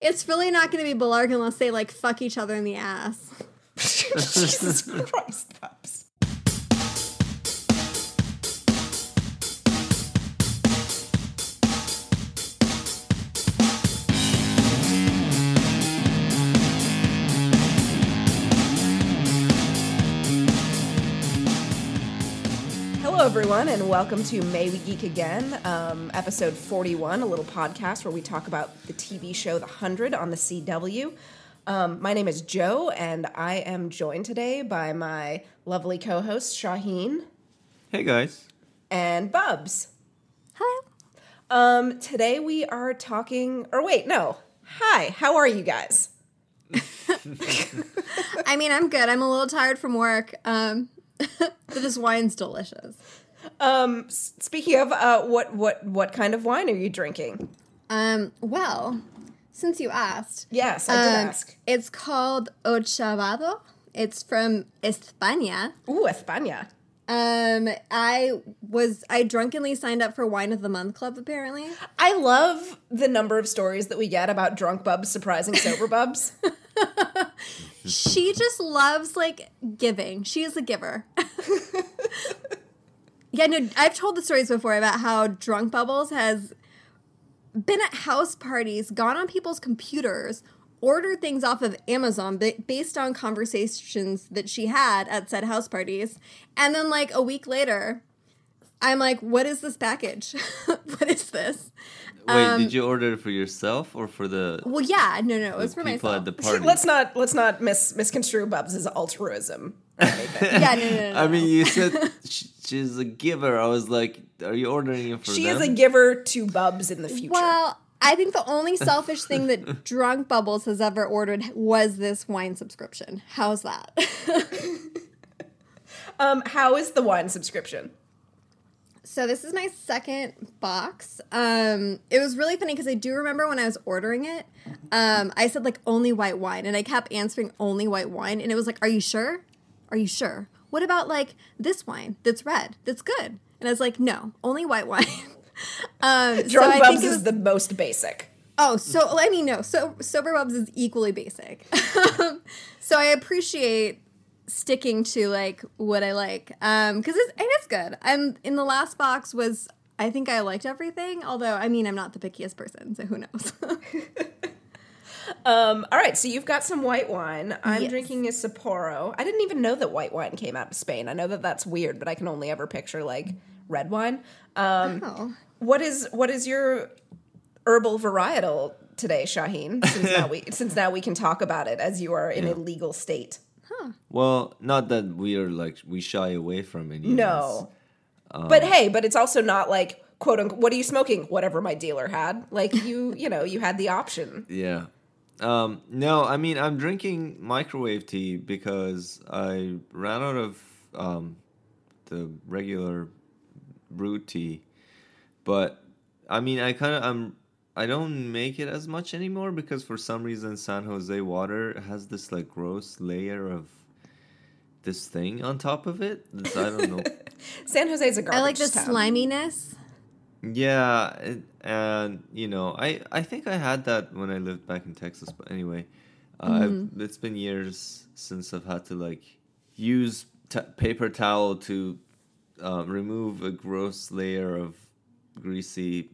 It's really not going to be Bellarke unless they like fuck each other in the ass. Jesus Christ, Bubs. Everyone, and welcome to May We Geek Again, um, episode 41, a little podcast where we talk about the TV show The Hundred on the CW. Um, my name is Jo, and I am joined today by my lovely co host, Shahin Hey guys. and Bubs. Hello. Um, today we are talking, or wait, no. Hi, how are you guys? I mean, I'm good. I'm a little tired from work. Um, but this wine's delicious. Um, speaking of, uh, what, what, what kind of wine are you drinking? Um, well, since you asked, Yes, I did um, ask. it's called Ochavado. It's from España. Ooh, España. Um, I was I drunkenly signed up for Wine of the Month Club. Apparently, I love the number of stories that we get about drunk bubs surprising sober bubs. she just loves like giving. She is a giver. yeah, no, I've told the stories before about how Drunk Bubbles has been at house parties, gone on people's computers, ordered things off of Amazon based on conversations that she had at said house parties, and then like a week later, I'm like, "What is this package? what is this?" Wait, Um, did you order it for yourself or for the, Well, yeah, no, no, it was for myself. at the party? let's not let's not mis- misconstrue Bubs as altruism. yeah, no, no, no, no. I mean, you said sh- she's a giver. I was like, are you ordering it for She them? is a giver to Bubs in the future. Well, I think the only selfish thing that Drunk Bubbles has ever ordered was this wine subscription. How's that? um, how is the wine subscription? So this is my second box. Um, it was really funny because I do remember when I was ordering it, um, I said like only white wine, and I kept answering only white wine, and it was like, "Are you sure? Are you sure? What about like this wine that's red, that's good?" And I was like, "No, only white wine." um, so Drunk I think it is the most basic. Oh, so I mean, no. So sober bubs is equally basic. so I appreciate sticking to like what I like, um, because it's and it's good. I'm in the last box was I think I liked everything. Although I mean, I'm not the pickiest person, so who knows? Um, all right, so you've got some white wine. I'm Yes. drinking a Sapporo. I didn't even know that white wine came out of Spain. I know that that's weird, but I can only ever picture like red wine. Um, oh, what is what is your herbal varietal today, Shahin? Since now we since now we can talk about it as you are in a legal state. Well, not that we are like, we shy away from it. No. Um, but hey, but it's also not like quote unquote what are you smoking? Whatever my dealer had. Like you, you know, you had the option. Yeah. Um, no, I mean, I'm drinking microwave tea because I ran out of um, the regular brewed tea. But I mean, I kind of I'm I don't make it as much anymore because for some reason San Jose water has this like gross layer of this thing on top of it. It's- I don't know. San Jose's a garbage I like the town. sliminess. Yeah, it, and you know, I I think I had that when I lived back in Texas. But anyway, uh, I've, it's been years since I've had to like use t- paper towel to uh, remove a gross layer of greasy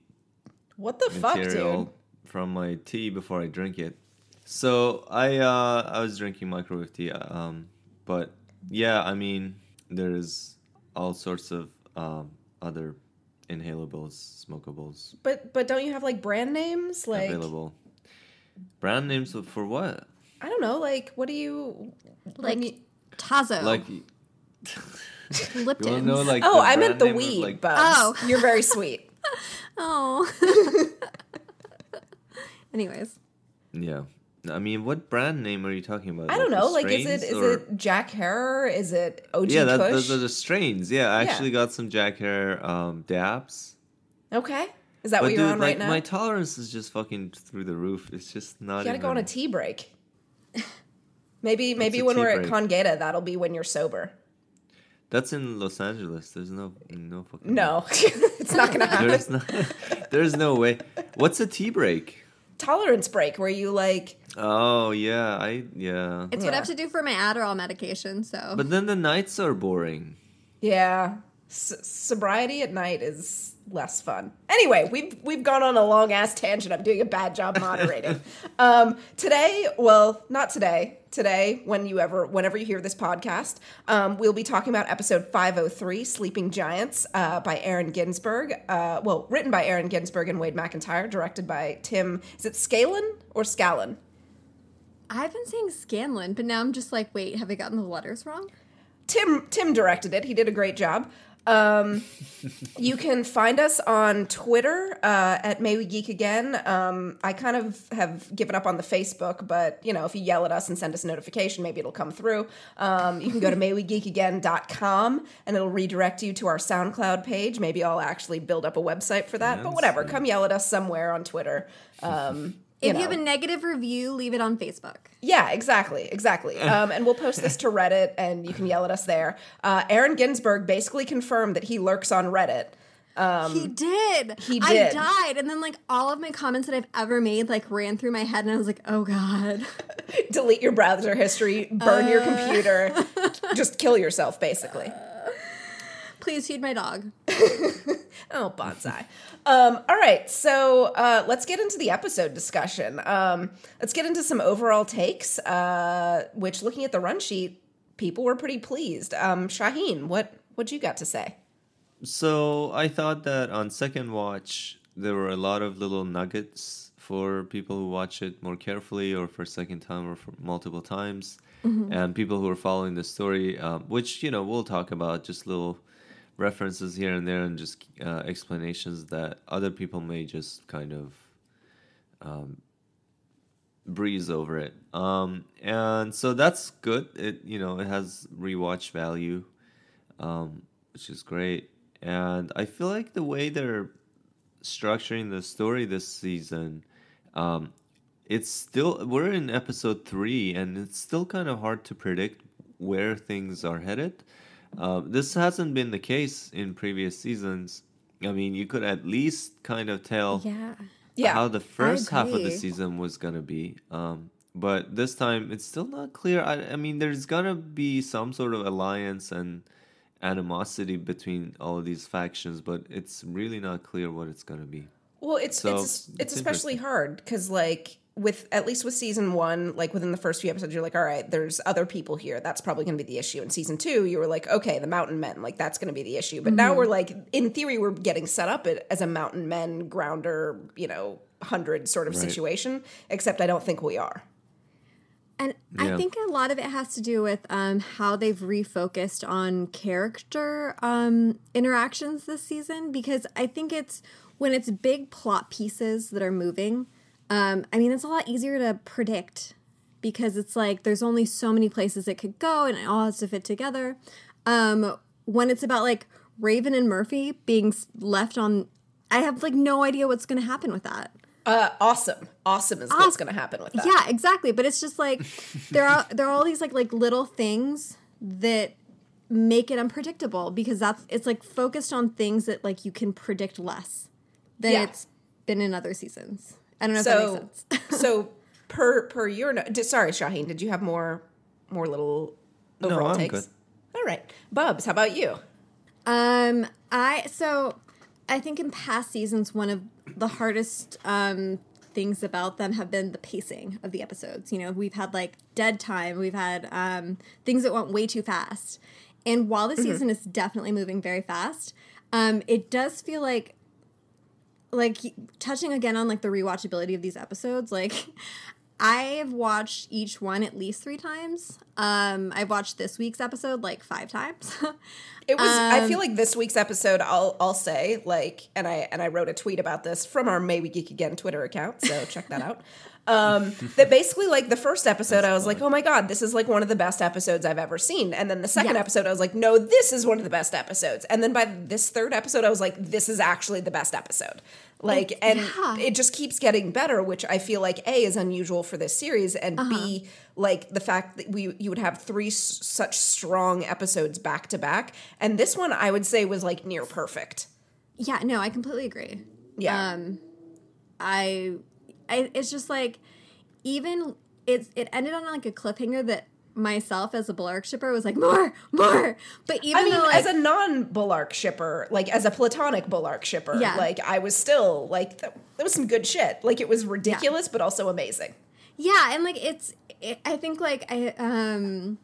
What the fuck, dude? material from my tea before I drink it. So I uh, I was drinking microwave tea. Um, but yeah, I mean, there's all sorts of um, other inhalables, smokables But but don't you have like brand names? Like available. Brand names for- for what? I don't know, like what do you Like when you- Tazo, Like you Lipton. know like? Oh, I meant the name of, weed, like, Bubs. Oh. You're very sweet. Oh. Anyways, Yeah. I mean, what brand name are you talking about? I don't the know, like is it strains, is or- it Jack Herer? Is it OG Yeah, that, those are the strains. Yeah, I Yeah. actually got some Jack Herer um, dabs. okay. Is that But what you're dude, on like right now? my tolerance is just fucking through the roof. It's just not. you gotta even, go on a tea break. Maybe maybe a when we're break? at Congeda, that'll be when you're sober. That's in Los Angeles. There's no no fucking No, it's not gonna happen. There's no there's no way. What's a tea break? tolerance break where you like Oh yeah, I yeah. It's what I have to do for my Adderall medication. So But then the nights are boring. yeah S- sobriety at night is less fun anyway we've we've gone on a long ass tangent i'm doing a bad job moderating um today well not today today when you ever whenever you hear this podcast um, we'll be talking about episode 503 sleeping giants uh, by aaron ginsburg uh, well written by aaron ginsburg and wade mcintyre directed by tim is it scalen or scallon I've been saying Scanlon, but now I'm just like, wait, have I gotten the letters wrong? Tim Tim directed it. He did a great job. Um, you can find us on Twitter uh, at May We Geek Again. Um, I kind of have given up on the Facebook, but you know, if you yell at us and send us a notification, maybe it'll come through. Um, you can go to maywegeekagain.com and it'll redirect you to our SoundCloud page. Maybe I'll actually build up a website for that, but whatever. Come yell at us somewhere on Twitter. Um, If know. you have a negative review, leave it on Facebook. Yeah, exactly, exactly. Um, and we'll post this to Reddit, and you can yell at us there. Uh, Aaron Ginsburg basically confirmed that he lurks on Reddit. he did. Um, he I died, and then like all of my comments that I've ever made like ran through my head, and I was like, oh god. Delete your browser history, burn your computer, just kill yourself, basically. Please feed my dog. Oh, bonsai. Um, all right, so uh, let's get into the episode discussion. Um, let's get into some overall takes. Uh, which, looking at the run sheet, people were pretty pleased. Um, Shahin, what what you got to say? So I thought that on second watch there were a lot of little nuggets for people who watch it more carefully, or for second time, or for multiple times, and people who are following the story, um, which you know we'll talk about, just little references here and there, and just uh, explanations that other people may just kind of um, breeze over it. Um, and so that's good. It you know it has rewatch value um, which is great. And I feel like the way they're structuring the story this season, um, it's still we're in episode three, and it's still kind of hard to predict where things are headed. Um, this hasn't been the case in previous seasons. I mean, you could at least kind of tell Yeah. Yeah, how the first half of the season was gonna be. Um, but this time it's still not clear. I, I mean, there's gonna be some sort of alliance and animosity between all of these factions, but it's really not clear what it's gonna be. Well, it's So, it's it's, it's especially hard because like with at least with season one, like within the first few episodes, you're like, all right, there's other people here. That's probably going to be the issue. In season two, you were like, okay, the mountain men, like that's going to be the issue. But now we're like, in theory, we're getting set up as a mountain men grounder, you know, hundred sort of Right. situation. Except I don't think we are. And Yeah. I think a lot of it has to do with um, how they've refocused on character um, interactions this season because I think it's when it's big plot pieces that are moving. Um, I mean, it's a lot easier to predict because it's like there's only so many places it could go and it all has to fit together. Um, when it's about like Raven and Murphy being left on, I have like no idea what's going to happen with that. Uh, awesome, awesome is what's going to happen with that. Yeah, exactly. But it's just like there are there are all these like like little things that make it unpredictable because that's it's like focused on things that like you can predict less than Yeah. it's been in other seasons. I don't know if that So, makes sense. so per per your no- di- sorry, Shahin, did you have more more little No, overall I'm takes? good. All right, Bubs, how about you? Um, I so I think in past seasons one of the hardest um things about them have been the pacing of the episodes. You know, we've had like dead time, we've had um things that went way too fast. And while the season is definitely moving very fast, um it does feel like like touching again on like the rewatchability of these episodes, like I've watched each one at least three times. Um, I've watched this week's episode like five times. It was. I Um, feel like this week's episode. I'll I'll say like, and I and I wrote a tweet about this from our May We Geek Again Twitter account. So check that out. Um, that basically like the first episode, I was like, oh my god, this is like one of the best episodes I've ever seen. And then the second Yeah. episode, I was like, no, this is one of the best episodes. And then by this third episode, I was like, this is actually the best episode. Like, and yeah. it just keeps getting better, which I feel like a is unusual for this series, and Uh-huh. b like the fact that we you would have three s- such strong episodes back to back, and this one I would say was like near perfect. Yeah, no, I completely agree. Yeah. Um I I, it's just like even it's it ended on like a cliffhanger that myself as a Bellarke shipper was like more, more. But even I mean, though like, as a non Bellarke shipper, like as a platonic Bellarke shipper, Yeah. like I was still like th- there was some good shit. Like it was ridiculous, but also amazing. Yeah, and like it's it, I think like I um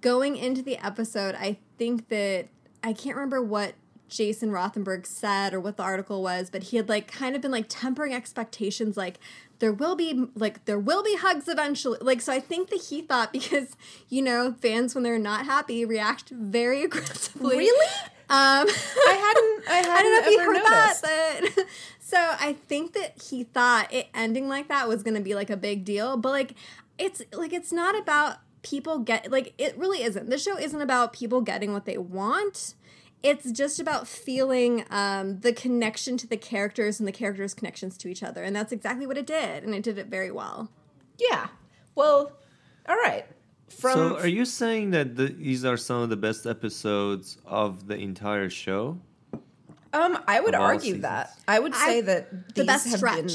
going into the episode, I think that I can't remember what Jason Rothenberg said or what the article was, but he had like kind of been like tempering expectations like there will be like there will be hugs eventually. Like so I think that he thought because you know, fans when they're not happy react very aggressively. Really? Um I hadn't. I hadn't I don't know if you heard noticed. that, but so I think that he thought it ending like that was going to be like a big deal, but like it's like it's not about people get like it really isn't. The show isn't about people getting what they want. It's just about feeling um, the connection to the characters and the characters' connections to each other, and that's exactly what it did, and it did it very well. Yeah. Well, all right. From so, are you saying that the, these are some of the best episodes of the entire show? um, I would of all argue that. I would say I- that The these best have stretch. been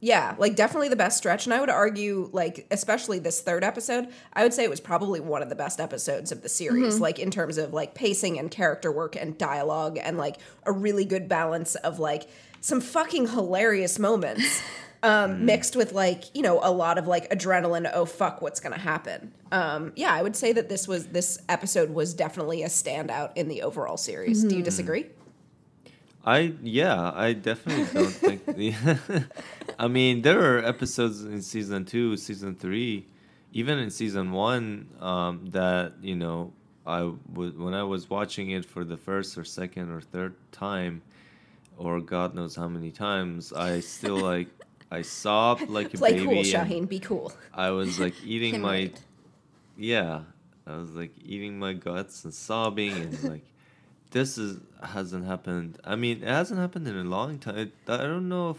Yeah, like definitely the best stretch. And I would argue, like, especially this third episode, I would say it was probably one of the best episodes of the series, Mm-hmm. like, in terms of like pacing and character work and dialogue and like a really good balance of like some fucking hilarious moments. Um, mixed with like you know a lot of like adrenaline oh fuck what's gonna happen um, yeah i would say that this was this episode was definitely a standout in the overall series Mm-hmm. do you disagree I yeah, I definitely don't think the. I mean, there are episodes in season two, season three, even in season one, um, that you know, I was when I was watching it for the first or second or third time, or God knows how many times, I still like I sobbed like a play baby. cool shahin be cool I was like eating my yeah, I was like eating my guts and sobbing and like this is hasn't happened. I mean, it hasn't happened in a long time. I don't know if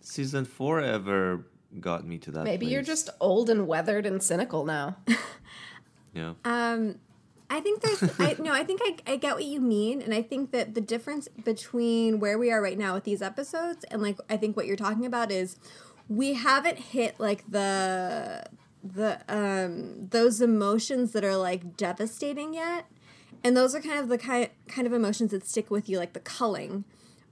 season four ever got me to that. maybe you're just old and weathered and cynical now yeah. Um, I think there's, I no, I think I, I get what you mean, and I think that the difference between where we are right now with these episodes and like I think what you're talking about is we haven't hit like the the um those emotions that are like devastating yet, and those are kind of the kind kind of emotions that stick with you, like the culling,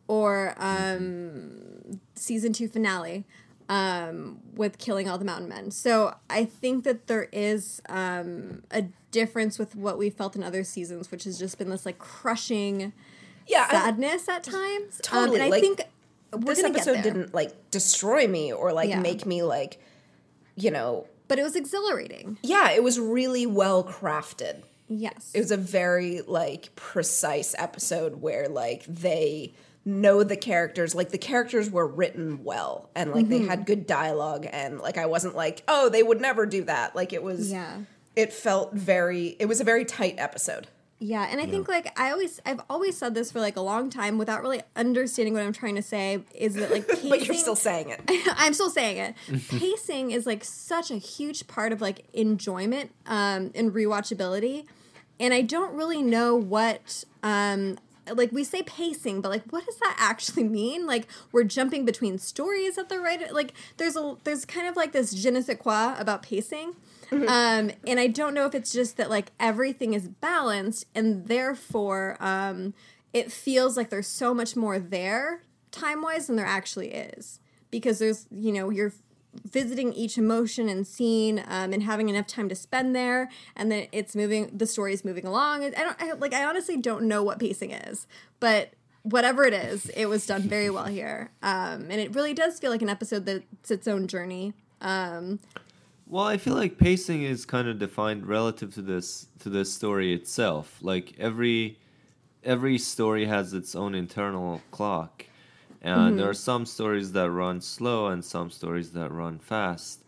or um season two finale um, with killing all the mountain men. So I think that there is um, a difference with what we felt in other seasons, which has just been this like crushing yeah I- sadness at times. Totally, um, and I like, think this episode didn't like destroy me or like Yeah. make me like you know but it was exhilarating. yeah it was really well crafted Yes. it was a very like precise episode where like they know the characters like the characters were written well and like Mm-hmm. they had good dialogue and like i wasn't like oh they would never do that like it was Yeah. it felt very it was a very tight episode Yeah, and I think like I always I've always said this for like a long time without really understanding what I'm trying to say is that like pacing, but you're still saying it I'm still saying it. Pacing is like such a huge part of like enjoyment um, and rewatchability, and I don't really know what um, like we say pacing, but like what does that actually mean? Like we're jumping between stories at the right like there's a there's kind of like this je ne sais quoi about pacing. Um, and I don't know if it's just that like everything is balanced and therefore um, it feels like there's so much more there time wise than there actually is. Because there's you know you're visiting each emotion and scene um, and having enough time to spend there and then it's moving the story is moving along. I don't I, like i honestly don't know what pacing is but whatever it is it was done very well here. Um, and it really does feel like an episode that's its own journey. Um, Well, I feel like pacing is kind of defined relative to this to the story itself. Like every every story has its own internal clock. And mm-hmm. there are some stories that run slow and some stories that run fast.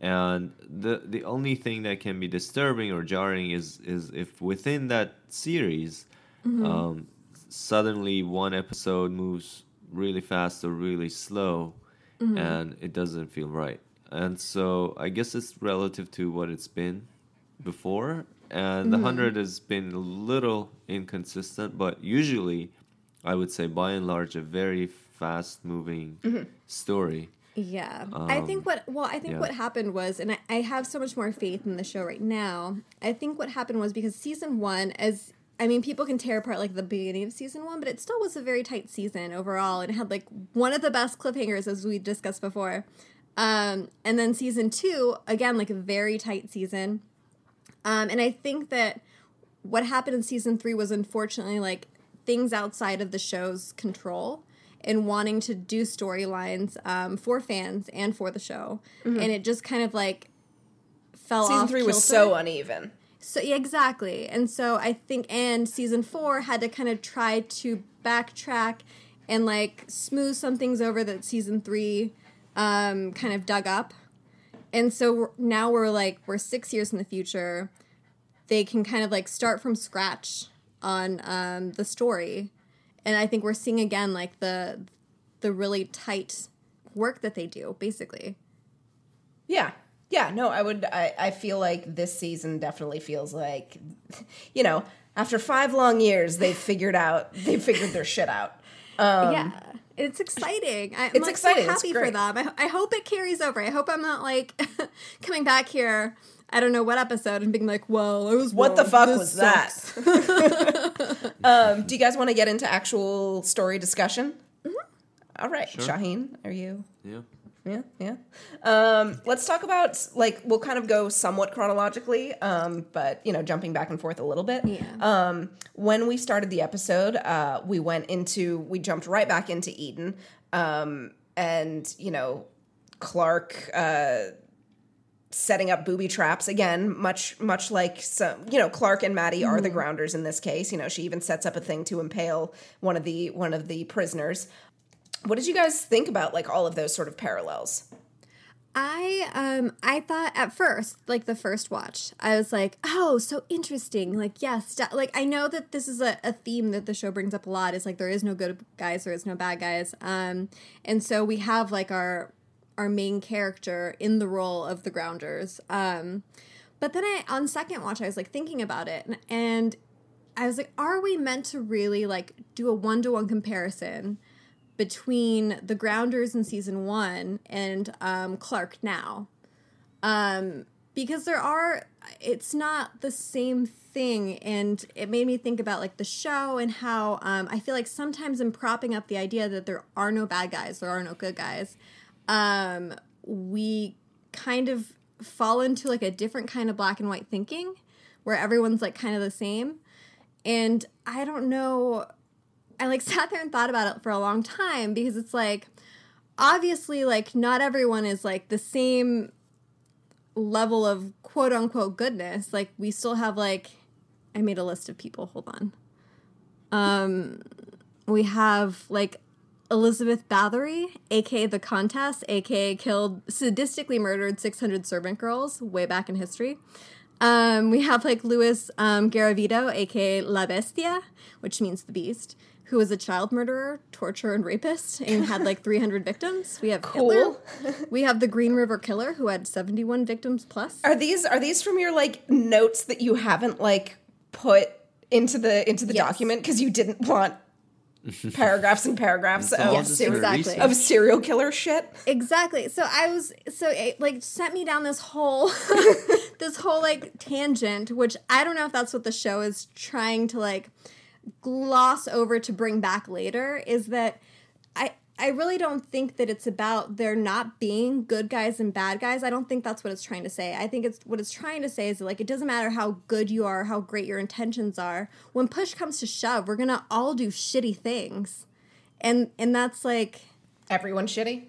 And the the only thing that can be disturbing or jarring is is if within that series mm-hmm. um, suddenly one episode moves really fast or really slow mm-hmm. and it doesn't feel right. And so I guess it's relative to what it's been before. And the mm-hmm. 100 has been a little inconsistent, but usually I would say by and large a very fast moving mm-hmm. story. Yeah. I um, think what well, I think yeah. what happened was and I, I have so much more faith in the show right now. I think what happened was because season one, as I mean, people can tear apart like the beginning of season one, but it still was a very tight season overall and it had like one of the best cliffhangers as we discussed before. Um, and then season two, again, like a very tight season. Um, and I think that what happened in season three was unfortunately like things outside of the show's control and wanting to do storylines um, for fans and for the show. And it just kind of like fell Season off. three was kilter. so uneven. So yeah, exactly. And so I think and season 4 had to kind of try to backtrack and like smooth some things over that season 3 um kind of dug up. And so we're, now we're like we're 6 years in the future. They can kind of like start from scratch on um the story. And I think we're seeing again like the the really tight work that they do basically. Yeah. Yeah, no, I would I, I feel like this season definitely feels like you know, after five long years they've figured out they figured their shit out. yeah, it's exciting. I, I'm it's like exciting. so It's happy for them. I, I hope it carries over. I hope I'm not like coming back here. I don't know what episode and being like, "Well, I was What the fuck This was that? Um, do you guys want to get into actual story discussion? Mm-hmm. All right, Sure. Shahin, are you? Yeah. Yeah, yeah. Um, let's talk about like we'll kind of go somewhat chronologically, um, but you know, jumping back and forth a little bit. Yeah. Um, when we started the episode, uh, we went into we jumped right back into Eden, um, and you know, Clarke. Uh, setting up booby traps again much much like some you know clarke and madi are the grounders in this case you know she even sets up a thing to impale one of the one of the prisoners what did you guys think about like all of those sort of parallels I um I thought at first, like the first watch, I was like, oh, so interesting. Like, yes, da- like I know that this is a, a theme that the show brings up a lot. Is like there is no good guys, there is no bad guys. Um, and so we have like our our main character in the role of the grounders. Um, but then I on second watch, I was like thinking about it, and, and I was like, are we meant to really like do a one to one comparison? Between the grounders in season one and um, Clarke now. Um, because there are, it's not the same thing. And it made me think about like the show and how um, I feel like sometimes in propping up the idea that there are no bad guys, there are no good guys, um, we kind of fall into like a different kind of black and white thinking where everyone's like kind of the same. And I don't know I like sat there and thought about it for a long time because it's like obviously like not everyone is like the same level of quote unquote goodness. Like we still have like I made a list of people. Hold on. Um we have like Elizabeth Bathory, aka the Countess, aka killed sadistically murdered 600 servant girls way back in history. Um, we have like Louis um, Garavito, aka La Bestia, which means the beast, who was a child murderer, torturer, and rapist, and had like 300 victims. We have Hitler. We have the Green River Killer, who had 71 victims plus. are these are these from your like notes that you haven't like put into the into the Yes. document because you didn't want paragraphs and paragraphs of, just ser- your exactly. of serial killer shit Exactly. So I was so it like sent me down this whole this whole like tangent, which I don't know if that's what the show is trying to like gloss over to bring back later. Is that I I really don't think that it's about there not being good guys and bad guys. I don't think that's what it's trying to say. I think it's what it's trying to say is that, like it doesn't matter how good you are, how great your intentions are. When push comes to shove, we're gonna all do shitty things, and and that's like everyone's shitty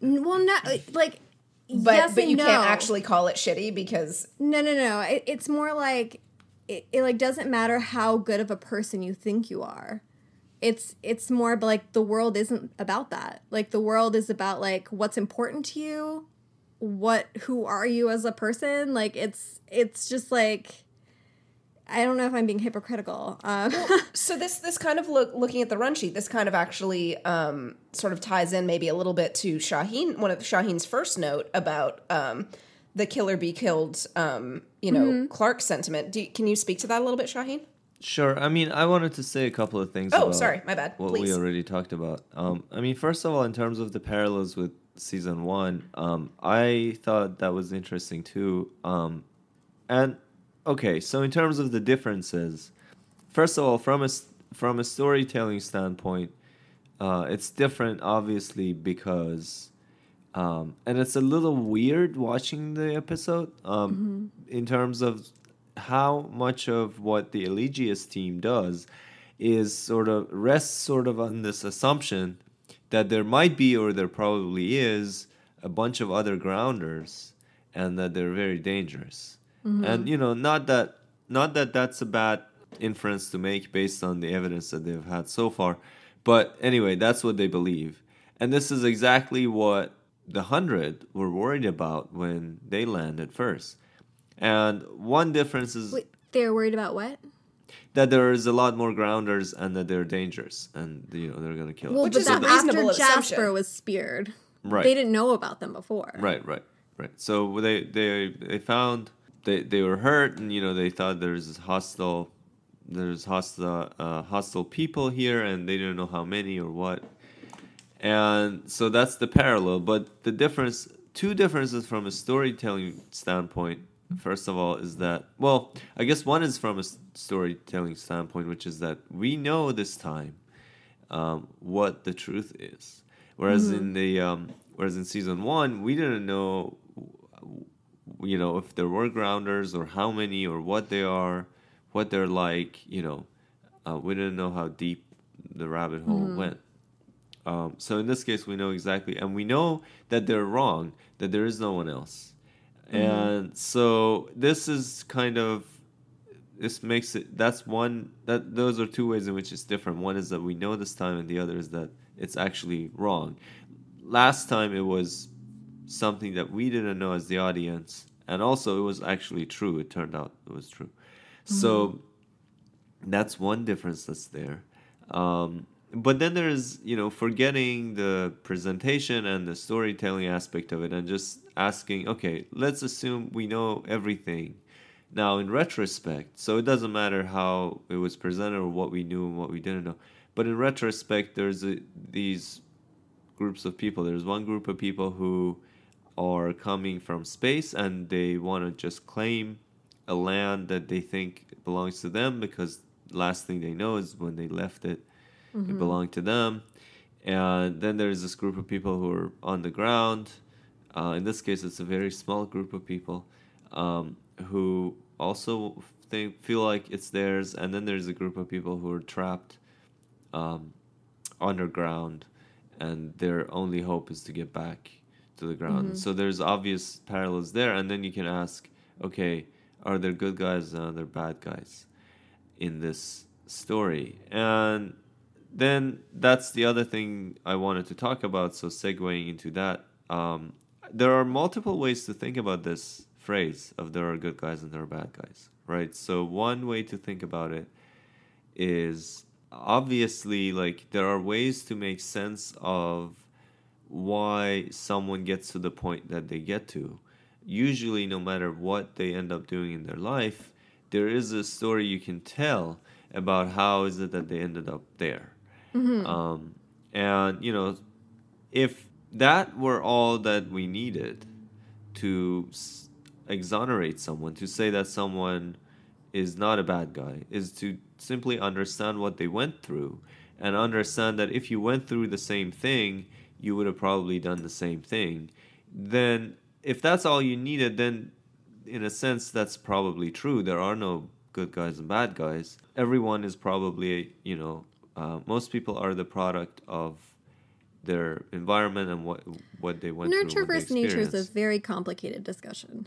well, not like. but yes but you no. can't actually call it shitty because No, no, no. It, it's more like it, it. Like doesn't matter how good of a person you think you are. It's it's more like the world isn't about that. Like the world is about like what's important to you, what who are you as a person. Like it's it's just like I don't know if I'm being hypocritical. Um, So this this kind of look looking at the run sheet, this kind of actually um, sort of ties in maybe a little bit to Shahin, one of Shahin's first note about um, the killer be killed, um, you know, Mm-hmm. Clarke sentiment. Do you, can you speak to that a little bit, Shahin? Sure. I mean, I wanted to say a couple of things. Oh, about sorry, my bad. What Please. we already talked about. Um, I mean, first of all, in terms of the parallels with season one, um, I thought that was interesting too. Um, and okay, so in terms of the differences, first of all, from a from a storytelling standpoint, uh, it's different, obviously, because. Um, and it's a little weird watching the episode um, in terms of how much of what the Eligius team does is sort of rests sort of on this assumption that there might be or there probably is a bunch of other grounders and that they're very dangerous. And you know, not that not that that's a bad inference to make based on the evidence that they've had so far, but anyway, that's what they believe. And this is exactly what the 100 were worried about when they landed first. And one difference is Wait, they're worried about what? that there is a lot more grounders and that they're dangerous and you know they're going to kill Well, us. Which but is that after Jasper assumption. was speared, Right. they didn't know about them before. Right, right, right. So they they they found they they were hurt, and you know they thought there's hostile there's hostile uh, hostile people here, and they didn't know how many or what. And so that's the parallel, but the difference, two differences from a storytelling standpoint. First of all, is that well, I guess one is from a storytelling standpoint, which is that we know this time um, what the truth is. Whereas in the um, whereas in season one, we didn't know, you know, if there were grounders or how many or what they are, what they're like. You know, uh, we didn't know how deep the rabbit hole went. Um, so in this case, we know exactly, and we know that they're wrong. That there is no one else, and so this is kind of this makes it that's one that those are two ways in which it's different. One is that we know this time and the other is that it's actually wrong. Last time it was something that we didn't know as the audience and also it was actually true. It turned out it was true. So that's one difference that's there. Um, but then there's you know forgetting the presentation and the storytelling aspect of it and just asking okay let's assume we know everything. Now in retrospect so it doesn't matter how it was presented or what we knew and what we didn't know but in retrospect there's a, these groups of people. There's one group of people who are coming from space and they want to just claim a land that they think belongs to them because last thing they know is when they left it it belonged to them. And then there's this group of people who are on the ground. Uh, in this case it's a very small group of people um, who also think feel like it's theirs. And then there's a group of people who are trapped um, underground. And their only hope is to get back to the ground. So there's obvious parallels there. And then you can ask okay are there good guys and are there bad guys in this story? And then that's the other thing I wanted to talk about. So segueing into that, um, there are multiple ways to think about this phrase of there are good guys and there are bad guys, right? So one way to think about it is obviously like there are ways to make sense of why someone gets to the point that they get to. Usually, no matter what they end up doing in their life, there is a story you can tell about how is it that they ended up there. Um, and you know, if that were all that we needed to s- exonerate someone, to say that someone is not a bad guy, is to simply understand what they went through and understand that if you went through the same thing, you would have probably done the same thing. Then, if that's all you needed, then in a sense, that's probably true. There are no good guys and bad guys. Everyone is probably, you know, uh, most people are the product of their environment and what what they went Nurture through. what they versus nature is a very complicated discussion.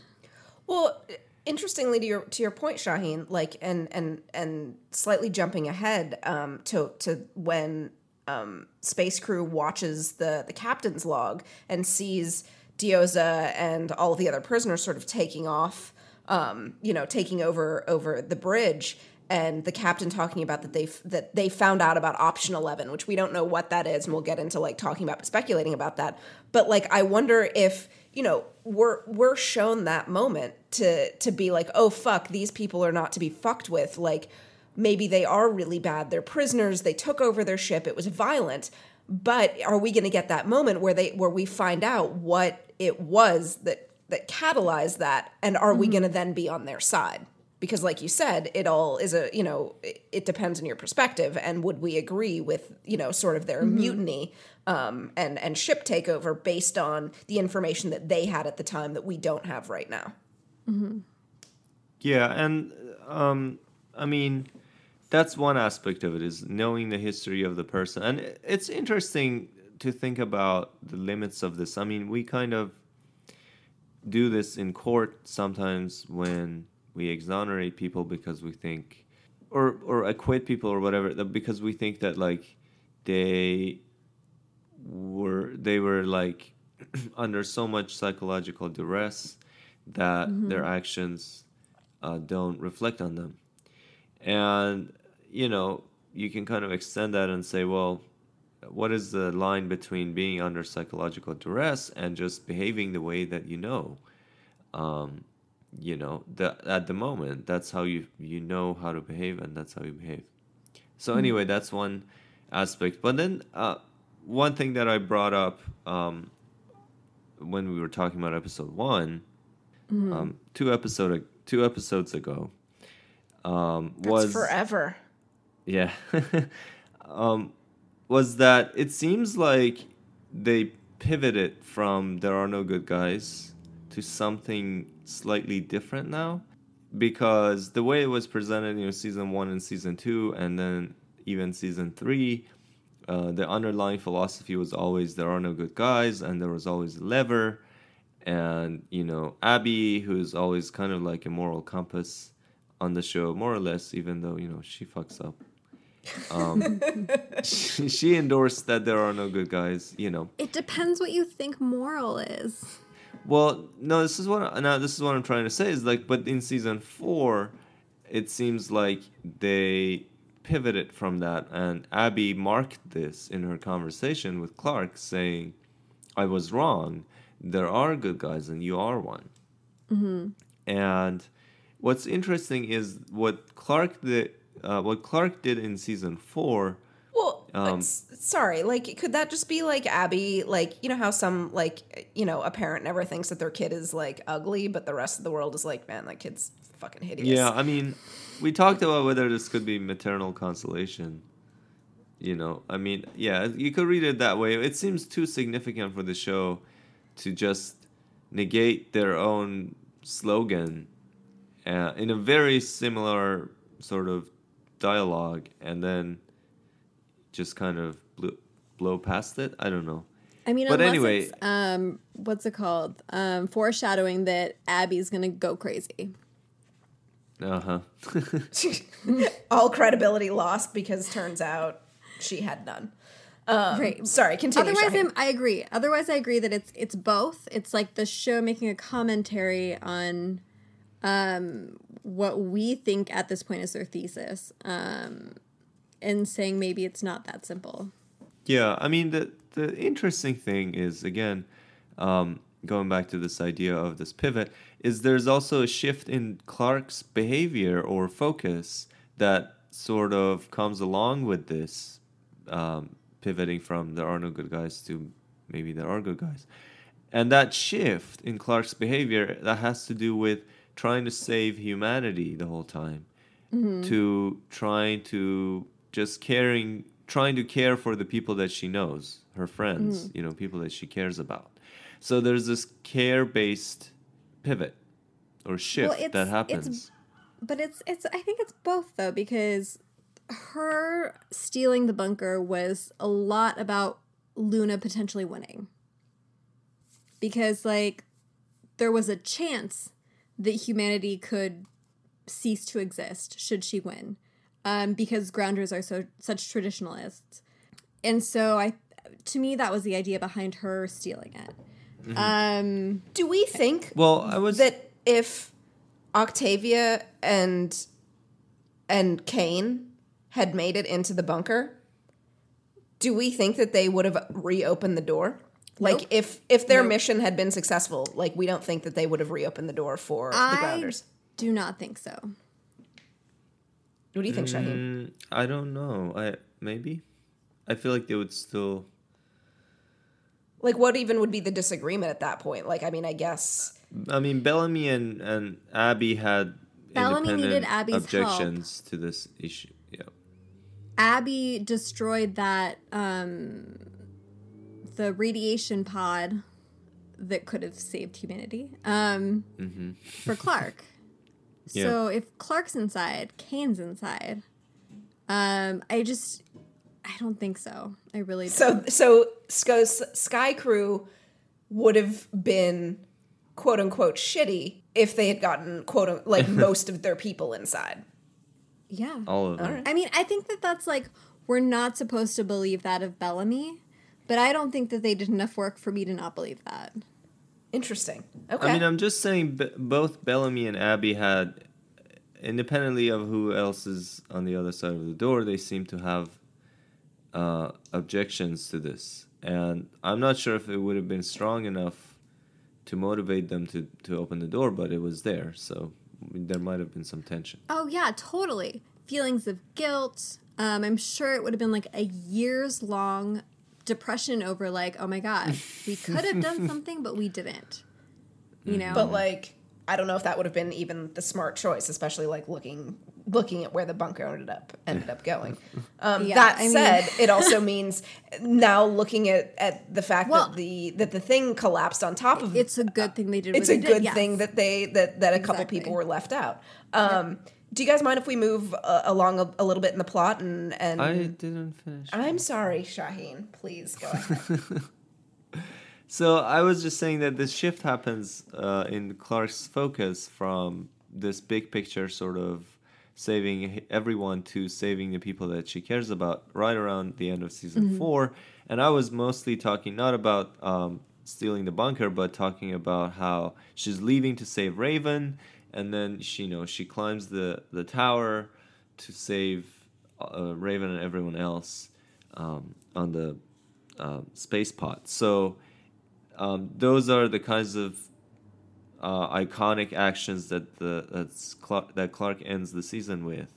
Well, interestingly to your to your point, Shahin, like and and and slightly jumping ahead um, to to when um, space crew watches the the captain's log and sees Diyoza and all of the other prisoners sort of taking off, um, you know, taking over over the bridge. And the captain talking about that they that they found out about option eleven, which we don't know what that is, and we'll get into like talking about speculating about that. But like, I wonder if you know we're we're shown that moment to to be like oh fuck these people are not to be fucked with. Like maybe they are really bad. They're prisoners. They took over their ship. It was violent. But are we going to get that moment where they where we find out what it was that that catalyzed that? And are we mm-hmm. going to then be on their side because like you said it all is a you know it, it depends on your perspective and would we agree with you know sort of their mutiny um, and and ship takeover based on the information that they had at the time that we don't have right now. Yeah, and um, I mean, that's one aspect of it is knowing the history of the person, and it's interesting to think about the limits of this. I mean, we kind of do this in court sometimes when we exonerate people because we think, or or acquit people or whatever, because we think that like they were they were like under so much psychological duress that their actions uh, don't reflect on them. And, you know, you can kind of extend that and say, well, what is the line between being under psychological duress and just behaving the way that you know? Um, you know, the, at the moment, that's how you you know how to behave, and that's how you behave. So anyway, that's one aspect. But then uh, one thing that I brought up um, when we were talking about episode one, um, two episode two episodes ago, um, that's was forever yeah, um, was that it seems like they pivoted from "There Are No Good Guys" to something slightly different now, because the way it was presented, you know, season one and season two, and then even season three, uh, the underlying philosophy was always there are no good guys, and there was always a lever, and you know Abby, who's always kind of like a moral compass on the show, more or less, even though you know she fucks up. Um, she, she endorsed that there are no good guys, you know. It depends what you think moral is. Well, no, this is what now this is what I'm trying to say is like, but in season four, it seems like they pivoted from that, and Abby marked this in her conversation with Clarke, saying, "I was wrong. There are good guys, and you are one." And what's interesting is what Clarke did. Uh, what Clarke did in season four. Well, Um, s- sorry, like could that just be like Abby, like you know how some like you know a parent never thinks that their kid is like ugly, but the rest of the world is like, man, that kid's fucking hideous. Yeah, I mean, we talked about whether this could be maternal consolation. You know, I mean, yeah, you could read it that way. It seems too significant for the show to just negate their own slogan uh, in a very similar sort of dialogue and then just kind of blow, blow past it. I don't know. I mean, But unless anyway- it's, um, what's it called? Um, foreshadowing that Abby's gonna go crazy. Uh huh. all credibility lost because turns out she had none. right. Sorry, continue. Otherwise, Shahin. I'm, I agree. Otherwise, I agree that it's it's both. It's like the show making a commentary on um, what we think at this point is their thesis, um, and saying maybe it's not that simple. Yeah, I mean the the interesting thing is again, um, going back to this idea of this pivot, is there's also a shift in Clarke's behavior or focus that sort of comes along with this um, pivoting from there are no good guys to maybe there are good guys, and that shift in Clarke's behavior that has to do with trying to save humanity the whole time to trying to just caring trying to care for the people that she knows her friends mm. you know people that she cares about so there's this care based pivot or shift it's- that it's- happens But it's it's I think it's both though because her stealing the bunker was a lot about Luna potentially winning. Because like there was a chance that humanity could cease to exist should she win. Um, because grounders are so such traditionalists. And so I to me that was the idea behind her stealing it. Um do we think well i was that if Octavia and and Kane had made it into the bunker, do we think that they would have reopened the door? Like Nope. if if their Nope. mission had been successful, like we don't think that they would have reopened the door for the grounders. do not think so. What do you think, Shahin? Mm, i don't know i maybe i feel like they would still Like, what even would be the disagreement at that point? Like, I mean, I guess. I mean, Bellamy and, and Abby had Bellamy needed independent Abby's objections to this issue. Yeah. Abby destroyed that um the radiation pod that could have saved humanity um for Clarke. Yeah. So if Clarke's inside, Kane's inside. Um I just I don't think so. I really don't. So, so Sky, Sky Crew would have been quote unquote shitty if they had gotten quote like most of their people inside. yeah. All of them. I mean, I think that that's like we're not supposed to believe that of Bellamy, but I don't think that they did enough work for me to not believe that. Interesting. Okay. I mean, I'm just saying b- both Bellamy and Abby had, independently of who else is on the other side of the door, they seem to have uh, objections to this. And I'm not sure if it would have been strong enough to motivate them to, to open the door, but it was there. So there might have been some tension. Oh yeah, totally. Feelings of guilt. Um, I'm sure it would have been like a years long depression over like, oh my god, we could have done something, but we didn't. You know. but like, I don't know if that would have been even the smart choice, especially like looking looking at where the bunker ended up ended up going. Um, Yeah, that I mean- said, it also means now looking at, at the fact Well- that the that the thing collapsed on top of it. it's a good thing they did. it's what a they did, good yes. thing that they that that a couple people were left out. Um, Do you guys mind if we move uh, along a, a little bit in the plot and and I didn't finish. I'm sorry, Shahin. Please go ahead. So I was just saying that this shift happens uh, in Clarke's focus from this big picture sort of saving everyone to saving the people that she cares about right around the end of season four. And I was mostly talking not about um, stealing the bunker, but talking about how she's leaving to save Raven, and then she, you know, she climbs the the tower to save uh, Raven and everyone else um, on the uh, space pod. So um, those are the kinds of uh, iconic actions that the that's Clarke, that Clarke ends the season with,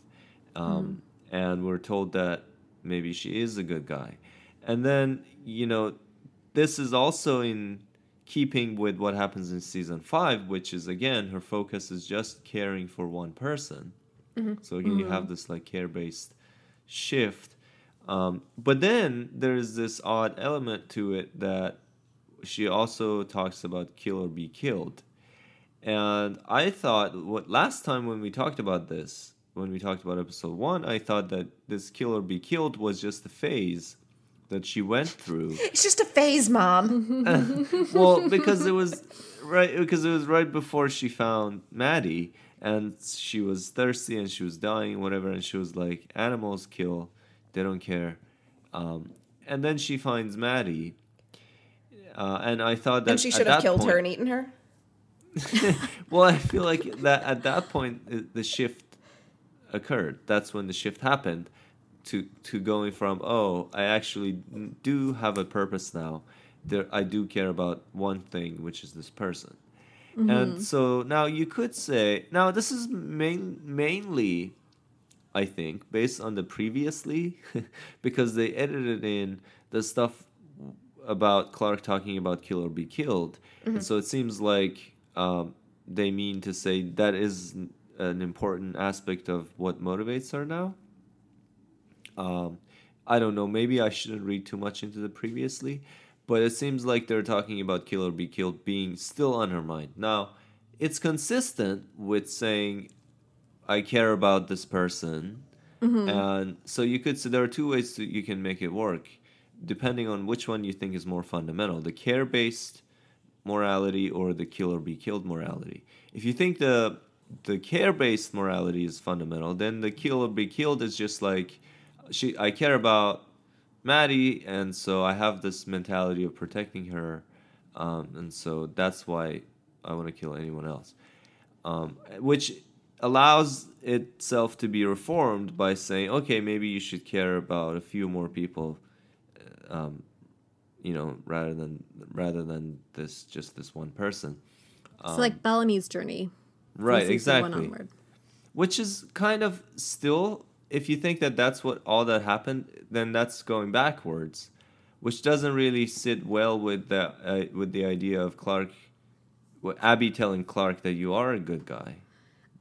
um, and we're told that maybe she is a good guy, and then you know this is also in keeping with what happens in season five, which is again her focus is just caring for one person. So again, you have this like care based shift. Um, but then there's this odd element to it that she also talks about kill or be killed. And I thought what last time when we talked about this, when we talked about episode one, I thought that this kill or be killed was just a phase that she went through. it's just a phase, mom. well, because it was right because it was right before she found Madi and she was thirsty and she was dying, whatever, and she was like, "Animals kill, they don't care." Um, and then she finds Madi, uh, and I thought that and she should have killed point- her and eaten her. well, I feel like that at that point the shift occurred. That's when the shift happened to to going from oh, I actually do have a purpose now. There, I do care about one thing, which is this person. And so now you could say now this is main, mainly, I think, based on the previously, because they edited in the stuff about Clarke talking about kill or be killed. And so it seems like um, they mean to say that is an important aspect of what motivates her now. Um, I don't know. Maybe I shouldn't read too much into the previously, but it seems like they're talking about kill or be killed being still on her mind. Now, it's consistent with saying, I care about this person. And so you could say there are two ways that you can make it work, depending on which one you think is more fundamental the care based morality or the kill or be killed morality. If you think the the care based morality is fundamental, then the kill or be killed is just like she I care about Madi and so I have this mentality of protecting her um, and so that's why I want to kill anyone else. Um, which allows itself to be reformed by saying, okay, maybe you should care about a few more people um, you know, rather than rather than this just this one person. so like Bellamy's journey. Right, exactly. Which is kind of still, if you think that that's what all that happened, then that's going backwards. which doesn't really sit well with the uh, with the idea of Clarke, well, Abby telling Clarke that you are a good guy,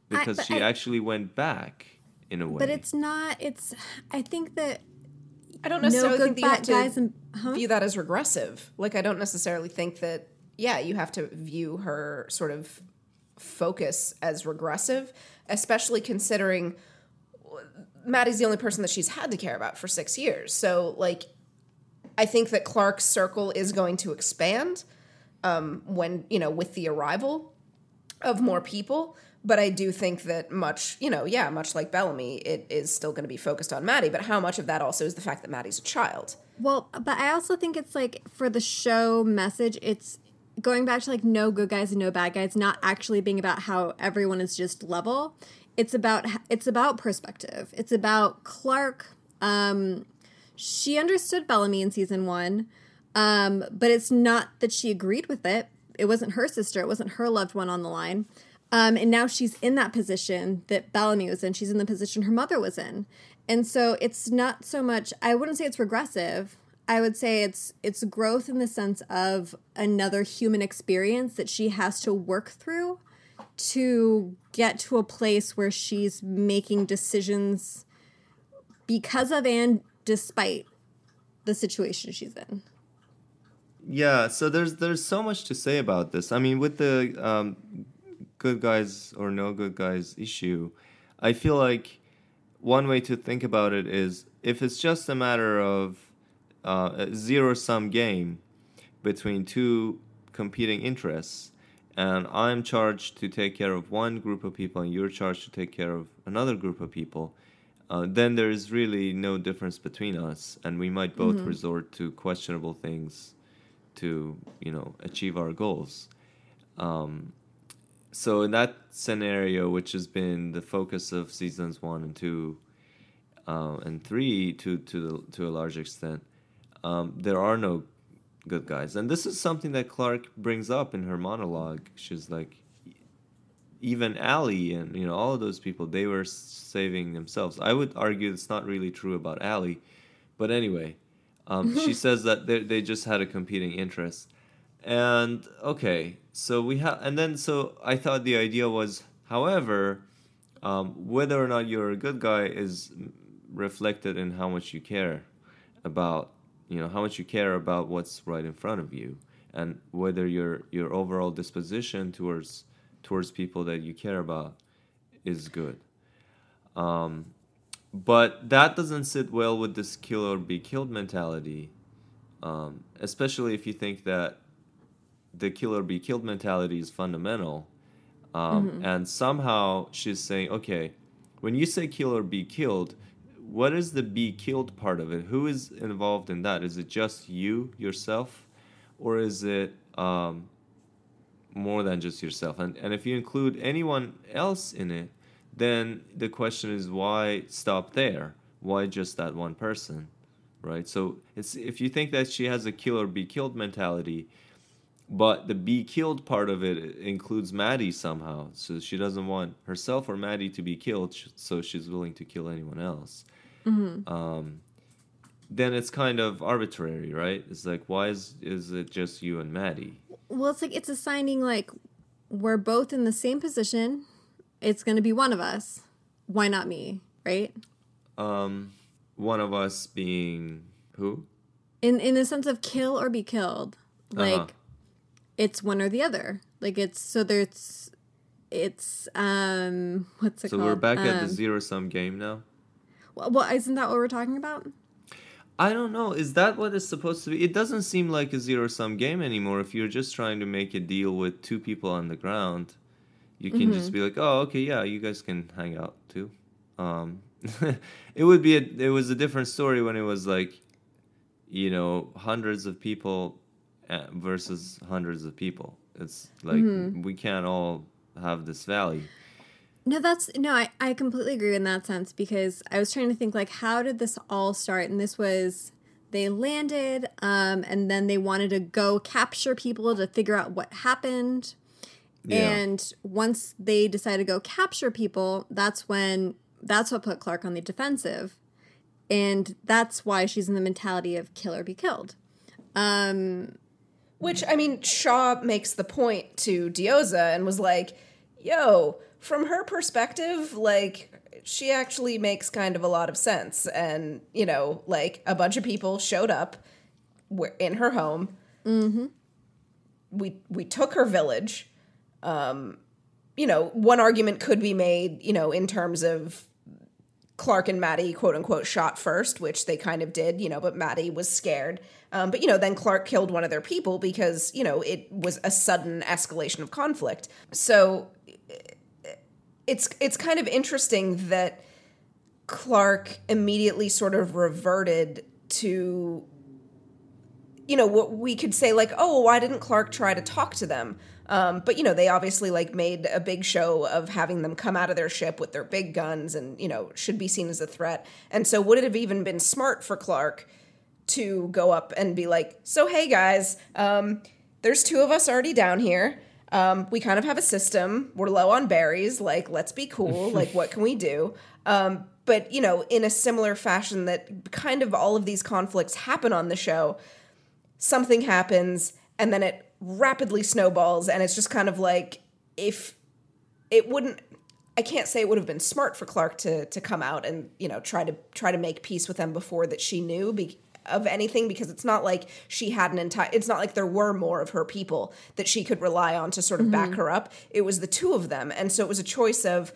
because but she I- actually went back in a way. But it's not. It's. I think that I don't no necessarily good think that you have bad to guys and huh? view that as regressive. Like, I don't necessarily think that, yeah, you have to view her sort of focus as regressive, especially considering Madi's the only person that she's had to care about for six years. So, like, I think that Clarke's circle is going to expand um, when, you know, with the arrival of more people. But I do think that much, you know, yeah, much like Bellamy, it is still going to be focused on Madi. But how much of that also is the fact that Madi's a child? Well, but I also think it's like for the show message, it's going back to like no good guys and no bad guys, not actually being about how everyone is just level. It's about it's about perspective. It's about Clarke. Um, she understood Bellamy in season one, um, but it's not that she agreed with it. It wasn't her sister. It wasn't her loved one on the line. Um, and now she's in that position that Bellamy was in. She's in the position her mother was in. And so it's not so much I wouldn't say it's regressive. I would say it's it's growth in the sense of another human experience that she has to work through to get to a place where she's making decisions because of and despite the situation she's in. Yeah, so there's there's so much to say about this. I mean, with the um, good guys or no good guys issue, I feel like one way to think about it is if it's just a matter of uh, a zero sum game between two competing interests, and I'm charged to take care of one group of people, and you're charged to take care of another group of people. Uh, then there is really no difference between us, and we might both resort to questionable things to you know achieve our goals. Um, so in that scenario, which has been the focus of seasons one and two, uh, and three to to the, to a large extent, um, there are no good guys, and this is something that Clarke brings up in her monologue. She's like, even ALIE and you know all of those people, they were saving themselves. I would argue it's not really true about ALIE, but anyway, um, she says that they they just had a competing interest, and okay, so we have, and then so I thought the idea was, however, um, whether or not you're a good guy is reflected in how much you care about, you know, how much you care about what's right in front of you, and whether your your overall disposition towards towards people that you care about is good. Um, but that doesn't sit well with this kill or be killed mentality, um, especially if you think that the kill or be killed mentality is fundamental. Um, And somehow she's saying, okay, when you say kill or be killed, what is the be killed part of it? Who is involved in that? Is it just you, yourself? Or is it um, more than just yourself? And, and if you include anyone else in it, then the question is why stop there? Why just that one person? Right? So it's if you think that she has a kill or be killed mentality, but the be killed part of it includes Madi somehow. So she doesn't want herself or Madi to be killed, so she's willing to kill anyone else. Um, then it's kind of arbitrary, right? It's like, why is is it just you and Madi? Well, it's like it's assigning like we're both in the same position. It's going to be one of us. Why not me, right? Um, one of us being who? In in the sense of kill or be killed. Like Uh-huh. it's one or the other. Like it's so there's it's um what's it So called? we're back at the Um, zero sum game now. Well, well, isn't that what we're talking about? I don't know. Is that what it's supposed to be? It doesn't seem like a zero sum game anymore. If you're just trying to make a deal with two people on the ground, you can Mm-hmm. just be like, "Oh, okay, yeah, you guys can hang out too." Um, it would be a, it was a different story when it was like, you know, hundreds of people uh, versus hundreds of people. It's like Mm-hmm. we can't all have this valley. No, that's no, I, I completely agree in that sense because I was trying to think like how did this all start? And this was they landed, um, and then they wanted to go capture people to figure out what happened. Yeah. And once they decided to go capture people, that's when that's what put Clarke on the defensive. And that's why she's in the mentality of kill or be killed. Um, Which I mean, Shaw makes the point to Diyoza and was like, "Yo, from her perspective, like." She actually makes kind of a lot of sense, and you know, like a bunch of people showed up, in her home. Mm-hmm. We we took her village. Um, you know, one argument could be made, you know, in terms of Clarke and Madi, quote unquote, shot first, which they kind of did, you know, but Madi was scared. Um, but, you know, then Clarke killed one of their people because, you know, it was a sudden escalation of conflict. So it's it's kind of interesting that Clarke immediately sort of reverted to you know what we could say like oh why didn't clarke try to talk to them? Um, but you know they obviously like made a big show of having them come out of their ship with their big guns and you know should be seen as a threat. And so would it have even been smart for clarke to go up and be like so hey guys um, there's two of us already down here um, we kind of have a system. We're low on berries. Like let's be cool. Like what can we do? Um, but you know in a similar fashion that kind of all of these conflicts happen on the show something happens and then it rapidly snowballs and it's just kind of like if it wouldn't I can't say it would have been smart for Clarke to to come out and you know try to try to make peace with them before that she knew be, of anything because it's not like she had an entire it's not like there were more of her people that she could rely on to sort of back her up. It was the two of them. And so it was a choice of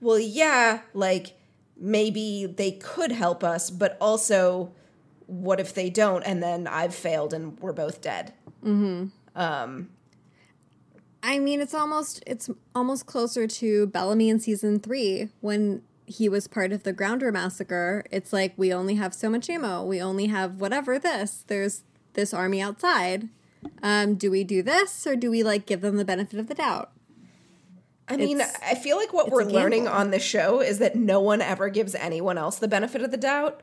well yeah like maybe they could help us but also what if they don't? And then I've failed and we're both dead. Um, I mean, it's almost it's almost closer to Bellamy in season three when he was part of the Grounder massacre. It's like we only have so much ammo. We only have whatever this. There's this army outside. Um, do we do this or do we like give them the benefit of the doubt? I mean, It's- I feel like what we're learning on this show is that no one ever gives anyone else the benefit of the doubt.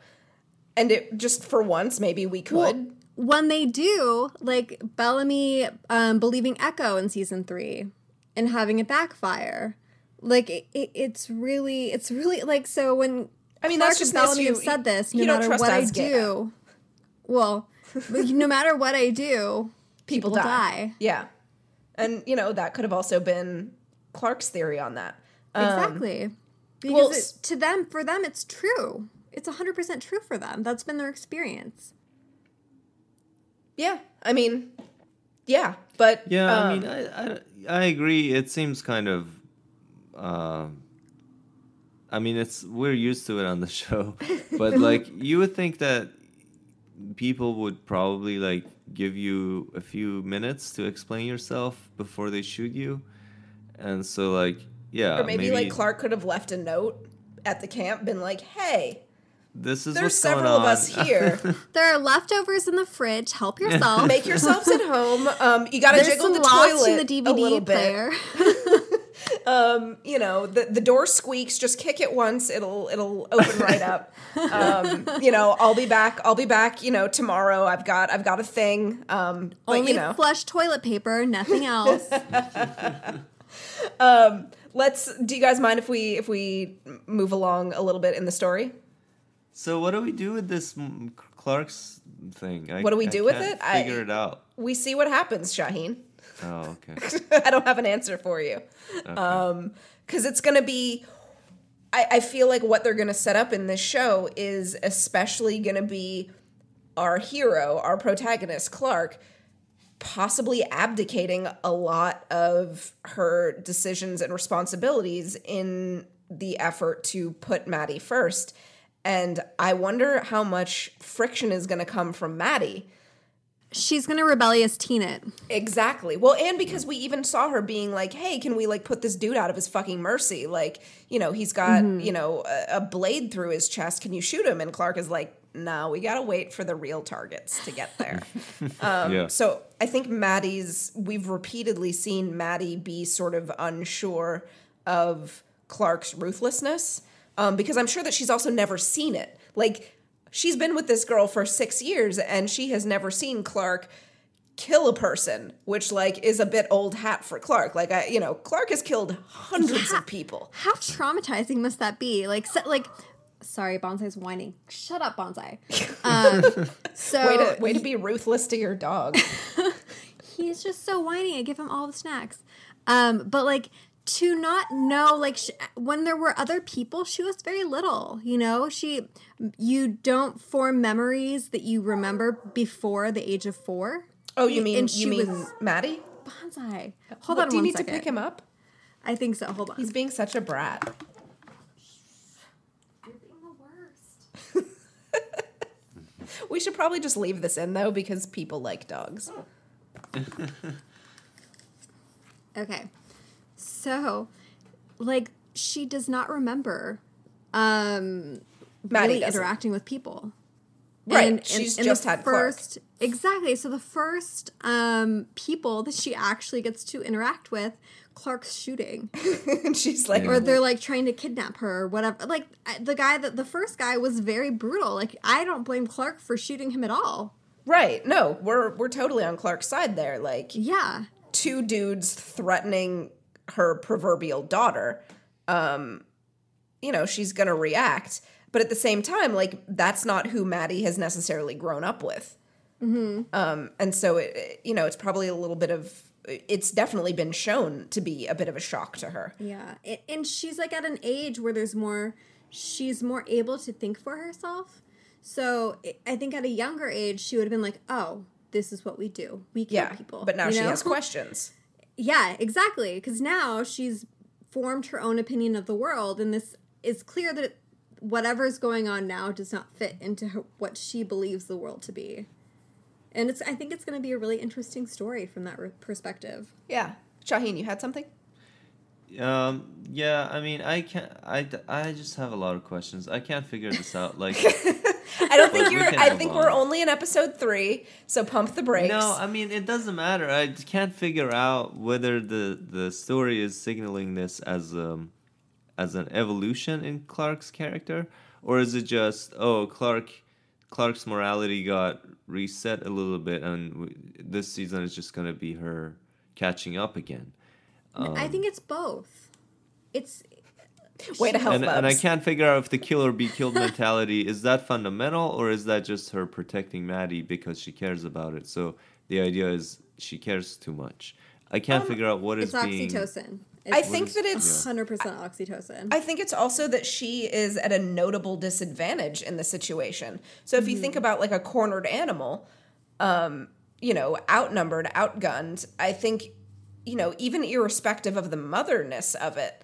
And it just for once, maybe we could. Well, when they do, like Bellamy um, believing Echo in season three and having it backfire, like it, it, it's really, it's really like so when I mean, Clarke that's just and Bellamy you- have said this. No you don't matter trust what I do, well, no matter what I do, people, people die. die. Yeah. And, you know, that could have also been Clarke's theory on that. Um, exactly. Because well, it- to them, for them, it's true. It's hundred percent true for them. That's been their experience. yeah. I mean, yeah. But Yeah, I um, mean, I, I, I agree. It seems kind of. Um, I mean, it's we're used to it on the show, but like you would think that people would probably like give you a few minutes to explain yourself before they shoot you, and so like yeah, or maybe, like Clarke could have left a note at the camp, been like, hey, This is there's what's going several of us here. There are leftovers in the fridge. Help yourself. Make yourselves at home. Um, you got to jiggle the lost toilet in the a little DVD bit. Player. you know the, the door squeaks just kick it once it'll it'll open right up um, you know i'll be back i'll be back you know tomorrow i've got i've got a thing um but Only you know flush toilet paper, nothing else. um, let's do you guys mind if we if we move along a little bit in the story So what do we do with this mm, Clarke's thing? I, What do we I do with can't it? I- Figure it out. we see what happens shahin Oh, okay. i don't have an answer for you okay. Um, because it's going to be I, I feel like what they're going to set up in this show is especially going to be our hero our protagonist clarke possibly abdicating a lot of her decisions and responsibilities in the effort to put madi first and i wonder how much friction is going to come from madi She's gonna rebellious teen it. Exactly. Well, and because we even saw her being like, "Hey, can we like put this dude out of his fucking mercy? Like, you know, he's got you know a, a blade through his chest. Can you shoot him?" And Clarke is like, "No, we gotta wait for the real targets to get there." yeah. so I think Madi's. We've repeatedly seen Madi be sort of unsure of Clarke's ruthlessness um, because I'm sure that she's also never seen it. Like she's been with this girl for six years and she has never seen Clarke kill a person, which like is a bit old hat for Clarke. Like I, you know, Clarke has killed hundreds Yeah. of people. How traumatizing must that be? Like, so, like Sorry, Bonsai's whining. Shut up, Bonsai. Um, so way to way to be ruthless to your dog. he's just so whiny. I give him all the snacks. Um, but like to not know, like sh- when there were other people, she was very little. You know, she you don't form memories that you remember before the age of four. Oh, you mean And you she mean was- Madi? Bonsai. Hold What, on do you one need second. to pick him up? I think so. Hold on. He's being such a brat. You're being the worst. We should probably just leave this in though because people like dogs. Okay. So, like, she does not remember um Madi really interacting with people. Right, she's the just had Clarke. first exactly. So the first um people that she actually gets to interact with, Clarke's shooting, and she's like, or they're like trying to kidnap her or whatever. Like the guy that the first guy was very brutal. Like I don't blame Clarke for shooting him at all. right? No, we're we're totally on Clarke's side there. Like Yeah, two dudes threatening her proverbial daughter. Um, you know, she's gonna react, but at the same time, like that's not who Madi has necessarily grown up with. Um, and so it, it- you know, it's probably a little bit of. It's definitely been shown to be a bit of a shock to her. Yeah, and she's like at an age where there's more. She's more able to think for herself. So I- think at a younger age, she would have been like, "Oh, this is what we do. We kill Yeah, people." but now you she know? has questions. Yeah, exactly. Because now she's formed her own opinion of the world, and this is clear that whatever's going on now does not fit into her, what she believes the world to be. And it's. I think it's going to be a really interesting story from that re- perspective. Yeah, Shahin, you had something. Um, yeah, I mean, I can't. I. I just have a lot of questions. I can't figure this out. Like, I don't think we you're. I think on. we're only in episode three, so pump the brakes. no, I mean, it doesn't matter. I just can't figure out whether the the story is signaling this as um as an evolution in Clarke's character, or is it just oh Clarke Clarke's morality got reset a little bit, and w- this season is just gonna be her catching up again. I think it's both. It's Way to help and, and I can't figure out if the kill or be killed mentality is that fundamental or is that just her protecting Madi because she cares about it. So the idea is she cares too much. I can't figure out what is it's being. oxytocin. I It's think that it's. hundred percent oxytocin. I think it's also that she is at a notable disadvantage in the situation. So if you think about like a cornered animal, um, you know, outnumbered, outgunned, I think, you know, even irrespective of the motherness of it,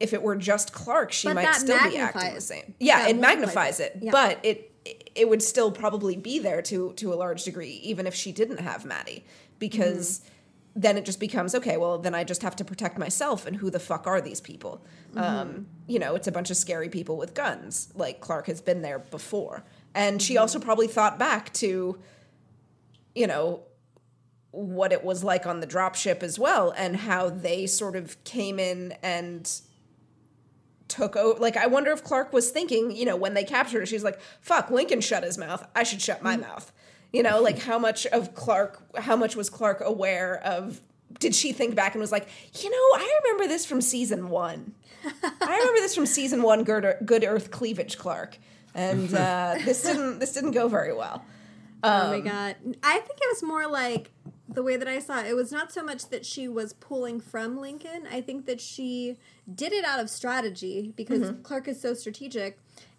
if it were just Clarke, she But might still be acting the same. Yeah, that it magnifies it. Yeah. but it it would still probably be there to to a large degree, even if she didn't have Madi, because Mm-hmm. then it just becomes okay. Well, then I just have to protect myself, and who the fuck are these people? Mm-hmm. Um, you know, it's a bunch of scary people with guns. Like Clarke has been there before, and Mm-hmm. she also probably thought back to, you know, what it was like on the dropship as well, and how they sort of came in and took over. Like, I wonder if Clarke was thinking, you know, when they captured her, she's like, fuck, Lincoln shut his mouth. I should shut my mouth. You know, like how much of Clarke, how much was Clarke aware of? Did she think back and was like, you know, I remember this from season one. I remember this from season one, Good, Earth Cleavage Clarke. And uh, this didn't this didn't go very well. oh Um, my god! I think it was more like the way that I saw it. It was not so much that she was pulling from Lincoln. I think that she did it out of strategy because Mm-hmm. Clarke is so strategic.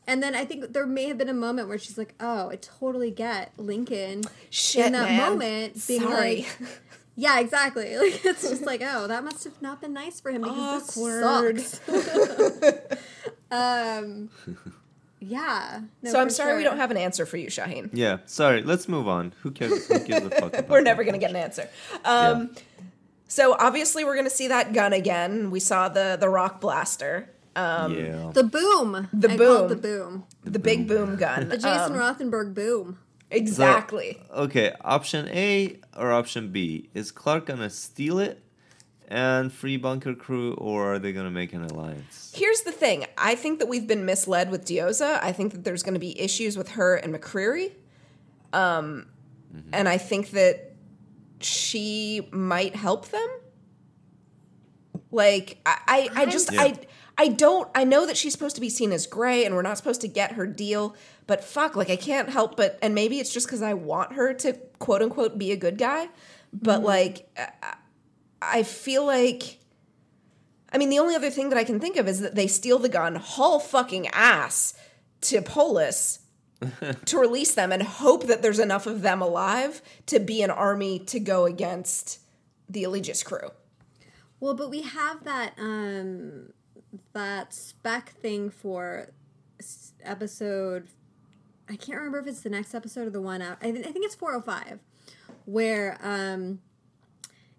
And then I think there may have been a moment where she's like, "Oh, I totally get Lincoln." Shit, in that man. moment, being Sorry. like, "Yeah, exactly." Like it's just like, "Oh, that must have not been nice for him because Awkward. this sucks." um, yeah. No, so I'm for sorry we don't have an answer for you, Shahin. Yeah, sorry. Let's move on. Who cares? Who gives a fuck? About We're never going to get an answer. Um, So obviously we're going to see that gun again. We saw the the rock blaster, yeah. The boom. The I call it boom. the boom. the big boom gun. The Jason Um, Rothenberg boom. exactly. Okay, option A or option B? Is Clarke gonna steal it and free bunker crew, or are they gonna make an alliance? Here's the thing. I think that we've been misled with Diyoza. I think that there's going to be issues with her and McCreary. Um, mm-hmm. And I think that she might help them. Like I, I, I just Yeah. I I don't I know that she's supposed to be seen as gray and we're not supposed to get her deal, but fuck, like I can't help but and maybe it's just because I want her to quote unquote be a good guy, but mm-hmm. like I, I feel like I mean the only other thing that I can think of is that they steal the gun, haul fucking ass to Polis to release them and hope that there's enough of them alive to be an army to go against the Eligius crew. Well, but we have that um that spec thing for episode. I can't remember if it's the next episode or the one out. I, th- I think it's four hundred five, where um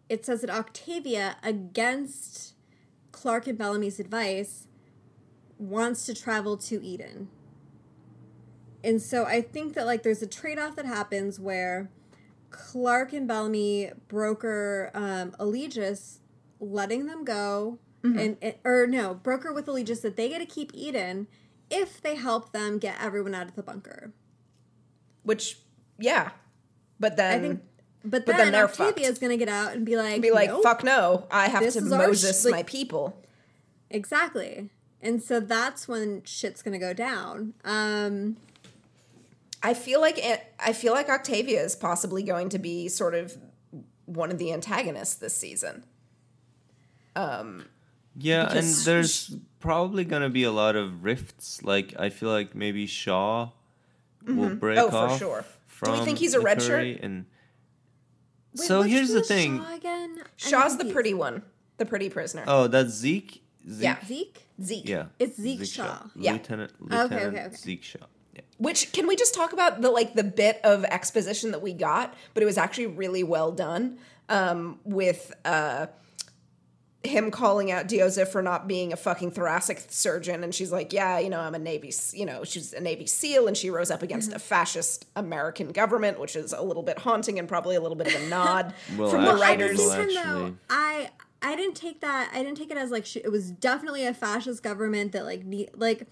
it says that Octavia, against Clarke and Bellamy's advice, wants to travel to Eden. And so I think that like there's a trade off that happens where Clarke and Bellamy broker um, Eligius, letting them go, and, and or no broker with Eligius that they get to keep Eden if they help them get everyone out of the bunker. Which, yeah. But then I think, but But then, then they're Octavia's fucked. gonna get out and be like, be like, "Nope." fuck no, I have to is our sh- Moses like- my people. exactly. And so that's when shit's gonna go down. Um, I feel like it, I feel like Octavia is possibly going to be sort of one of the antagonists this season. Yeah, and there's probably gonna be a lot of rifts. Like I feel like maybe Shaw will break Oh, for off. sure. From Do we think he's a red shirt? And wait, so which here's the thing. Shaw again? Shaw's the pretty one, the pretty prisoner. Oh, that's Zeke. Zeke? Yeah. Zeke. Zeke. Yeah. It's Zeke Shaw. Yeah. Lieutenant Okay, Lieutenant okay, okay. Zeke Shaw. Yeah. Which can we just talk about the like the bit of exposition that we got, but it was actually really well done um, with uh, him calling out Diyoza for not being a fucking thoracic surgeon, and she's like, "Yeah, you know, I'm a Navy, you know, she's a Navy SEAL, and she rose up against a fascist American government, which is a little bit haunting and probably a little bit of a nod Well, from Well, the At the writers." Well, same time, though, I I didn't take that. I didn't take it as like sh- it was definitely a fascist government that like need like.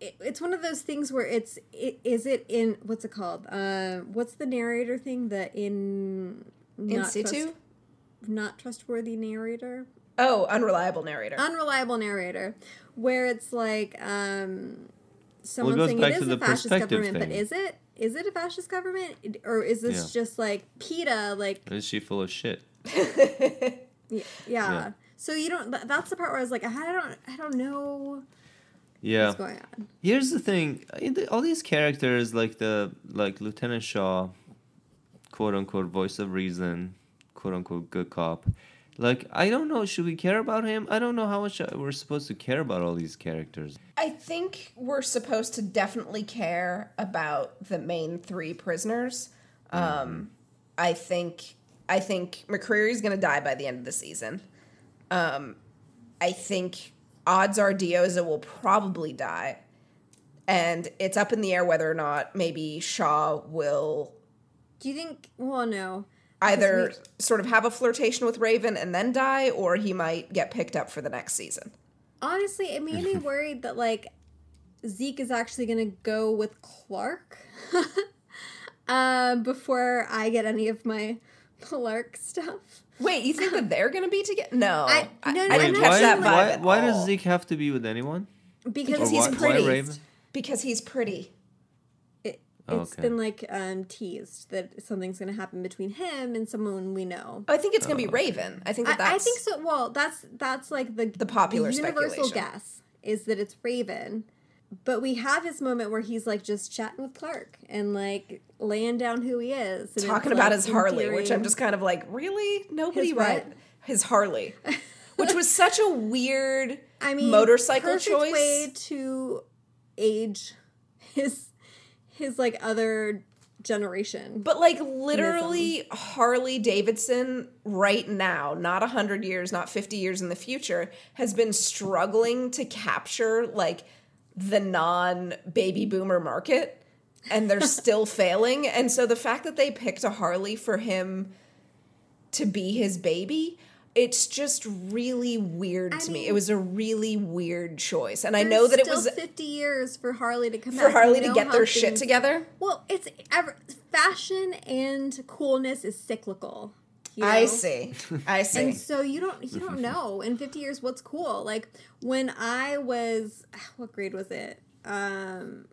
It, it's one of those things where it's it, is it in what's it called? Uh, what's the narrator thing? The in In situ? trust- not trustworthy narrator, Oh, unreliable narrator. unreliable narrator, where it's like um, someone goes saying back it to is the a fascist perspective government, but is it? Is it a fascist government, or is this Yeah. just like PETA? Like Is she full of shit? Yeah, yeah. Yeah. So you don't. That's the part where I was like, I don't, I don't know Yeah. what's going on. Here's the thing: all these characters, like the like Lieutenant Shaw, quote unquote voice of reason, quote unquote good cop. Like I don't know, should we care about him? I don't know how much uh, we're supposed to care about all these characters. I think we're supposed to definitely care about the main three prisoners. Um, I think I think McCreary's going to die by the end of the season. Um, I think odds are Diyoza will probably die, and it's up in the air whether or not maybe Shaw will Do you think? Well, no. Either sort of have a flirtation with Raven and then die, or he might get picked up for the next season. Honestly, it made me worried that like Zeke is actually gonna go with Clarke um, before I get any of my Clarke stuff. Wait, you think that they're going to be together? No, I- no, no, I I'm didn't not catch saying, that like- vibe why, at why all. does Zeke have to be with anyone? Because Because Or he's why, pretty. why Raven? Because he's pretty. It, Oh, it's okay. been like um, teased that something's gonna happen between him and someone we know. Oh, I think it's going to be Raven. I think that that's. I, I think so. Well, that's that's like the The popular universal guess is that it's Raven, but we have his moment where he's like just chatting with Clarke and like laying down who he is, and Talking about like, his in Harley, which I'm just kind of like, really? Nobody His read what? his Harley, which was such a weird I mean motorcycle choice. way to age his his like other generation. But like literally Harley Davidson right now, not 100 years, not 50 years in the future, has been struggling to capture like the non baby boomer market and they're still failing. And so the fact that they picked a Harley for him to be his baby, it's just really weird I to me. It was a really weird choice. And I know that it was fifty years for Harley to come out for. Harley to get their shit together. Well, it's ever fashion and coolness is cyclical. You I see. I see. And so you don't you don't know in 50 years what's cool. Like when I was what grade was it? Um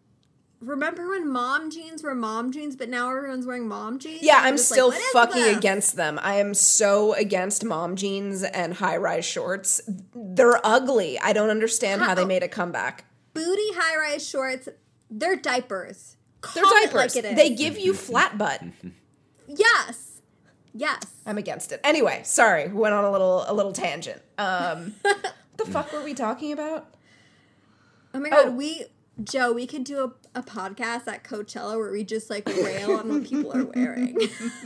remember when mom jeans were mom jeans but now everyone's wearing mom jeans? Yeah, I'm just like, still fucking this? against them. I am so against mom jeans and high rise shorts. They're ugly. I don't understand how they made a comeback. booty high-rise shorts. They're diapers. They're Call it diapers. Like. They give you flat butt. yes. Yes. I'm against it. Anyway, sorry, we went on a little a little tangent. Um, what the fuck were we talking about? Oh my god, Oh. we Jo, we could do a, a podcast at Coachella where we just like rail on what people are wearing.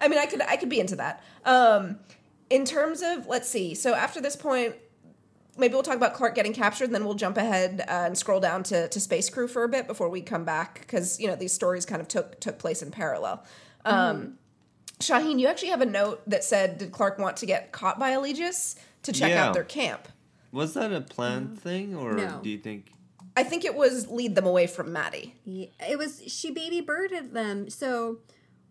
I mean, I could I could be into that. Um, in terms of let's see. So after this point, maybe we'll talk about Clarke getting captured, and then we'll jump ahead uh, and scroll down to, to Space Crew for a bit before we come back because you know these stories kind of took took place in parallel. Um, Shahin, you actually have a note that said, "Did Clarke want to get caught by Eligius to check Yeah. out their camp?" Was that a planned thing, or No. do you think? I think it was lead them away from Madi. Yeah, it was she baby birded them. So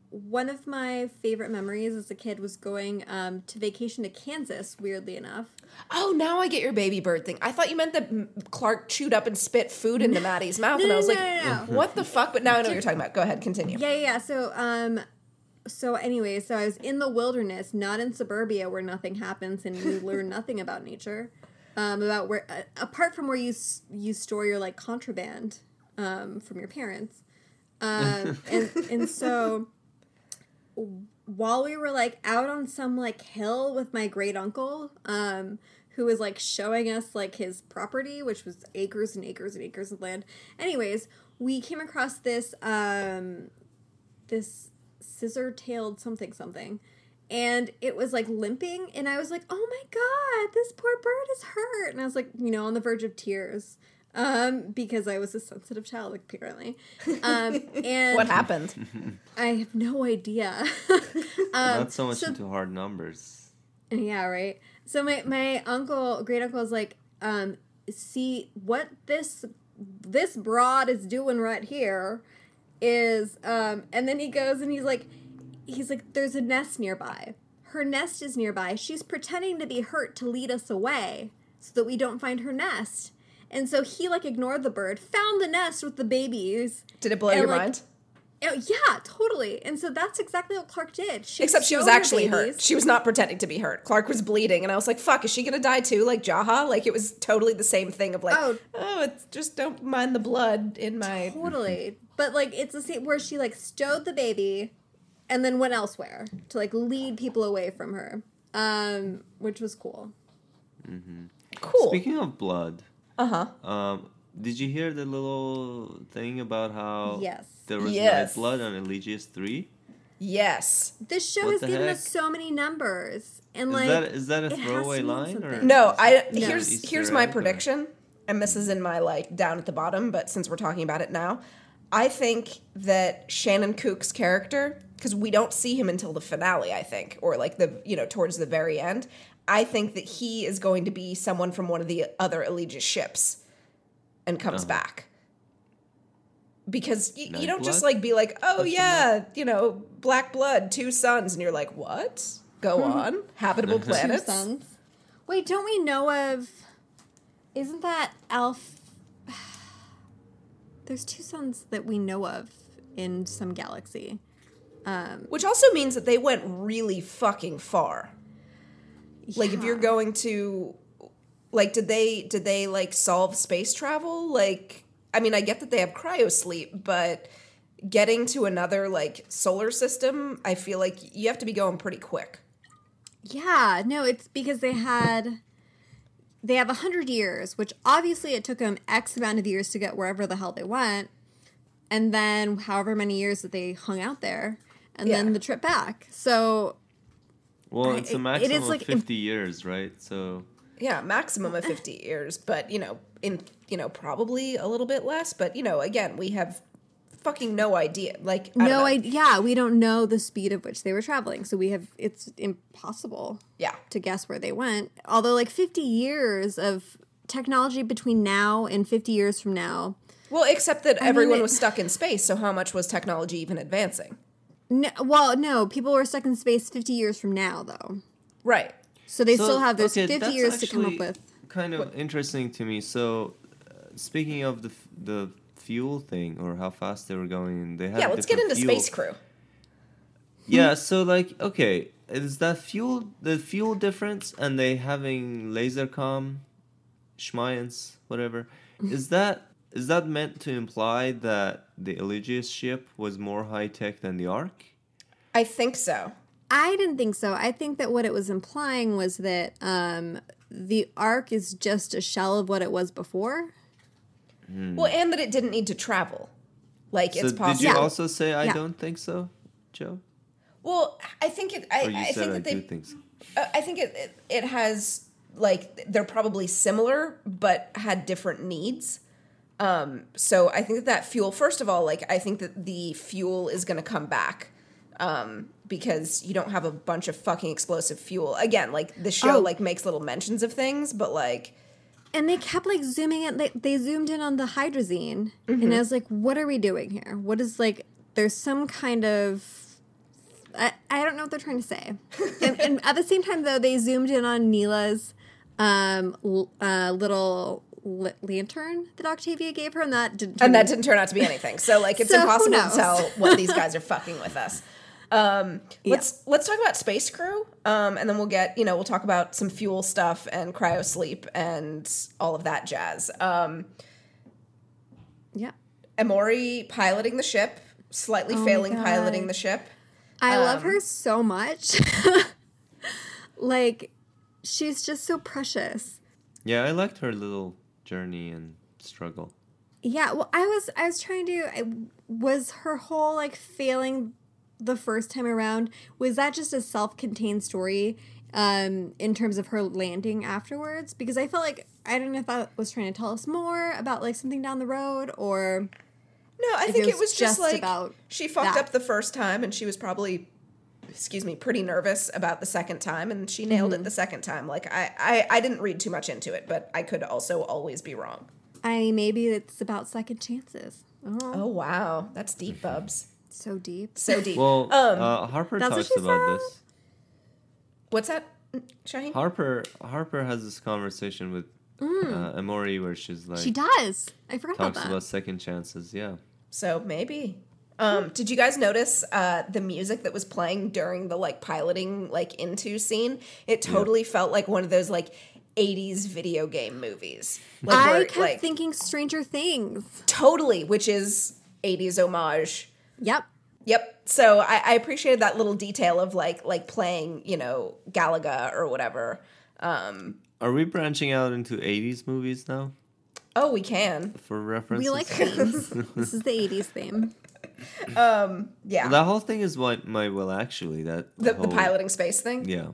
one of my favorite memories as a kid was going um, to vacation to Kansas. Weirdly enough, Oh, now I get your baby bird thing. I thought you meant that Clarke chewed up and spit food into Madi's mouth, No, and I was no, like, no, no. "What the fuck?" But now I know what you're talking about. Go ahead, continue. yeah, yeah. yeah. So um, so anyway, so I was in the wilderness, not in suburbia where nothing happens and you learn nothing about nature. Um, about where uh, apart from where you you store your like contraband um, from your parents, um, and and so while we were like out on some like hill with my great uncle um who was like showing us like his property which was acres and acres and acres of land. Anyways we came across this um this scissor tailed something something and it was like limping and i was like oh my god this poor bird is hurt and i was like you know on the verge of tears um because i was a sensitive child apparently um and What happened? I have no idea. Not so much so- into hard numbers. yeah, right. So my my uncle, great uncle, is like, um, see what this this broad is doing right here is, um, and then he goes and he's like, he's like, there's a nest nearby. Her nest is nearby. She's pretending to be hurt to lead us away so that we don't find her nest. And so he like ignored the bird, found the nest with the babies. Did it blow And, your like, mind? Oh, yeah, totally. And so that's exactly what Clarke did. She Except she was actually hurt. She was not pretending to be hurt. Clarke was bleeding, and I was like, "Fuck, is she gonna die too?" Like Jaha. Like it was totally the same thing of like, Oh. "Oh, it's just don't mind the blood in my." Totally. But like it's the same where she like stowed the baby and then went elsewhere to like lead people away from her. Um, which was cool. Cool. Speaking of blood, Uh huh. um, did you hear the little thing about how Yes. there was Yes. night blood on Eligius three? Yes. This show What has given heck? us so many numbers. And Is like that is that a it has to throwaway line or. No, I No. here's Easter here's my egg or- prediction, and this is in my like down at the bottom, but since we're talking about it now, I think that Shannon Kook's character, because we don't see him until the finale, I think, or like the you know towards the very end. I think that he is going to be someone from one of the other Allegiant ships, and comes Uh-huh. back. Because y- you don't just like be like, oh Question yeah, you know, black blood, two suns, and you're like, what? Go on, habitable two planets. Wait, don't we know of isn't that Alf There's two sons that we know of in some galaxy. Um Which also means that they went really fucking far. Like if you're going to like did they did they like solve space travel? Like I mean I get that they have cryosleep, but getting to another like solar system, I feel like you have to be going pretty quick. Yeah, no, it's because they had they have a hundred years, which obviously it took them X amount of years to get wherever the hell they went, and then however many years that they hung out there, and Yeah. then the trip back. So Well, it's a maximum is, like, of im- fifty years, right? So Yeah, maximum of 50 years, but you know, in you know, probably a little bit less, but you know, again, we have fucking no idea. Like I no idea. Yeah, we don't know the speed of which they were traveling, so we have it's impossible Yeah. to guess where they went. Although, like fifty years of technology between now and fifty years from now, Well, except that mean, everyone it- was stuck in space, so how much was technology even advancing? No, well, no, people were stuck in space 50 years from now, though. Right. So they So, still have those okay, 50 years to come up with. Kind of interesting to me. So, uh, speaking of the the fuel thing or how fast they were going, they had Yeah, let's get into fuel. Space Crew. Yeah, so like okay, is that fuel the fuel difference and they having laser com, schmiance, whatever? Is that is that meant to imply that the Eligius ship was more high tech than the Ark? I think so. I didn't think so. I think that what it was implying was that um, the Ark is just a shell of what it was before. Well, and that it didn't need to travel. Like So it's possible. did you Yeah. also say I Yeah. don't think so, Jo? Well, I think it. I, Or you I said think I that they. do think so. Uh, I think it, it it has like they're probably similar but had different needs. Um, so I think that that fuel. First of all, like I think that the fuel is going to come back um, because you don't have a bunch of fucking explosive fuel. Again, like the show Oh. like makes little mentions of things, but like And they kept like zooming in. They, they zoomed in on the hydrazine, Mm-hmm. and I was like, "What are we doing here? What is like? There's some kind of." I, I don't know what they're trying to say. and, and at the same time, though, they zoomed in on Niylah's um, l- uh, little li- lantern that Octavia gave her, and that didn't. and turn that didn't turn out to be anything. So like it's So impossible to tell what these guys are fucking with us. Um, let's let's talk about Space Crew, um, and then we'll get you know we'll talk about some fuel stuff and cryo sleep and all of that jazz. Um, Yeah. Emori piloting the ship, slightly Oh failing piloting the ship. I love Um, her so much. like, she's just so precious. Yeah, I liked her little journey and struggle. Yeah, well, I was I was trying to. I, was her whole like failing the first time around? Was that just a self-contained story um, in terms of her landing afterwards? Because I felt like I don't know if that was trying to tell us more about like something down the road or No, I think it it was was just just like about she fucked that. up the first time, and she was probably, excuse me, pretty nervous about the second time, and she nailed Mm-hmm. it the second time. Like I, I, I didn't read too much into it, but I could also always be wrong. I mean maybe it's about second chances. Oh, Oh wow, that's deep, Bubs. So deep. So deep. Well, um, uh, Harper that's what talks about said. this. what's that, Shahin? Harper Harper has this conversation with uh, Emori where she's like Mm. She does. I forgot about talks that. about second chances. Yeah. So maybe. Um, did you guys notice uh, the music that was playing during the like piloting like into scene? It totally felt like one of those like 80s video game movies. Like, I where, kept like, thinking Stranger Things. totally, which is 80s homage. Yep. Yep. So I, I appreciated that little detail of like like playing, you know, Galaga or whatever. Um, Are we branching out into 80s movies now oh, we can. for reference? We like themes. this is the 80s theme. Um, Yeah. that whole thing is what my well actually that the, the piloting space thing. Yeah.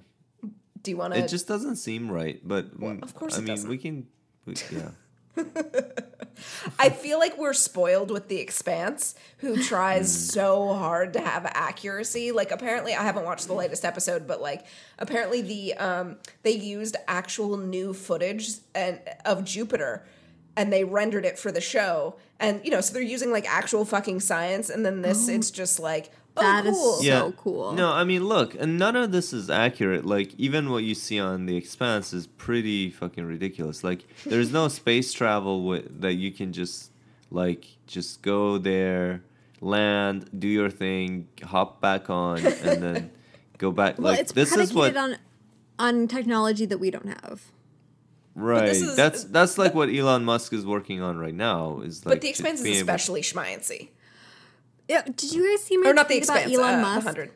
Do you want to? It just doesn't seem right, but mm, of course I it mean doesn't. we can we, yeah. I feel like we're spoiled with the Expanse, who tries Hmm. so hard to have accuracy. Like apparently, I haven't watched the latest episode, but like apparently the um they used actual new footage and of Jupiter, and they rendered it for the show. And you know, so they're using like actual fucking science, and then this it's just like oh That is cool. so yeah. cool. No, I mean, look, and none of this is accurate. Like, even what you see on The Expanse is pretty fucking ridiculous. Like, there's no space travel with, that you can just, like, just go there, land, do your thing, hop back on, and then go back. Well, like, it's this is predicated what. on on technology that we don't have. right. is- that's that's like what Elon Musk is working on right now. Is like But the Expanse is especially schmancy. Yeah, did you guys see my Or not the tweet about Elon uh, Musk? the hundred.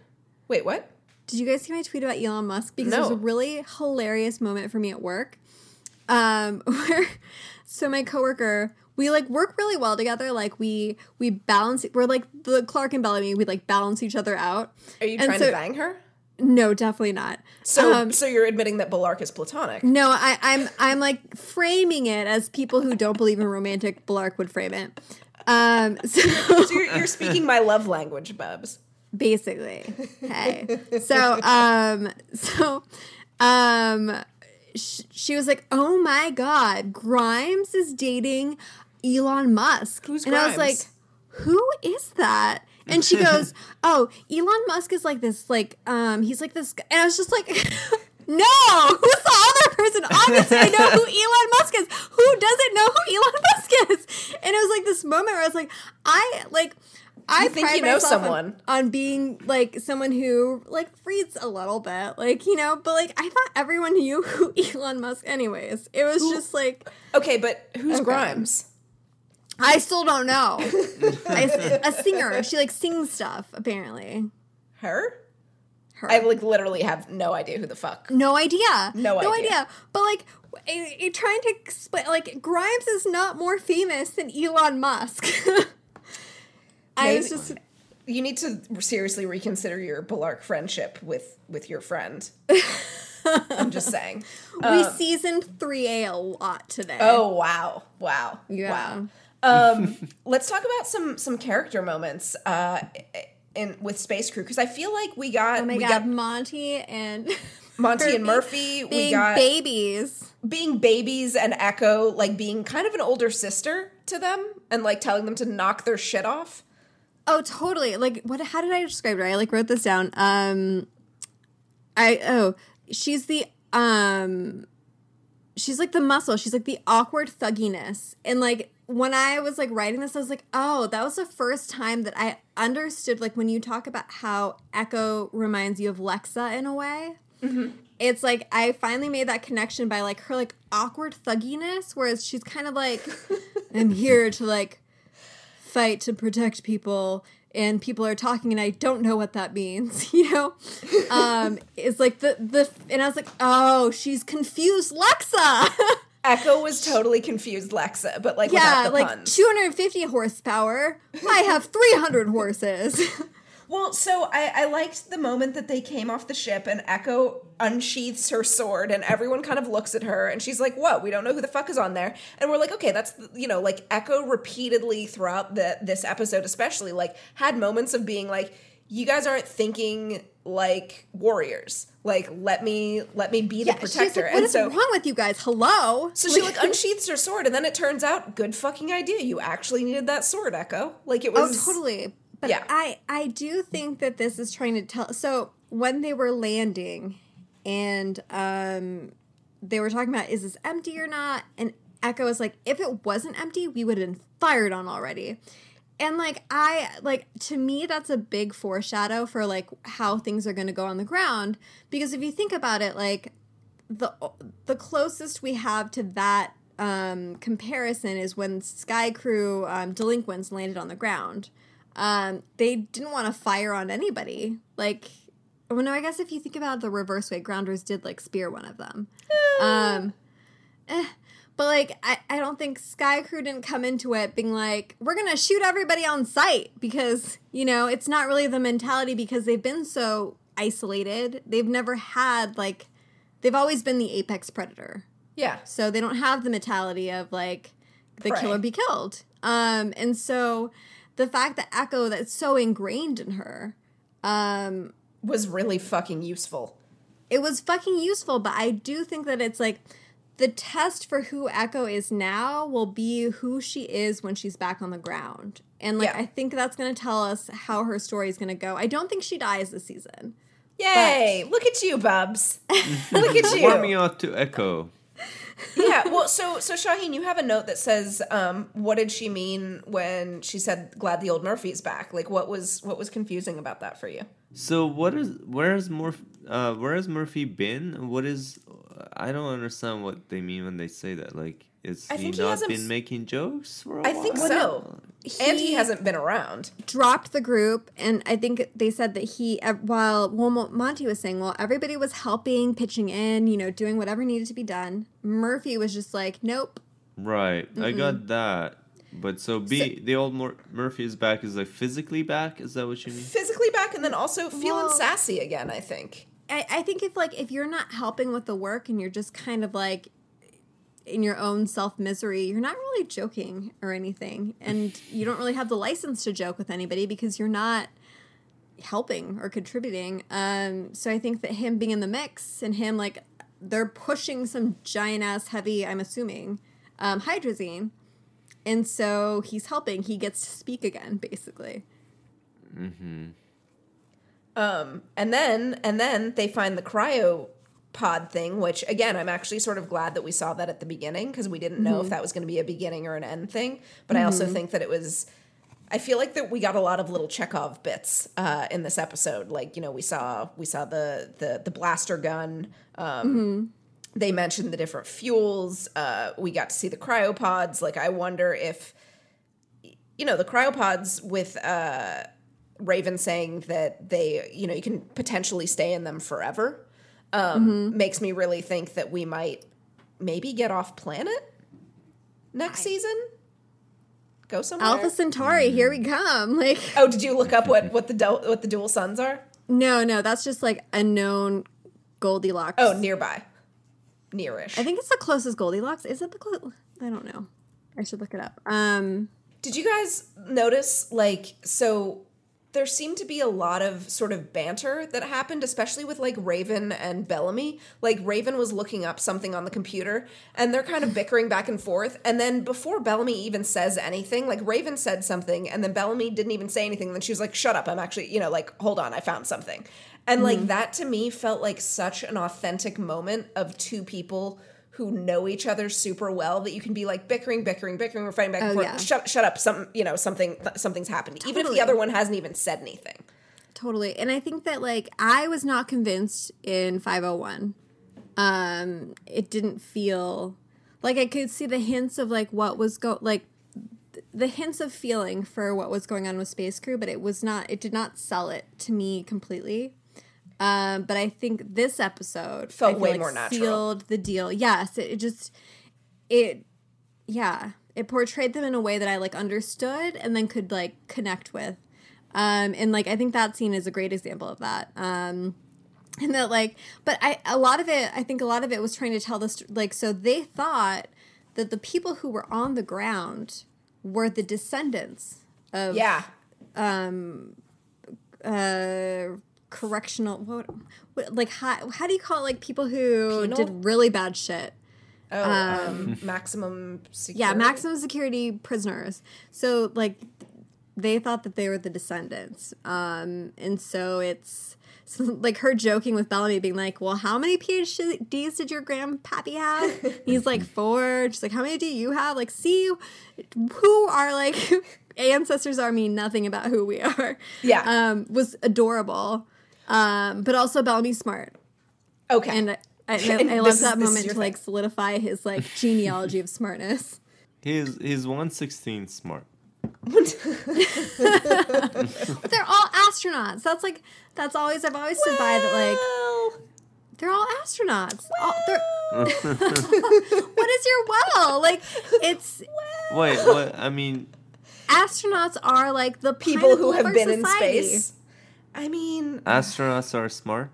Wait, what? Did you guys see my tweet about Elon Musk? Because No. it was a really hilarious moment for me at work. Um, where so my coworker, we like work really well together. Like we we balance. We're like the Clarke and Bellamy. We like balance each other out. Are you And trying so- to bang her? No, definitely not. So, Um, so you're admitting that Bellarke is platonic? No, I, I'm I'm like framing it as people who don't believe in romantic Bellarke would frame it. Um, so So you're, you're speaking my love language, Bubs. basically, hey. So um, so um, sh- she was like, "Oh my god, Grimes is dating Elon Musk," Who's and I was like, "Who is that?" And she goes, "Oh, Elon Musk is like this, like, um, he's like this." And I was just like, "No, who's the other person? Obviously, I know who Elon Musk is. Who doesn't know who Elon Musk is?" And it was like this moment where I was like, "I like." I You think you know myself on- someone. on being like someone who like reads a little bit, like you know, but like I thought everyone knew who Elon Musk. Anyways, it was just like Okay, but who's Okay. Grimes? I still don't know. I, a singer, she like sings stuff apparently. Her? Her. I like literally have no idea who the fuck. no idea. No idea. But like. I- I- trying to explain, like Grimes is not more famous than Elon Musk. I was just You need to seriously reconsider your Bellarke friendship with with your friend. I'm just saying. we seasoned three A a lot today. Oh wow, wow, Yeah. wow. Um, let's talk about some some character moments uh, in with Space Crew because I feel like we got Oh my we god, got Monty and Monty and Murphy. We got babies. Being babies and Echo like being kind of an older sister to them and like telling them to knock their shit off. Oh, totally. Like, what? How did I describe her? I like wrote this down. Um, I oh, she's the um, she's like the muscle. She's like the awkward thugginess, and like when I was like writing this, I was like, oh, that was the first time that I understood. Like when you talk about how Echo reminds you of Lexa in a way. It's like I finally made that connection by like her like awkward thugginess, whereas she's kind of like, I'm here to like fight to protect people and people are talking and I don't know what that means, you know? Um it's like the the and I was like, "Oh, she's confused Lexa." Echo was totally confused, Lexa, but like yeah, like puns. 250 horsepower. I have 300 horses. Well, so I, I liked the moment that they came off the ship and Echo unsheaths her sword and everyone kind of looks at her and she's like, "What? We don't know who the fuck is on there." And we're like, "Okay, that's you know, like Echo repeatedly throughout the this episode especially like had moments of being like, "You guys aren't thinking like warriors. Like let me let me be the protector." like, what and is so wrong with you guys? Hello? so she like unsheaths her sword and then it turns out good fucking idea. You actually needed that sword, Echo. Like it was Oh, was totally. But Yeah. I I do think that this is trying to tell. So when they were landing, and um, they were talking about is this empty or not, and Echo was like, if it wasn't empty, we would have been fired on already. And like I like to me that's a big foreshadow for like how things are going to go on the ground because if you think about it like the the closest we have to that um, comparison is when Sky Crew um, delinquents landed on the ground. Um, they didn't want to fire on anybody. Like, well, no, I guess if you think about it the reverse way, Grounders did like spear one of them. Um, eh, but like, I, I don't think Sky Crew didn't come into it being like, we're gonna shoot everybody on sight because you know it's not really the mentality because they've been so isolated. They've never had like, they've always been the apex predator. yeah. So they don't have the mentality of like the Prey. killer be killed. Um, and so the fact that Echo that's so ingrained in her, um, Was really fucking useful. it was fucking useful, but I do think that it's like the test for who Echo is now will be who she is when she's back on the ground. And like Yeah. I think that's gonna tell us how her story is gonna go. I don't think she dies this season. Yay! Look at you, Bubs. Look at Warming you. up to Echo. Yeah. Well, so so Shahin, you have a note that says, um, "What did she mean when she said glad the old Murphy's back?" Like, what was what was confusing about that for you? So what is where has Murph uh where has Murphy been? What is I don't understand what they mean when they say that. Like is I he think he not been making jokes for a I think while? So. and he He- hasn't been around. dropped the group and i think they said that he uh, while well monty was saying well everybody was helping pitching in you know doing whatever needed to be done murphy was just like nope Right. I got that. But so B the old Mur- Murphy is back is like physically back? Is that what you mean? Physically back, and then also feeling Well- sassy again. I think. I, I think if like if you're not helping with the work and you're just kind of like in your own self misery you're not really joking or anything. And you don't really have the license to joke with anybody because you're not helping or contributing. Um so i think that him being in the mix and him like they're pushing some giant ass heavy i'm assuming um hydrazine. And so he's helping. He gets to speak again basically. Hmm. Um, and then and then they find the cryo pod thing, which again, I'm actually sort of glad that we saw that at the beginning because we didn't know if that was going to be a beginning or an end thing. But I also think that it was. I feel like that we got a lot of little Chekhov bits uh, in this episode. Like you know, we saw we saw the the the blaster gun. Um, They mentioned the different fuels. Uh, we got to see the cryopods. Like I wonder if you know the cryopods with uh, Raven saying that they, you know, you can potentially stay in them forever, um, makes me really think that we might maybe get off planet next season. Go somewhere. Alpha Centauri, here we come. Like, oh, did you look up what what the du- what the dual suns are? no, no, that's just like a known Goldilocks. Oh, nearby, nearish. I think it's the closest Goldilocks. Is it the close? I don't know. I should look it up. Um, Did you guys notice, like, so there seemed to be a lot of sort of banter that happened, especially with like Raven and Bellamy. Like, Raven was looking up something on the computer and they're kind of bickering back and forth. And then before Bellamy even says anything, like, Raven said something and then Bellamy didn't even say anything. then she was like, shut up. I'm actually, you know, like, hold on, I found something. And like, mm-hmm. that to me felt like such an authentic moment of two people who know each other super well that you can be like bickering, bickering, bickering, we're fighting back and Oh, forth. yeah. Shut, shut up! Some, you know, something, th- something's happened. Even if the other one hasn't even said anything. Totally. And I think that like I was not convinced in 501. Um it didn't feel like I could see the hints of like what was go like th- the hints of feeling for what was going on with Space Crew, but it was not it did not sell it to me completely. Um but I think this episode Felt I way like more natural. Sealed the deal. Yes, it, it just it yeah, it portrayed them in a way that I like understood and then could like connect with. Um, and like I think that scene is a great example of that. Um, and that like, but I a lot of it, I think a lot of it was trying to tell this like so they thought that the people who were on the ground were the descendants of Yeah, uh correctional what, what like how, how do you call it like people who Penal? did really bad shit oh, um, maximum security. Yeah, maximum security prisoners. So like they thought that they were the descendants. Um and so it's so, like her joking with Bellamy being like, "Well, how many PhDs did your grandpappy have?" He's like, four. She's like, "How many do you have?" Like, see who our like ancestors are mean nothing about who we are. Yeah. Um was adorable. Um but also Bellamy's smart. Okay, And I, I, And I love is- that moment your to like solidify his like genealogy of smartness. He's he's one sixteen smart. But they're all astronauts. That's like that's always I've always stood by that like they're all astronauts. All, they're, what is your well? Like it's Wait, what? I mean, astronauts are like the people who have our been in space. I mean, uh, astronauts are smart.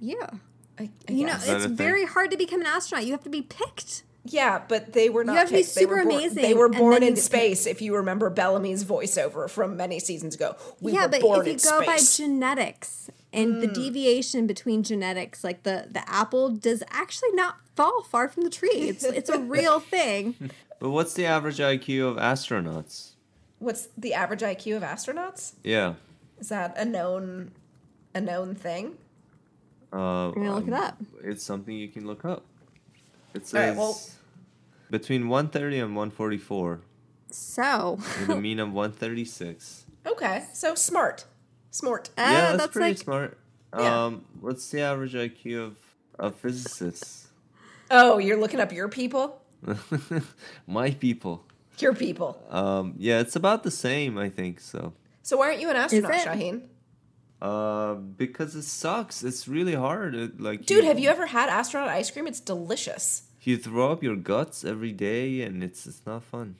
Yeah. I, I You know, guess. that it's a thing? very hard to become an astronaut. You have to be picked. Yeah, but they were not. have to be picked. They were born- amazing, They were born in get space. If you remember Bellamy's voiceover from many seasons ago, we yeah, were but born if you in go by genetics and the hmm. deviation between genetics, like the the apple does actually not fall far from the tree. It's it's a real thing. But what's the average IQ of astronauts? What's the average IQ of astronauts? Yeah. Is that a known, a known thing? Uh, I'm gonna look it um, up. It's something you can look up. It All says right, well- between 130 and 144, So with a mean of 136. Okay, so smart, smart. uh, yeah, that's, that's pretty like smart. Yeah. Um, what's the average IQ of of physicists? Oh, you're looking up your people. My people. Your people. Um, yeah, it's about the same, I think. So, So why aren't you an astronaut, it? Shahin? uh, because it sucks. It's really hard. It, like, Dude, have you ever had astronaut ice cream? It's delicious. You throw up your guts every day, and it's it's not fun.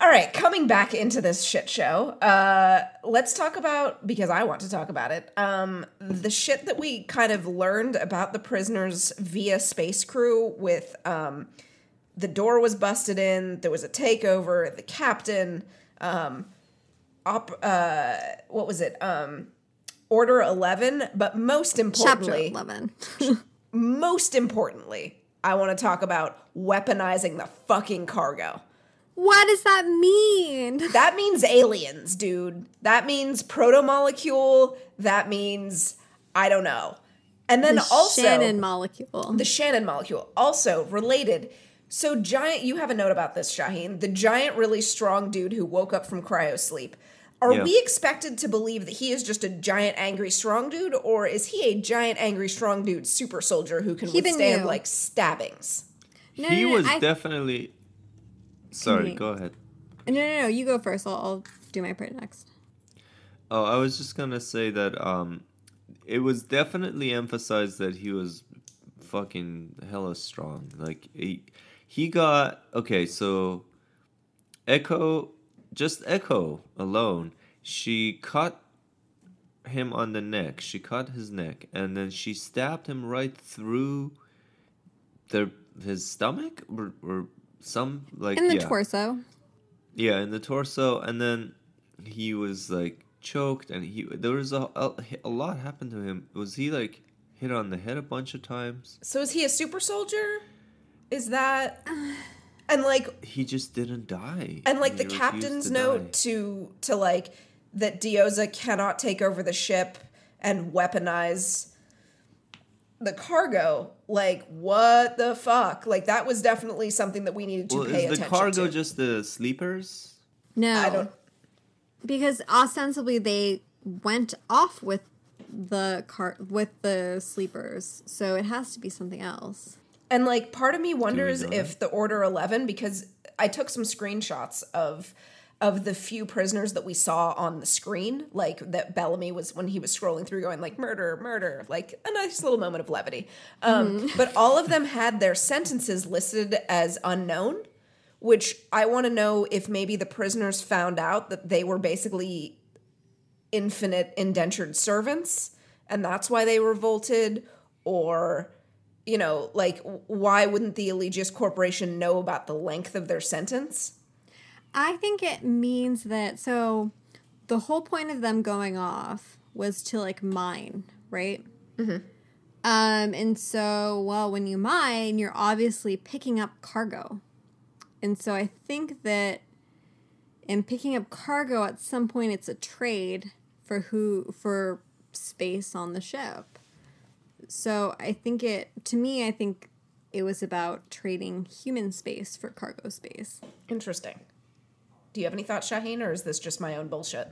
All right, coming back into this shit show, uh, let's talk about because I want to talk about it. Um, the shit that we kind of learned about the prisoners via space crew. With um, the door was busted in, there was a takeover. The captain, um, op, uh, what was it? Um, Order eleven, but most importantly, chapter importantly, eleven. most importantly, I want to talk about weaponizing the fucking cargo. What does that mean? That means aliens, dude. That means proto molecule. That means I don't know. And then the also Shannon molecule. the Shannon molecule. Also related. So giant. You have a note about this, Shahin. The giant, really strong dude who woke up from cryo sleep. Are Yeah. we expected to believe that he is just a giant, angry, strong dude, or is he a giant, angry, strong dude, super soldier who can Keep it withstand like stabbings? No, he no, no, was I- definitely. Sorry, Continue. go ahead. No, no, no. You go first. I'll, I'll do my part next. Oh, I was just gonna say that um, it was definitely emphasized that he was fucking hella strong. Like he, he got okay. So, Echo, just Echo alone, she cut him on the neck. She cut his neck, and then she stabbed him right through the his stomach or, or some like In the yeah. torso. Yeah, in the torso, and then he was like choked, and he there was a, a a lot happened to him. Was he like hit on the head a bunch of times? So is he a super soldier? Is that and like He just didn't die. and like He the captain's to note die. to to like that Diyoza cannot take over the ship and weaponize the cargo. Like what the fuck? Like that was definitely something that we needed to Well, pay is the attention cargo to. just the sleepers? No. I don't. because ostensibly they went off with the car with the sleepers, so it has to be something else. And like part of me wonders if the Order 11 because I took some screenshots of of the few prisoners that we saw on the screen like that Bellamy was when he was scrolling through going like murder murder like a nice little moment of levity. Um but all of them had their sentences listed as unknown which I want to know if maybe the prisoners found out that they were basically infinite indentured servants and that's why they revolted or you know like why wouldn't the Eligius Corporation know about the length of their sentence I think it means that so the whole point of them going off was to like mine, right? Mm-hmm. Um, and so, well, when you mine, you're obviously picking up cargo. And so I think that in picking up cargo, at some point, it's a trade for who for space on the ship. So I think it to me, I think it was about trading human space for cargo space. interesting do you have any thoughts Shahin or is this just my own bullshit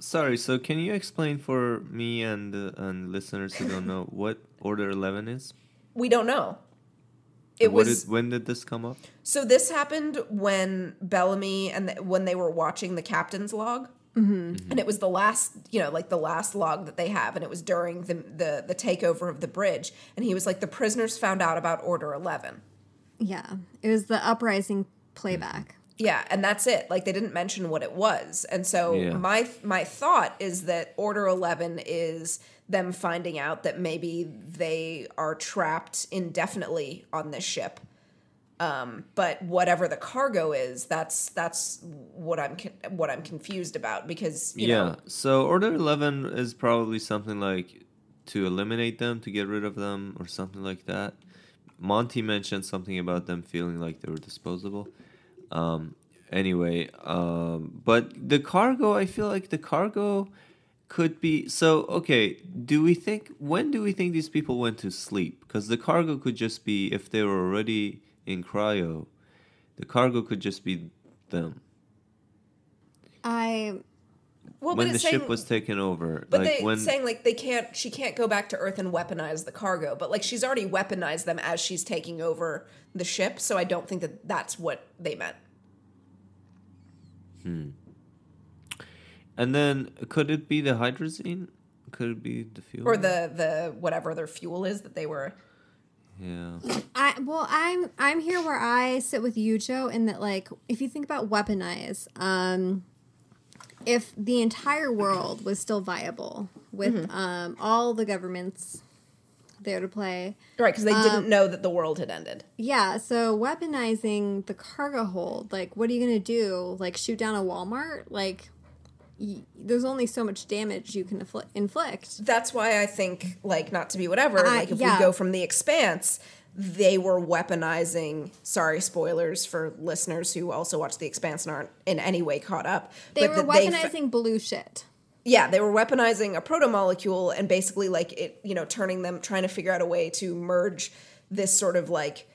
Sorry, so can you explain for me and uh, and listeners who don't know what Order Eleven is? we don't know it What was did- when did this come up? so this happened when Bellamy and the, when they were watching the captain's log Mm-hmm. and it was the last you know like the last log that they have and it was during the, the the takeover of the bridge. And he was like the prisoners found out about order 11 Yeah, it was the uprising playback. yeah and that's it. Like they didn't mention what it was. And so Yeah. my my thought is that order 11 is them finding out that maybe they are trapped indefinitely on this ship um, but whatever the cargo is that's that's what i'm con- what i'm confused about because you yeah. know So Order Eleven is probably something like to eliminate them, to get rid of them, or something like that. Monty mentioned something about them feeling like they were disposable. Um, anyway, um, but the cargo, I feel like the cargo could be so okay. Do we think when do we think these people went to sleep? Because the cargo could just be if they were already in cryo, the cargo could just be them I well, when the it's ship was taken over. But like they when saying like they can't she can't go back to Earth and weaponize the cargo, but like she's already weaponized them as she's taking over the ship, so I don't think that that's what they meant. Hmm. And then could it be the hydrazine? Could it be the fuel? Or the the whatever their fuel is that they were yeah. I well, I'm I'm here where I sit with you, Jo, in that like if you think about weaponize, um, if the entire world was still viable with um all the governments there to play, right because they Um, didn't know that the world had ended. yeah. So weaponizing the cargo hold, like, what are you gonna do? Like, shoot down a Walmart? Like, y- there's only so much damage you can infl- inflict. That's why I think like not to be whatever. I- like if yeah. we go from the expanse, they were weaponizing sorry spoilers for listeners who also watch the expanse and aren't in any way caught up They were weaponizing blue shit. yeah, they were weaponizing a proto molecule and basically like it, you know, turning them trying to figure out a way to merge this sort of like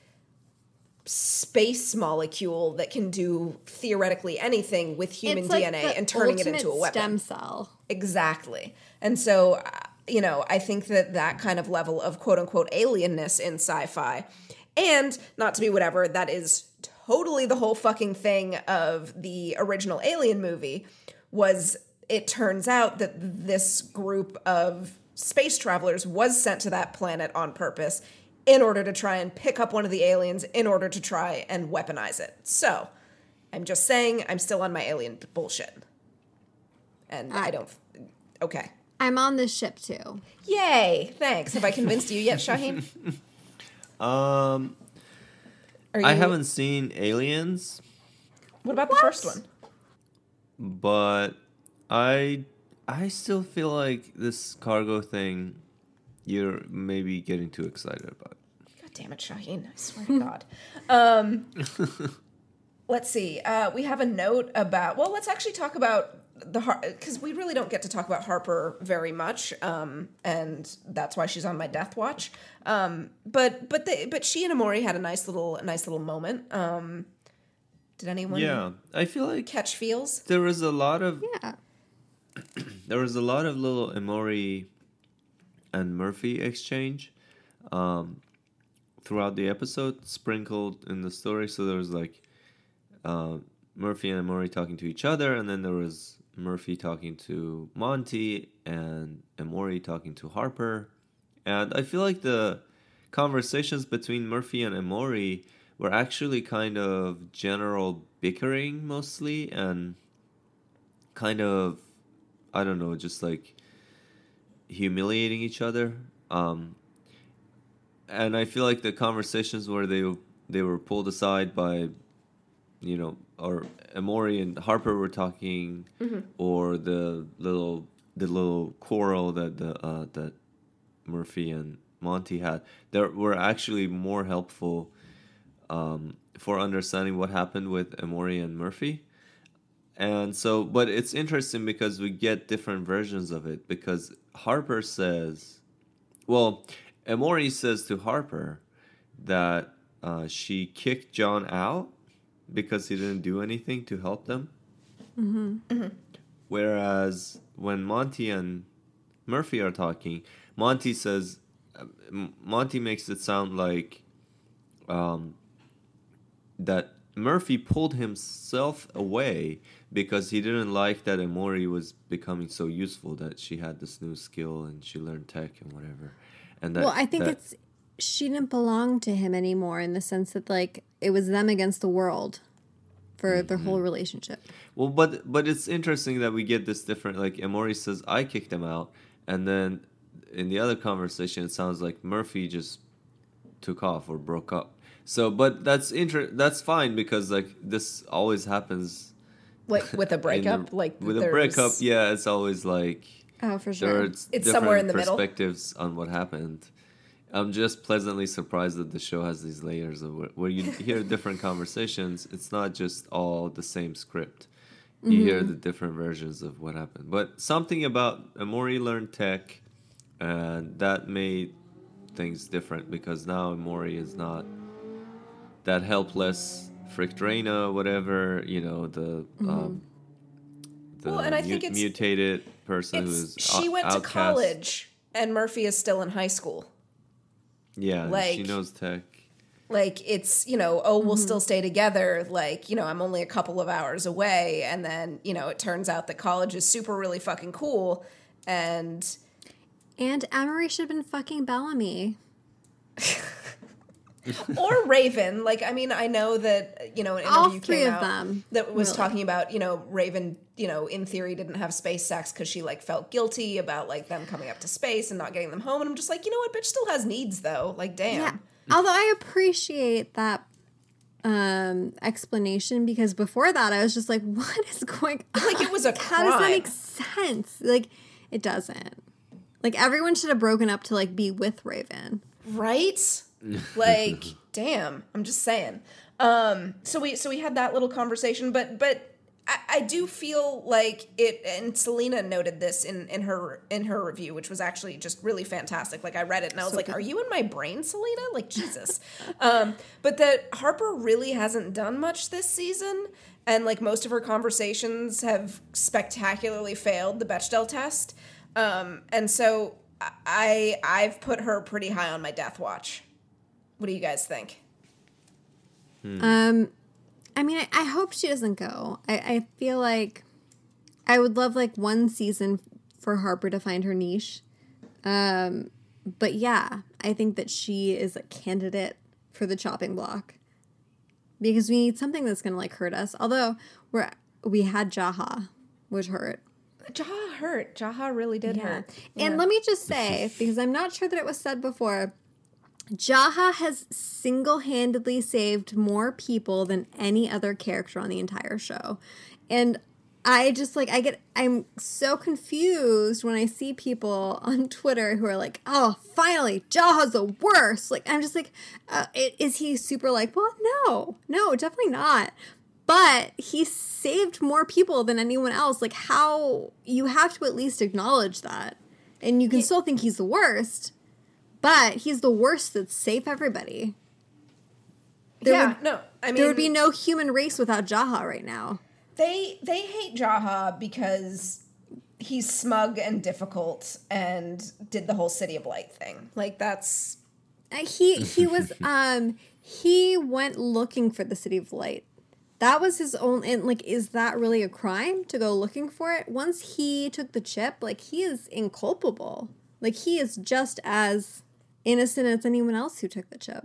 space molecule that can do theoretically anything with human like DNA and turning it into a weapon. Stem cell. Exactly. And so, uh, you know, I think that that kind of level of quote unquote alienness in sci fi, and not to be whatever, that is totally the whole fucking thing of the original Alien movie, was it turns out that this group of space travelers was sent to that planet on purpose in order to try and pick up one of the aliens in order to try and weaponize it. So, I'm just saying, I'm still on my alien bullshit. And I don't. Okay. I'm on this ship too. Yay! Thanks. Have I convinced you yet, Shahin? Um, Are I haven't seen Aliens, What about the first one? but I I still feel like this cargo thing you're maybe getting too excited about. God damn it, Shahin! I swear to God. Um, let's see. Uh, we have a note about. Well, let's actually talk about the because we really don't get to talk about Harper very much, um, and that's why she's on my death watch. Um, but but the, but she and Emori had a nice little a nice little moment. Um, did anyone Yeah, I feel like catch feels? there was a lot of Yeah. there was a lot of little Emori and Murphy exchange um, throughout the episode, sprinkled in the story. So there was like uh, Murphy and Emori talking to each other, and then there was Murphy talking to Monty and Emori talking to Harper. And I feel like the conversations between Murphy and Emori were actually kind of general bickering mostly and kind of I don't know, just like humiliating each other. Um, and I feel like the conversations where they they were pulled aside by, you know, or Emori and Harper were talking, or the little the little quarrel that the uh, that Murphy and Monty had, there were actually more helpful um, for understanding what happened with Emori and Murphy. And so, but it's interesting because we get different versions of it. Because Harper says, well, Emori says to Harper that uh, she kicked John out because he didn't do anything to help them. Whereas when Monty and Murphy are talking, Monty says, Monty makes it sound like um, that Murphy pulled himself away because he didn't like that Emori was becoming so useful that she had this new skill and she learned tech and whatever. And that, well, I think that- it's she didn't belong to him anymore in the sense that like it was them against the world for their Mm-hmm. whole relationship. Well, but but it's interesting that we get this different. Like Emori says, I kicked him out, and then in the other conversation, it sounds like Murphy just took off or broke up. So, but that's inter- That's fine because like this always happens. Like with a breakup, the- like with a breakup, yeah, it's always like Oh, for sure. It's somewhere in the middle. perspectives on what happened. I'm just pleasantly surprised that the show has these layers of where, where you hear different conversations. It's not just all the same script. You Mm-hmm. hear the different versions of what happened. But something about Emori learned tech, and that made things different because now Emori is not that helpless. Fricked Reina, whatever you know, the um, the Mm-hmm. Well, and I mu- think it's- mutated person who's she o- went to college and Murphy is still in high school. Yeah, like she knows tech. Like it's, you know, oh, Mm-hmm. we'll still stay together. Like, you know, I'm only a couple of hours away. And then, you know, it turns out that college is super really fucking cool. And and Emori should have been fucking Bellamy. or Raven. Like, I mean, I know that, you know, an All interview three came of out them, that was really. talking about, you know, Raven, you know, in theory didn't have space sex because she like felt guilty about like them coming up to space and not getting them home. And I'm just like, you know what, bitch still has needs though. Like, damn. Yeah. Although I appreciate that um explanation because before that I was just like, what is going on? Like it was a How does that crime. make sense? Like it doesn't. Like everyone should have broken up to like be with Raven. Right? Like, damn, I'm just saying. Um, so we so we had that little conversation, but but I, I do feel like it and Selena noted this in, in her in her review, which was actually just really fantastic. Like I read it and I was So like, good. Are you in my brain, Selena? Like Jesus. um, but that Harper really hasn't done much this season. And like most of her conversations have spectacularly failed the Bechdel test. Um, and so I I've put her pretty high on my death watch. What do you guys think? Um, I mean, I, I hope she doesn't go. I, I feel like I would love like one season for Harper to find her niche. Um, but yeah, I think that she is a candidate for the chopping block because we need something that's going to like hurt us. Although we're we had Jaha, which hurt. Jaha hurt. Jaha really did hurt. And let me just say, because I'm not sure that it was said before, Jaha has single handedly saved more people than any other character on the entire show. And I just like, I get, I'm so confused when I see people on Twitter who are like, oh, finally, Jaha's the worst. Like, I'm just like, uh, is he super like, well, no, no, definitely not but he saved more people than anyone else. Like, how you have to at least acknowledge that. And you can still think he's the worst, but he's the worst that saved everybody. There yeah, would- no. I mean, There would be no human race without Jaha right now. they they hate Jaha because he's smug and difficult and did the whole City of Light thing. Like that's Uh, He he was um he went looking for the city of light. That was his own and like is that really a crime to go looking for it? Once he took the chip, like he is inculpable. Like he is just as innocent as anyone else who took the chip.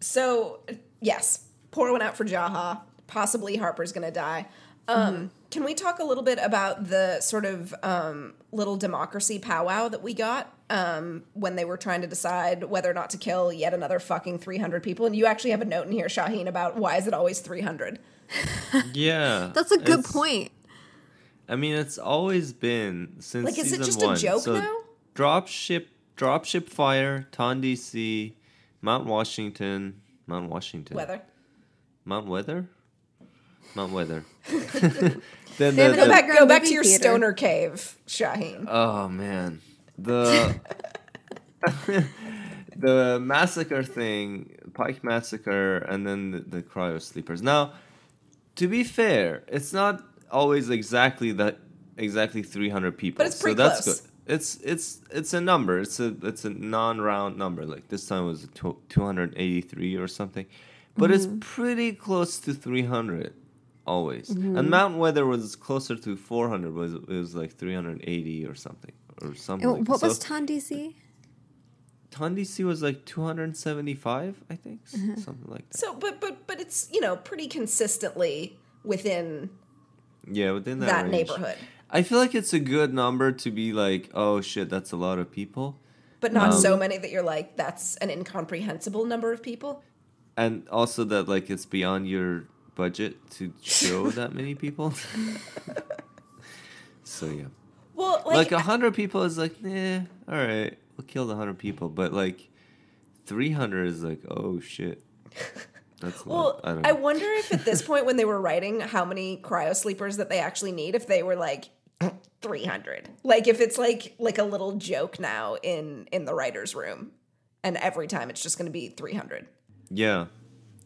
so. Yes, pour one out for Jaha. Possibly Harper's gonna die. Um, Can we talk a little bit about the sort of um, little democracy powwow that we got um, when they were trying to decide whether or not to kill yet another fucking 300 people? And you actually have a note in here, Shahin, about why is it always 300? Yeah, That's a good point. I mean, it's always been since Like, is it season just a one. joke so now? Dropship, Dropship Fire, Ton DC, Mount Washington, Mount Washington, Weather. Mount Weather, Mount Weather. then They the, Go the- back, go back to your theater. stoner cave, Shahin. Oh man, the the massacre thing, Pike massacre, and then the, the cryo sleepers. Now, to be fair, it's not always exactly that exactly three hundred people. But it's pretty so that's close. good. It's it's it's a number. It's a it's a non-round number. Like this time it was two hundred eighty-three or something, but it's pretty close to three hundred always. And Mount Weather was closer to four hundred. Was it was like three hundred eighty or something or something. And like what that. was So Ton DC? TonDC was like two hundred seventy-five, I think, Mm-hmm. something like that. So, but but but it's you know pretty consistently within Yeah, within that, that, range. neighborhood, I feel like it's a good number to be like, oh shit, that's a lot of people. but not Um, so many that you're like that's an incomprehensible number of people. and also that like it's beyond your budget to show that many people. so yeah, Well, like like, a hundred people is like, eh, all right, we'll kill the hundred people, but like three hundred is like, oh shit, that's well, lot. I I wonder if at this point when they were writing how many cryo sleepers that they actually need, if they were like. 300 like if it's like like a little joke now in in the writers room and every time it's just going to be 300 yeah,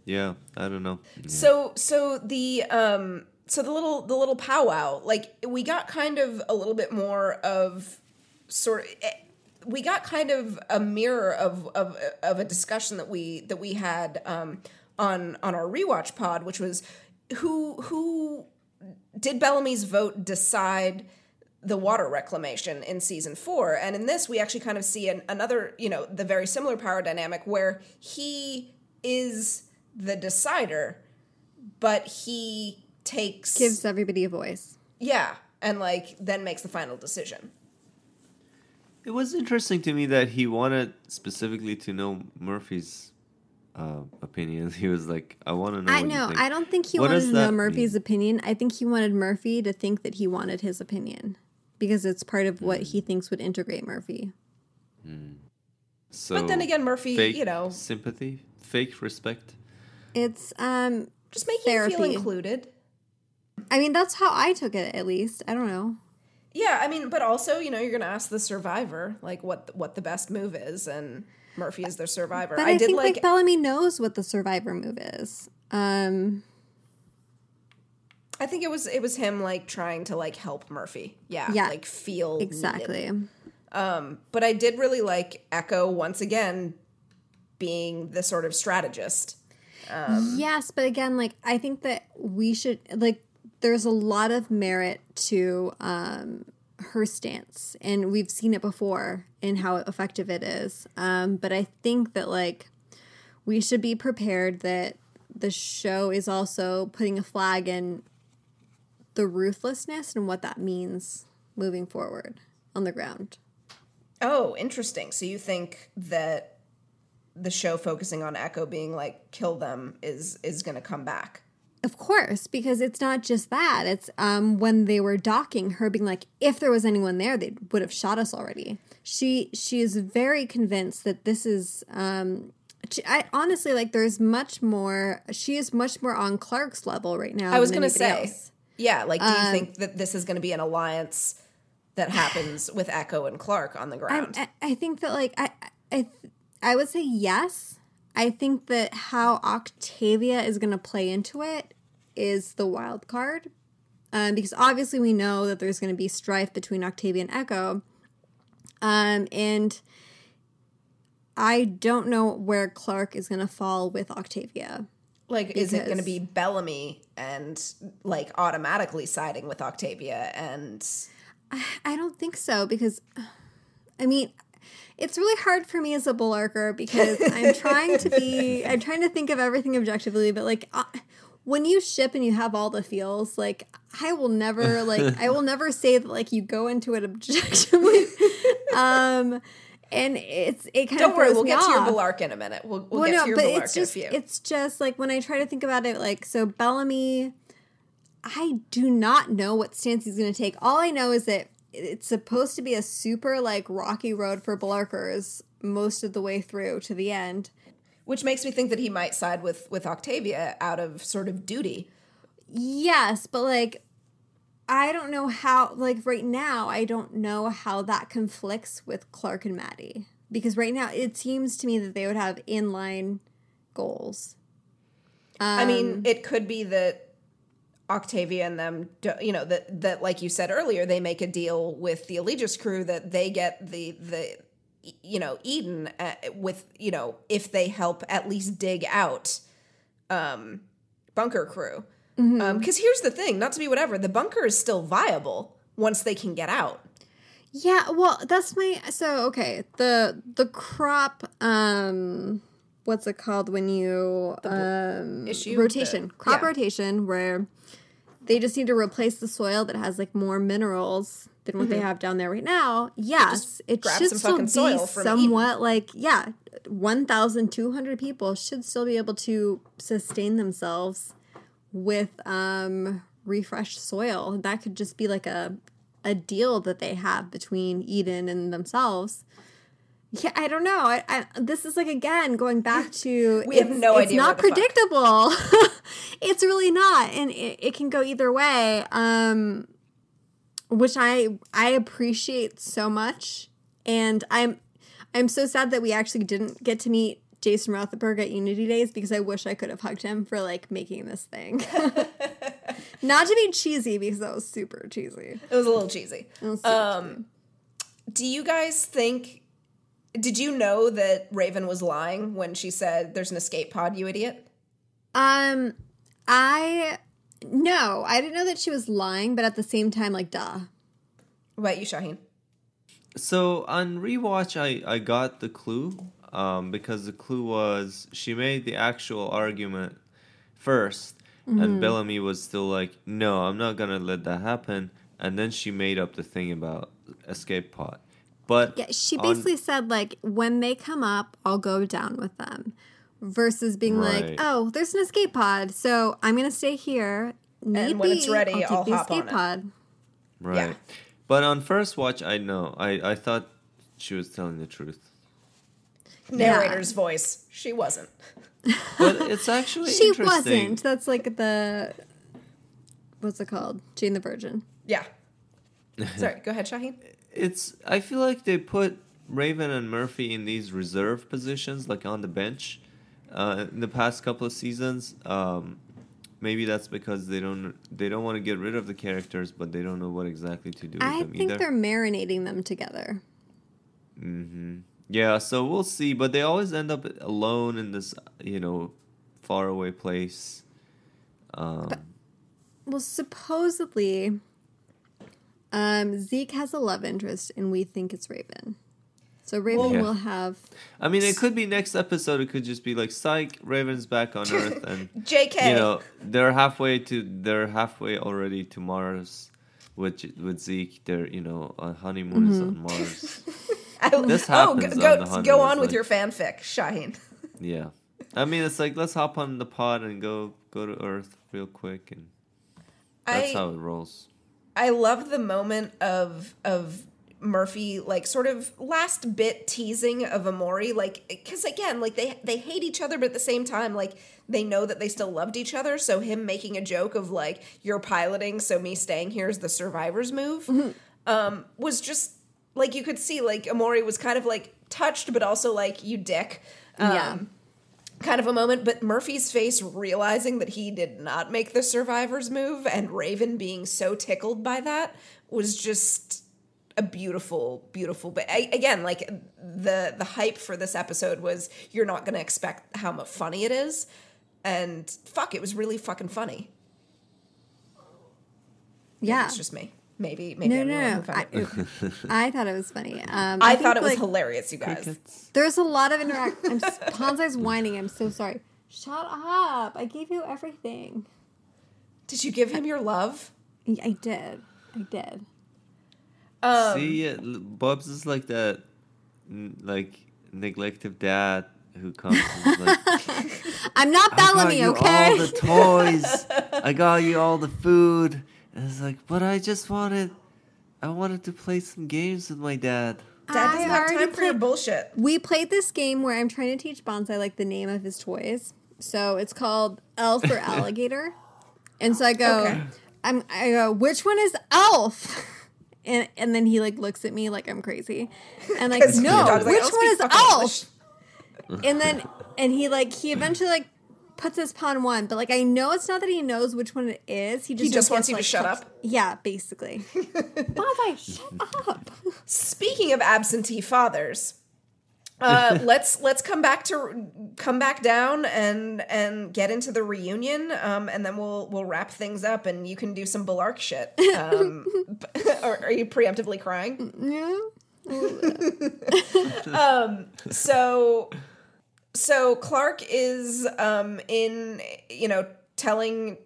yeah, I don't know. Yeah. So so the um so the little the little powwow like we got kind of a little bit more of sort of we got kind of a mirror of of of a discussion that we that we had um on on our rewatch pod which was who who did Bellamy's vote decide the water reclamation in season four and in this we actually kind of see an, another you know the very similar power dynamic where he is the decider but he takes Gives everybody a voice. yeah and like then makes the final decision It was interesting to me that he wanted specifically to know Murphy's uh, opinion. He was like, "I want to know." I what you know. think." I don't think he What wanted to know Murphy's mean? opinion. I think he wanted Murphy to think that he wanted his opinion because it's part of what Hmm. he thinks would integrate Murphy. So But then again, Murphy, fake you know, sympathy, fake respect. It's um just making you feel included. I mean that's how I took it at least. I don't know. Yeah, I mean, but also, you know, you're going to ask the survivor like what what the best move is, and Murphy is their survivor. But I, I, did think like, Bellamy knows what the survivor move is. Um I think it was it was him like trying to like help Murphy. Yeah, Yeah, like feel needed. exactly. But I did really like Echo once again being the sort of strategist. yes, but again, like I think that we should like there's a lot of merit to um her stance and we've seen it before and how effective it is. Um but I think that like we should be prepared that the show is also putting a flag in the ruthlessness and what that means moving forward on the ground. Oh, interesting. So you think that the show focusing on Echo being like kill them is is going to come back? Of course, because it's not just that. It's um, when they were docking, her being like, "If there was anyone there, they would have shot us already." She she is very convinced that this is. Um, she, I honestly like. There's much more. She is much more on Clarke's level right now. I was going to say. else. Yeah, like do you think that this is going to be an alliance that happens with Echo and Clarke on the ground? I, I think that like I I I would say yes. I think that how Octavia is going to play into it is the wild card, um, because obviously we know that there's going to be strife between Octavia and Echo, um, and I don't know where Clarke is going to fall with Octavia. like is it going to be Bellamy and like automatically siding with Octavia and I don't think so because, I mean, it's really hard for me as a Bellarker because I'm trying to be, I'm trying to think of everything objectively, but like uh, when you ship and you have all the feels, like I will never, like I will never say that like you go into it objectively. um, and it's it kind of Don't of worry, we'll get to your off. Bellarke in a minute. We'll, we'll Well, get no, to your but Bellarke it's just in a few. it's just like when I try to think about it, like so Bellamy, I do not know what stance he's going to take. All I know is that it's supposed to be a super like rocky road for Bellarkers most of the way through to the end. Which makes me think that he might side with with Octavia out of sort of duty. Yes, but like I don't know how like right now I don't know how that conflicts with Clarke and Madi because right now it seems to me that they would have inline goals. I Um, mean, it could be that Octavia and them, you know, that that like you said earlier, they make a deal with the Eligius crew that they get the the you know Eden uh, with you know if they help at least dig out um bunker crew. Because here's the thing, not to be whatever, the bunker is still viable once they can get out. Yeah, well, that's my so okay. The the crop um what's it called when you um issue? rotation. The- crop yeah. rotation where they just need to replace the soil that has like more minerals than what they have down there right now. Yes, it Mm-hmm. should some still be soil from Eden. somewhat like yeah, 1200 people should still be able to sustain themselves with um refreshed soil. That could just be like a a deal that they have between Eden and themselves. Yeah, I don't know. I, I this is like again going back to We have it's- no it's idea not the fuck. predictable. it's really not, and it, it can go either way. Um, which I I appreciate so much, and I'm I'm so sad that we actually didn't get to meet Jason Rothenberg at Unity Days because I wish I could have hugged him for like making this thing. Not to be cheesy because that was super cheesy. It was a little cheesy. Super cheesy. Um, do you guys think? Did you know that Raven was lying when she said, "There's an escape pod"? You idiot. Um, I no, I didn't know that she was lying, but at the same time, like, duh. What about you, Shahin? So on rewatch, I I got the clue, um, because the clue was she made the actual argument 1st Mm-hmm. and Bellamy was still like, "No, I'm not gonna let that happen," and then she made up the thing about escape pod. But Yeah, she on- basically said like, when they come up, I'll go down with them, versus being like, oh, there's an escape pod, so I'm gonna stay here. And when it's be, ready, take I'll the hop on escape it." pod. right. Yeah. But on first watch, I know I I thought she was telling the truth. narrator's voice. She wasn't. But it's actually She interesting. wasn't. That's like the what's it called? Jane the Virgin. Yeah. Sorry, go ahead, Shahin. It's. I feel like they put Raven and Murphy in these reserve positions, like on the bench, uh, in the past couple of seasons. Um, maybe that's because they don't they don't want to get rid of the characters, but they don't know what exactly to do with I them think either. they're marinating them together. Mm-hmm. Yeah, so we'll see. But they always end up alone in this, you know, faraway place. Um, Well, supposedly, um, Zeke has a love interest, and we think it's Raven. So Raven Yeah. will have. I mean, it could be next episode. It could just be like, "Psych, Raven's back on Earth," and JK. you know they're halfway to they're halfway already to Mars with with Zeke. They're you know on honeymoon is on Mars. I- this oh, happens go, on go, go on it's with like- your fanfic, Shahin. Yeah, I mean it's like let's hop on the pod and go go to Earth real quick, and that's I- how it rolls. I love the moment of of Murphy like sort of last bit teasing of Emori like because again like they they hate each other but at the same time like they know that they still loved each other. So him making a joke of like you're piloting so me staying here is the survivor's move um was just like you could see like Emori was kind of like touched but also like you dick. Um, Yeah. Kind of a moment, but Murphy's face realizing that he did not make the survivor's move and Raven being so tickled by that was just a beautiful, beautiful. But I, again, like the the hype for this episode was you're not going to expect how much funny it is, and fuck, it was really fucking funny. Yeah. It's just me. Maybe, maybe No, I'm no, no. I. I thought it was funny. Um, I, think, thought it was like, hilarious, you guys. Crickets. There's a lot of interact. I'm s- Bonsai's whining. I'm so sorry. Shut up! I gave you everything. Did you give him your love? I did. I did. Um, See, uh, l- Bubs is like that, n- like neglective dad who comes and is like, I'm not I got Bellamy, you okay? all the toys. I got you all the food. And it's like, but I just wanted, I wanted to play some games with my dad. Dad I doesn't have already time for your bullshit. we played this game where I'm trying to teach Bonsai like the name of his toys. So it's called Elf or Alligator. and so I go, Okay. I'm I go, which one is Elf? And and then he like looks at me like I'm crazy. And like no, dog's like, which one is Elf? English." and then and he like he eventually like puts his pawn one, but like I know it's not that he knows which one it is. He just, just wants you to like, shut touched- up? Yeah, basically. Bonsai, shut up. Speaking of absentee fathers, uh, let's let's come back to come back down and and get into the reunion, um, and then we'll we'll wrap things up, and you can do some Bellarke shit. Um, or are you preemptively crying? Yeah. um, So, so Clarke is um, in you know telling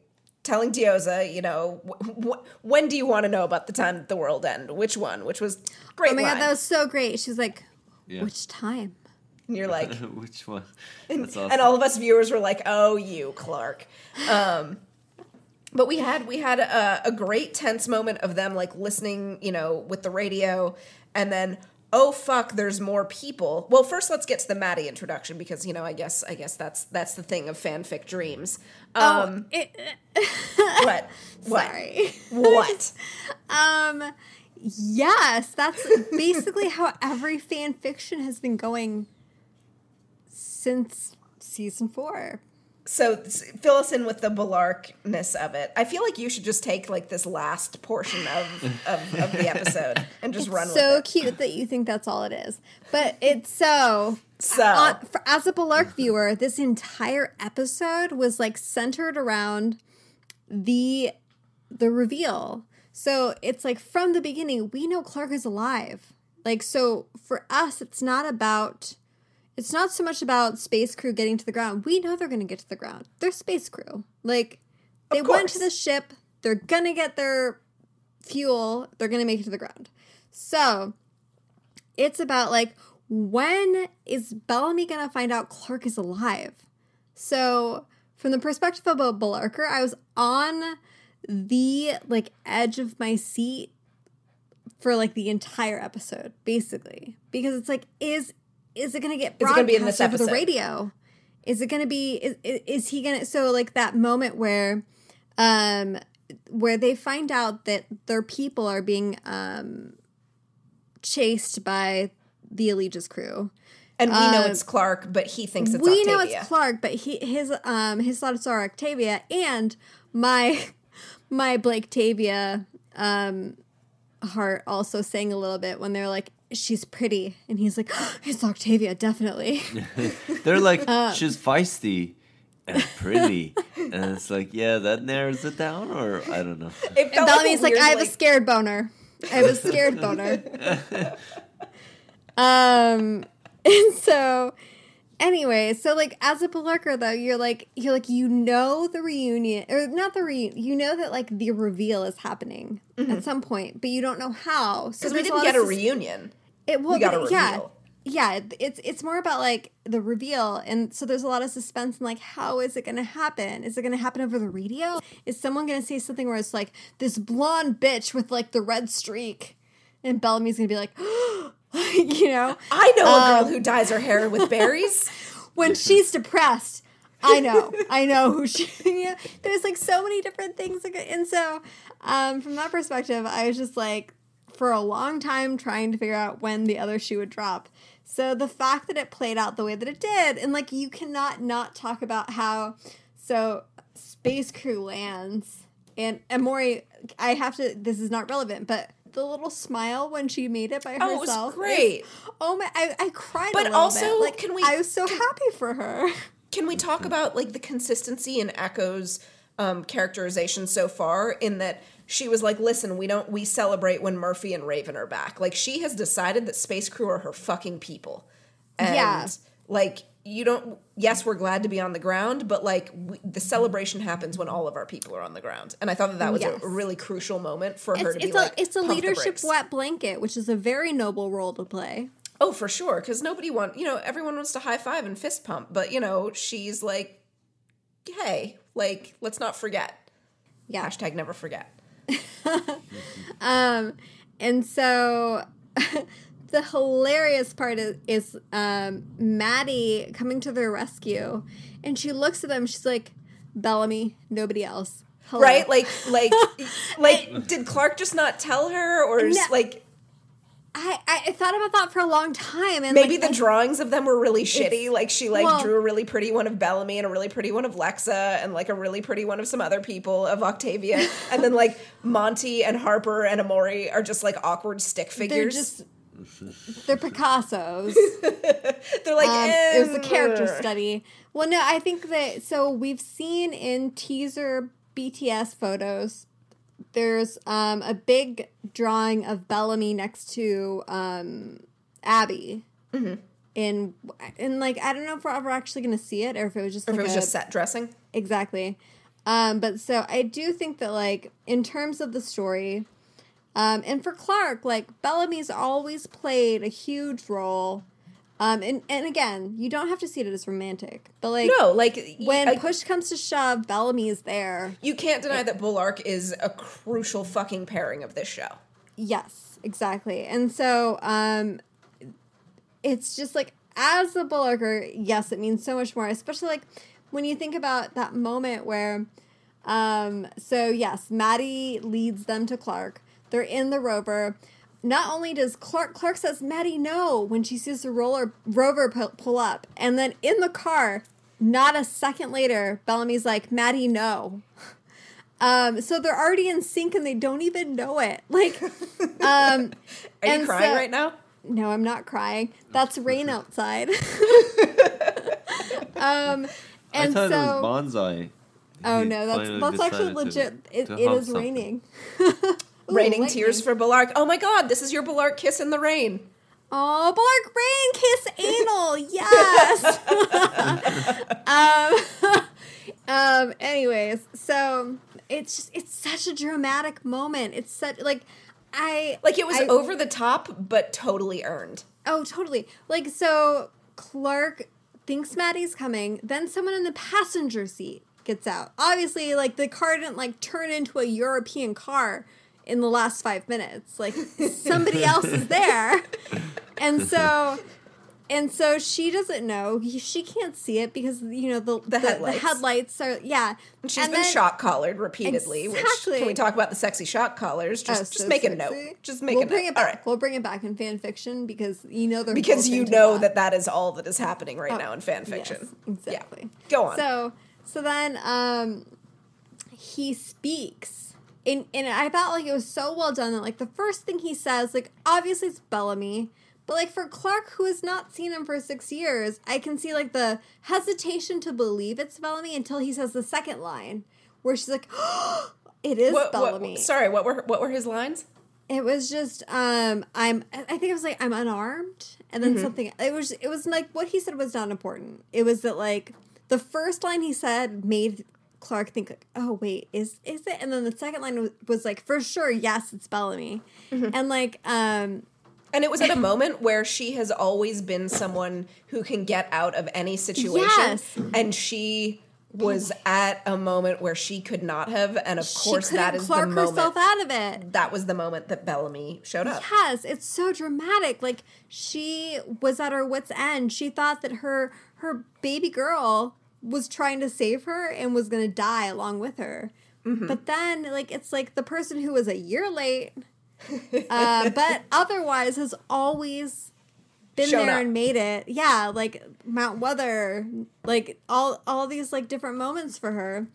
telling Diyoza, you know, wh- wh- when do you want to know about the time that the world end? Which one? Which was great. Oh my line. god, that was so great. She's like, Yeah. which time? and you're like. Which one? and, awesome. and all of us viewers were like, "Oh, you, Clarke." Um, but we had we had a, a great tense moment of them like listening, you know, with the radio, and then oh fuck, there's more people. Well, first let's get to the Madi introduction because you know I guess I guess that's that's the thing of fanfic dreams. Um, oh, it, what? What? sorry. What? Um, yes, that's basically how every fan fiction has been going since season four. So fill us in with the Balarkness of it. I feel like you should just take like this last portion of of, of the episode and just run so with it. cute that you think that's all it is, but it's so. So uh, on, for, as a Bellarke viewer, this entire episode was like centered around the the reveal. So it's like from the beginning, we know Clarke is alive. Like so for us, it's not about it's not so much about space crew getting to the ground. We know they're gonna get to the ground. They're space crew. Like they went to the ship, they're gonna get their fuel, they're gonna make it to the ground. So it's about like when is Bellamy gonna find out Clarke is alive? So from the perspective of a Bellarker, I was on the like edge of my seat for like the entire episode, basically. Because it's like, is is it going to get Is it gonna be in broadcast this over the radio? Is it going to be is, is he going to so like that moment where um where they find out that their people are being um chased by the Eligius crew. And we know it's Clarke, but he thinks it's Octavia. we Octavia. know it's Clarke, but he his um his thoughts are Octavia and my my Blake Tavia um heart also sang a little bit when they're like she's pretty and he's like it's Octavia definitely They're like, Uh, she's feisty and pretty. and it's like, yeah, that narrows it down, or I don't know. It and Bellamy's like, weird, I have a scared boner I have a scared boner um and so anyway so like as a Bellarker though you're like you're like you know the reunion or not the reunion you know that like the reveal is happening at some point but you don't know how so because we didn't lot get a sus- reunion. It well, we yeah, yeah. It's it's more about like the reveal, and so there's a lot of suspense and like how is it going to happen? Is it going to happen over the radio? Is someone going to say something where it's like this blonde bitch with like the red streak, and Bellamy's going to be like, you know, I know a Um, girl who dyes her hair with berries. when she's depressed. I know, I know who she. You know, there's like so many different things, and so um, from that perspective, I was just like for a long time trying to figure out when the other shoe would drop. So the fact that it played out the way that it did, and like you cannot not talk about how so space crew lands and and Emori. I have to. This is not relevant, but. The little smile when she made it by Oh, it was herself. is- great. oh my! I, I cried. But a also, bit. like, can we- I was so happy for her. Can we talk about like the consistency in Echo's um, characterization so far? In that she was like, "Listen, we don't we celebrate when Murphy and Raven are back." Like she has decided that space crew are her fucking people, and Yeah. like you don't. Yes, we're glad to be on the ground, but like we, the celebration happens when all of our people are on the ground, and I thought that that was Yes. a, really crucial moment for her It's, to be it's like, a it's a leadership wet blanket, which is a very noble role to play. Oh, for sure. Because nobody want you know everyone wants to high five and fist pump, but you know she's like, hey, like let's not forget. Yeah. Hashtag never forget. Um, and so the hilarious part is, is um, Madi coming to their rescue, and she looks at them. She's like, "Bellamy, nobody else." Hello. Right? Like, like, like, did Clarke just not tell her, or is, No. like I, I thought about that for a long time, and maybe like, the I- drawings of them were really shitty? Like she like well- drew a really pretty one of Bellamy and a really pretty one of Lexa and like a really pretty one of some other people of Octavia, and then like Monty and Harper and Emori are just like awkward stick they're figures. just they're Picasso's. They're like Um, it was a character study. Well, no, I think that so we've seen in teaser BTS photos. There's um, a big drawing of Bellamy next to um, Abby. Mm-hmm. In and like I don't know if we're ever actually going to see it or if it was just Or if like it was a- just set dressing. exactly. Um, but so I do think that like in terms of the story, um, and for Clarke, like Bellamy's always played a huge role. Um, and, and again, you don't have to see it as romantic, but like No, like when I- push comes to shove, Bellamy is there. you can't deny that Bellarke is a crucial fucking pairing of this show. Yes, exactly. And so um it's just like as a Bellarker, yes, it means so much more, especially like when you think about that moment where um so yes, Madi leads them to Clarke. They're in the rover. Not only does Clarke Clarke says Madi no when she sees the roller rover pull, pull up, and then in the car, not a second later, Bellamy's like Madi no. Um, so they're already in sync and they don't even know it. Like, um, Are you crying so- right now? no, I'm not crying. That's rain outside. um, I and thought so, it was bonsai. oh He no, that's that's actually decided to- legit. It, to it something. raining. Ooh, Raining tears for Bellarke. Oh my god, this is your Bellarke kiss in the rain. Oh, Bellarke Rain kiss anal. Yes. um, um. Anyways, so it's just it's such a dramatic moment. It's such like I Like it was I- over the top, but totally earned. Oh, totally. Like, so Clarke thinks Madi's coming, then someone in the passenger seat gets out. Obviously, like, the car didn't, like, turn into a European car in the last five minutes. Like, somebody else is there. And so and so she doesn't know. She can't see it because you know the the, headlights. headlights are yeah. And she's And been then- shock collared repeatedly. Which Exactly. can we talk about the sexy shock collars? Just, Oh, just so make a sexy. note. Just make we'll a bring note. it back. right. We'll bring it back in fan fiction because you know they're Because you know that that is all that is happening right Oh, now in fan fiction. Yes, exactly. Yeah. Go on. So so then um he speaks. And and I felt like it was so well done that like the first thing he says, like obviously it's Bellamy, but like for Clarke who has not seen him for six years, I can see like the hesitation to believe it's Bellamy until he says the second line where she's like, It is What- what- Bellamy. sorry, what were what were his lines? It was just um I'm I think it was like I'm unarmed and then something it was it was like what he said was not important. It was that like the first line he said made Clarke think like oh wait is is it and then the second line was, was like for sure yes it's Bellamy. And like um And it was at a moment where she has always been someone who can get out of any situation. Yes. And she was at a moment where she could not have. And of course, she that couldn't Clark the moment. herself out of it. That was the moment that Bellamy showed up. Yes, it's so dramatic. Like she was at her wits end. She thought that her her baby girl was trying to save her and was going to die along with her. Mm-hmm. But then like it's like the person who was a year late uh, but otherwise has always been Shown there up. and made it. Yeah, like Mount Weather, like all all these like different moments for her.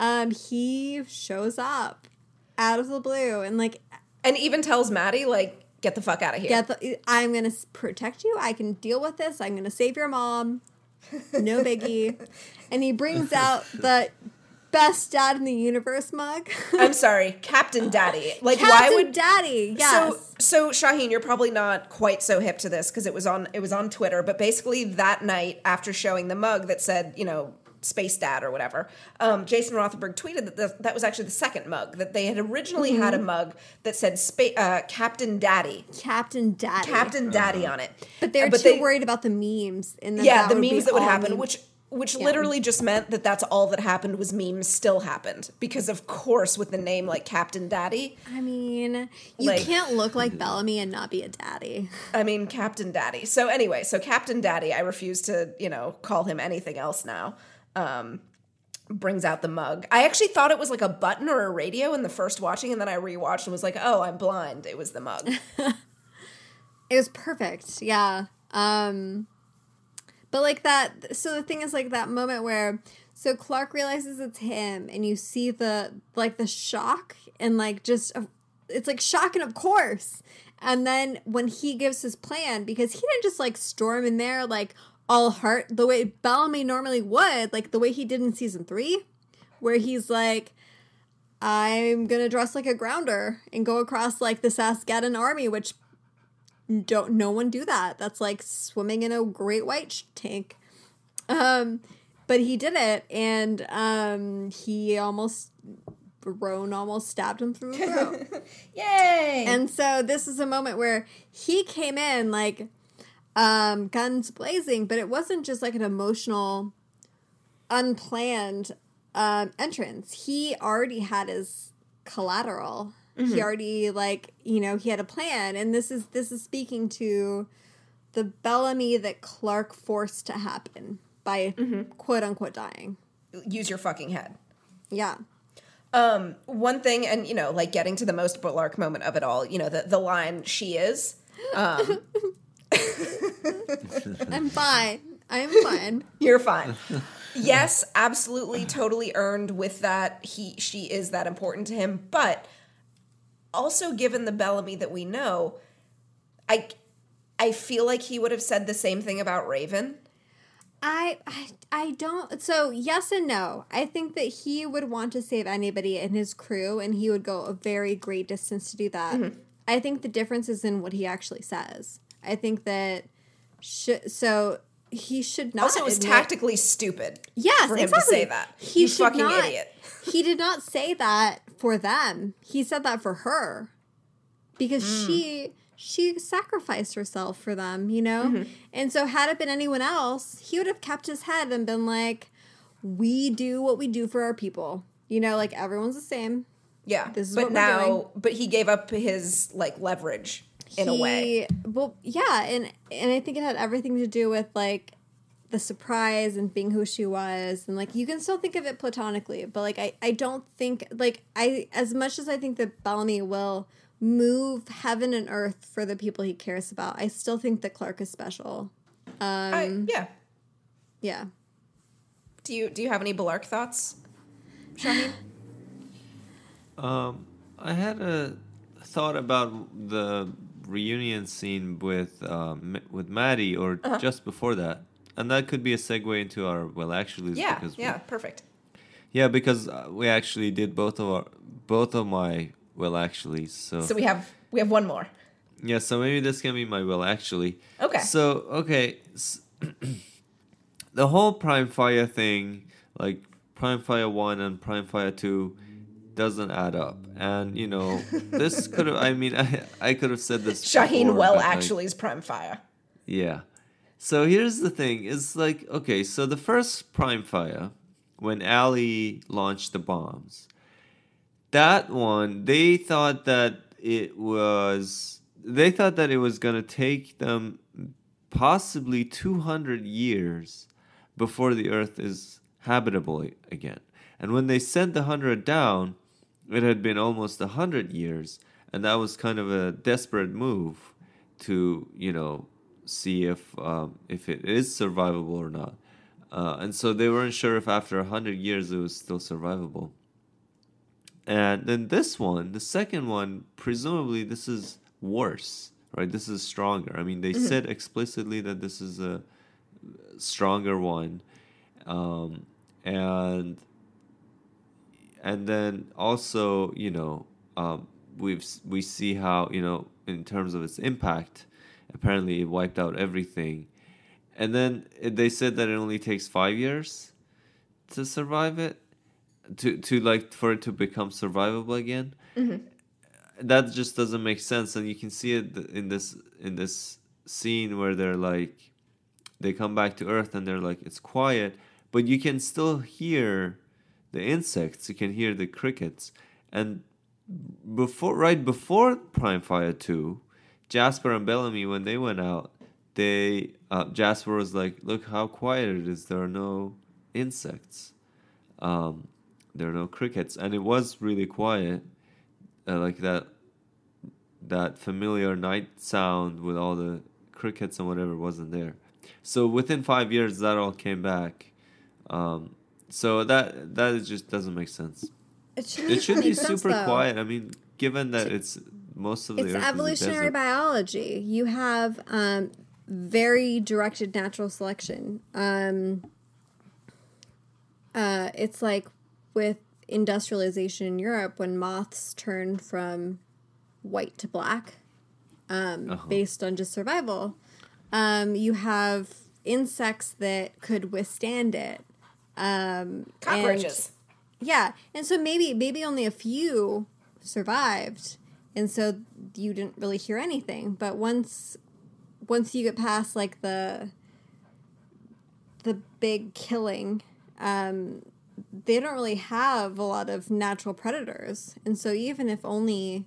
Um he shows up out of the blue and like And even tells Madi, like, get the fuck out of here. get the, I'm gonna protect you. I can deal with this. I'm gonna save your mom. No biggie. and he brings out the best dad in the universe mug. I'm sorry, Captain Daddy. Like, why would Daddy? Yes. So, so Shahin, you're probably not quite so hip to this because it was on it was on Twitter. But basically, that night after showing the mug that said, you know, Space Dad or whatever, um, Jason Rothenberg tweeted that the, that was actually the second mug. That they had originally had Mm-hmm. a mug that said Spa- uh, Captain Daddy, Captain Daddy. Captain Daddy on it. But they're Uh, but too they- worried about the memes and that Yeah, that the memes that would happen, meme- which which literally just meant that that's all that happened was memes still happened because of course with the name like Captain Daddy. I mean, you like- can't look like Bellamy and not be a daddy. I mean, Captain Daddy. So anyway, so Captain Daddy, I refuse to, you know, call him anything else now. Um, brings out the mug. I actually thought it was like a button or a radio in the first watching, and then I rewatched and was like, oh, I'm blind. It was the mug. It was perfect. Yeah. Um but like that so the thing is like that moment where so Clarke realizes it's him and you see the like the shock and like just it's like shock and of course. And then when he gives his plan because he didn't just like storm in there like all heart the way Bellamy normally would, like the way he did in season 3 where he's like I'm gonna dress like a grounder and go across like the Saskatchewan army, which don't no one do that. That's like swimming in a great white tank. Um, but he did it, and um, he almost Roan almost stabbed him through the throat. Yay! and so this is a moment where he came in like um, guns blazing, but it wasn't just like an emotional, unplanned um, entrance. He already had his collateral. He already like you know he had a plan, and this is this is speaking to the Bellamy that Clarke forced to happen by quote unquote dying. Use your fucking head. Yeah. Um, one thing, and you know, like getting to the most Bellarke moment of it all, you know, the, the line, she is. Um, I'm fine. I'm fine. You're fine. yes, absolutely, totally earned with that. He, she is that important to him, but also given the Bellamy that we know, I, I feel like he would have said the same thing about Raven. I, I I don't so yes and no. I think that he would want to save anybody in his crew and he would go a very great distance to do that. Mm-hmm. I think the difference is in what he actually says. I think that sh- so he should not Also, it was admit- tactically stupid. Yes, for him exactly. to say that. He you should fucking not, idiot. he did not say that for them. He said that for her because Mm. she she sacrificed herself for them, you know. Mm-hmm. And so, had it been anyone else, he would have kept his head and been like, "We do what we do for our people." You know, like everyone's the same. Yeah, This is but now, but he gave up his like leverage in a way. Well, yeah, and and I think it had everything to do with like the surprise and being who she was and like you can still think of it platonically but like i i don't think like i as much as i think that bellamy will move heaven and earth for the people he cares about i still think that clarke is special um I, yeah. yeah Do you do you have any Bellarke thoughts, Shahin? Um, I had a thought about the reunion scene with um, with Maddie, or Uh-huh. just before that, and that could be a segue into our well, actually, yeah, because we- yeah, perfect. yeah, because uh, we actually did both of our both of my well, actually, so, So we have we have one more. yeah, so maybe this can be my well, actually. Okay. So okay, s- the whole Prime Fire thing, like Prime Fire One and Prime Fire Two, doesn't add up. And you know, this could have. I mean, I I could have said this. Shahin before, well but, like, actually is prime fire. yeah. So here's the thing: is like okay, so the first Prime Fire, when ALIE launched the bombs, that one they thought that it was they thought that it was gonna take them possibly 200 years before the Earth is habitable again. And when they sent the hundred down, it had been almost a hundred years, and that was kind of a desperate move to you know see if um, if it is survivable or not. Uh, and so they weren't sure if after a hundred years it was still survivable. And then this one, the second one, presumably this is worse, right? This is stronger. I mean, they said explicitly that this is a stronger one, um, and and then also, you know, um, we've we see how you know in terms of its impact, apparently it wiped out everything, and then they said that it only takes five years to survive it to to like for it to become survivable again. That just doesn't make sense. And you can see it in this in this scene where they're like they come back to earth and they're like it's quiet but you can still hear the insects you can hear the crickets. And before right before prime fire 2 jasper and bellamy when they went out they uh, jasper was like look how quiet it is. There are no insects. Um, there are no crickets. And it was really quiet uh, like that that familiar night sound with all the crickets and whatever wasn't there. So within five years that all came back. Um, so that that just doesn't make sense it should, it should be sense, super though. quiet i mean given that it's most of the it's evolutionary biology. You have um, very directed natural selection. Um, uh, it's like with industrialization in Europe when moths turn from white to black um, Uh-huh. based on just survival. Um, you have insects that could withstand it. Um, and- Cockroaches. yeah, and so maybe maybe only a few survived, and so you didn't really hear anything. But once once you get past like the the big killing, um, they don't really have a lot of natural predators, and so even if only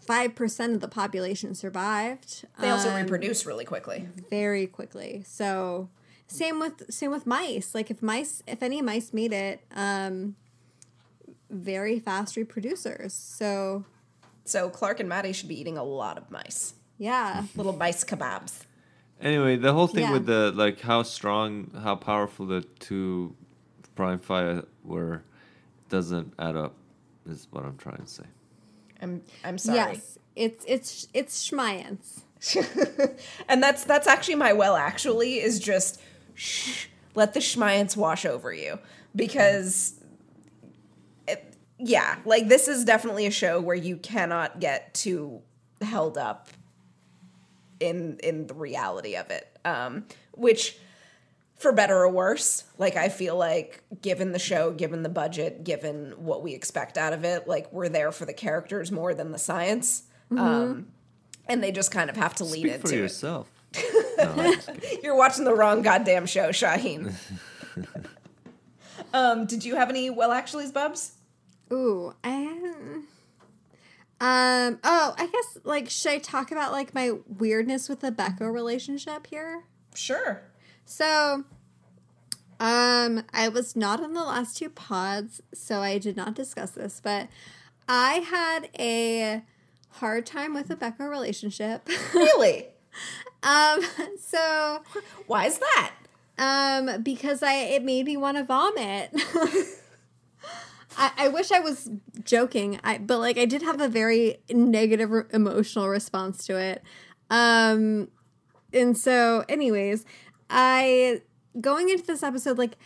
five percent of the population survived, They also um, reproduce really quickly. very quickly. So same with same with mice. Like if mice if any mice made it, um very fast reproducers. So So Clarke and Madi should be eating a lot of mice. yeah. Little mice kebabs. Anyway, the whole thing Yeah. with the like how strong, how powerful the two prime fire were doesn't add up. Is what I'm trying to say. I'm I'm sorry. Yes. It's it's it's schmiance. and that's that's actually my well actually is just shh, let the schmiance wash over you. Because it, yeah like this is definitely a show where you cannot get too held up in in the reality of it. Um which for better or worse like i feel like given the show given the budget given what we expect out of it like we're there for the characters more than the science. Um and they just kind of have to lead Speak into for it. yourself. No, I'm just kidding. you're watching the wrong goddamn show, Shahin. um, did you have any well actuallys, Bubs? Ooh, I Um. Oh, I guess like should I talk about like my weirdness with the Becho relationship here? Sure. So, um, I was not on the last two pods, so I did not discuss this, but I had a hard time with the Becho relationship. Really? Um. So, Why is that? um, because I it made me want to vomit. I, I wish I was joking, I but like I did have a very negative re- emotional response to it. Um, and so, anyways, I going into this episode like.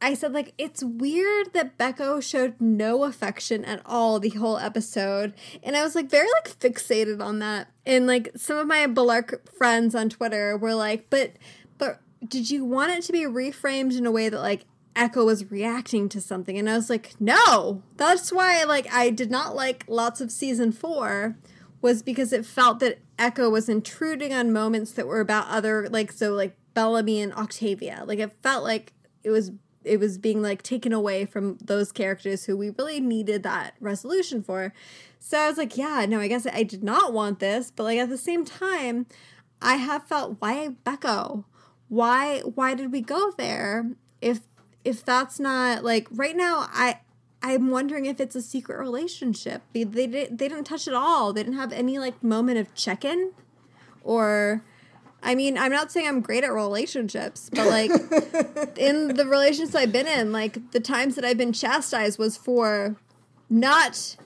I said like it's weird that Becho showed no affection at all the whole episode, and I was like very like fixated on that. And like some of my Bellarke friends on Twitter were like, "But, but did you want it to be reframed in a way that like Echo was reacting to something?" And I was like, "No, that's why like I did not like lots of season four, was because it felt that Echo was intruding on moments that were about other like so like Bellamy and Octavia. Like it felt like it was it was being like taken away from those characters who we really needed that resolution for. So I was like, yeah, no, I guess I did not want this, but like at the same time, I have felt why Becho? Why why did we go there if if that's not like right now I I'm wondering if it's a secret relationship. They they, did, they didn't touch at all. They didn't have any like moment of check-in or I mean, I'm not saying I'm great at relationships, but like in the relationships I've been in, like the times that I've been chastised was for not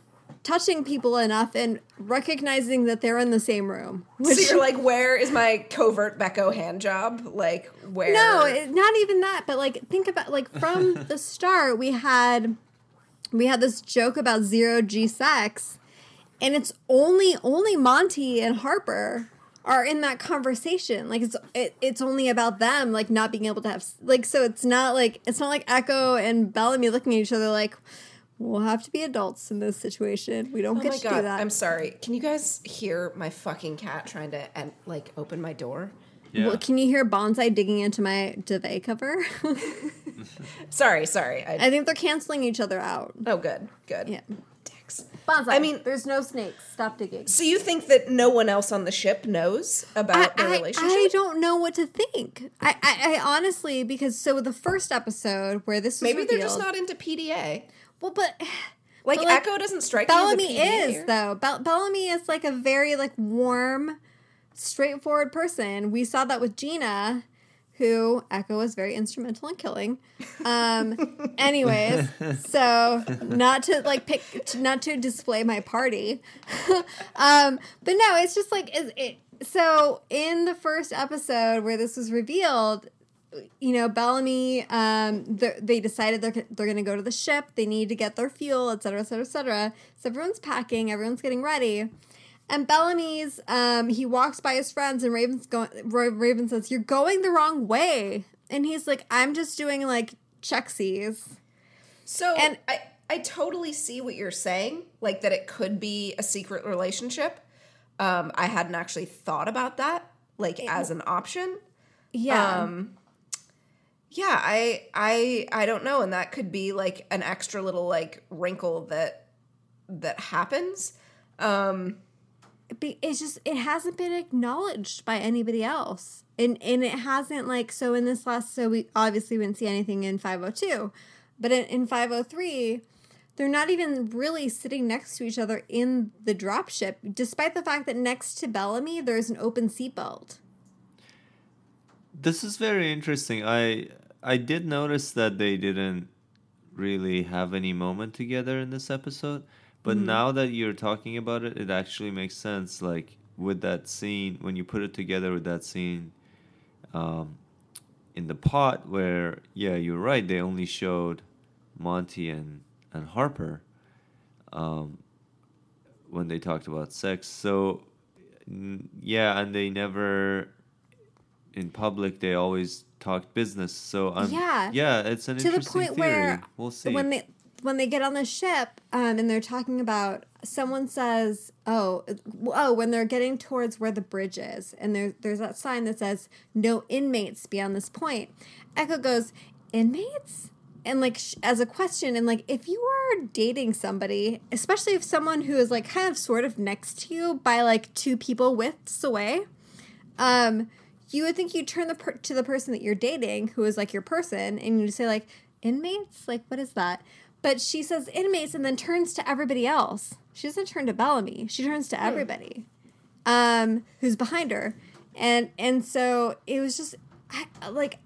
touching people enough and recognizing that they're in the same room. so you're like, where is my covert Becho hand job? Like, where? No, it, not even that. But like, think about like from the start, we had we had this joke about zero G sex, and it's only only Monty and Harper are in that conversation. Like it's it, it's only about them like not being able to have like so it's not like it's not like Echo and Bellamy looking at each other like we'll have to be adults in this situation. We don't Oh get my to do that. I'm sorry. Can you guys hear my fucking cat trying to and like open my door? Yeah. Well, can you hear Bonsai digging into my duvet cover? Sorry, sorry. I, I think they're canceling each other out. oh, good, good. Yeah. Dicks. Bonsai. I mean- there's no snakes. Stop digging. So you think that no one else on the ship knows about I, their I, relationship? I don't know what to think. I, I, I honestly, because so the first episode where this was Maybe they're just not into PDA. well, but Like, But, like, Echo doesn't strike me as a Bellamy PDA. is though. Bel- Bellamy is like a very like warm, straightforward person. We saw that with Gina, who Echo was very instrumental in killing. Um, anyways, so not to like pick, not to display my party, um, but no, it's just like it, it. So in the first episode where this was revealed, you know, Bellamy, um, they decided they're, they're going to go to the ship. They need to get their fuel, et cetera, et cetera, et cetera. So everyone's packing, everyone's getting ready. And Bellamy's, um, he walks by his friends, and Raven's going. Raven says, "You're going the wrong way," and he's like, "I'm just doing like checksies." So And- I, I totally see what you're saying, like that it could be a secret relationship. Um, I hadn't actually thought about that, like as an option. Yeah, Um, yeah, I, I, I don't know, and that could be like an extra little like wrinkle that that happens. Um, it's just it hasn't been acknowledged by anybody else. And and it hasn't like so in this last so we obviously we didn't see anything in 502 but in, in 503 they're not even really sitting next to each other in the dropship. Despite the fact that next to bellamy there's an open seatbelt. This is very interesting. I I did notice that they didn't really have any moment together in this episode, but now that you're talking about it, it actually makes sense. Like with that scene, when you put it together with that scene, um, in the pot where yeah, you're right. They only showed Monty and and Harper, um, when they talked about sex. So n- yeah, and they never in public they always talked business so I'm, Yeah. yeah it's an to the interesting point theory where we'll see when they when they get on the ship um, and they're talking about someone says oh oh when they're getting towards where the bridge is and there, there's that sign that says no inmates beyond this point. Echo goes inmates? And like sh- as a question and like if you are dating somebody especially if someone who is like kind of sort of next to you by like two people widths away um you would think you'd turn the per- to the person that you're dating who is like your person and you say like inmates? Like what is that but she says inmates and then turns to everybody else. She doesn't turn to bellamy. She turns to everybody um who's behind her. And and so it was just I, like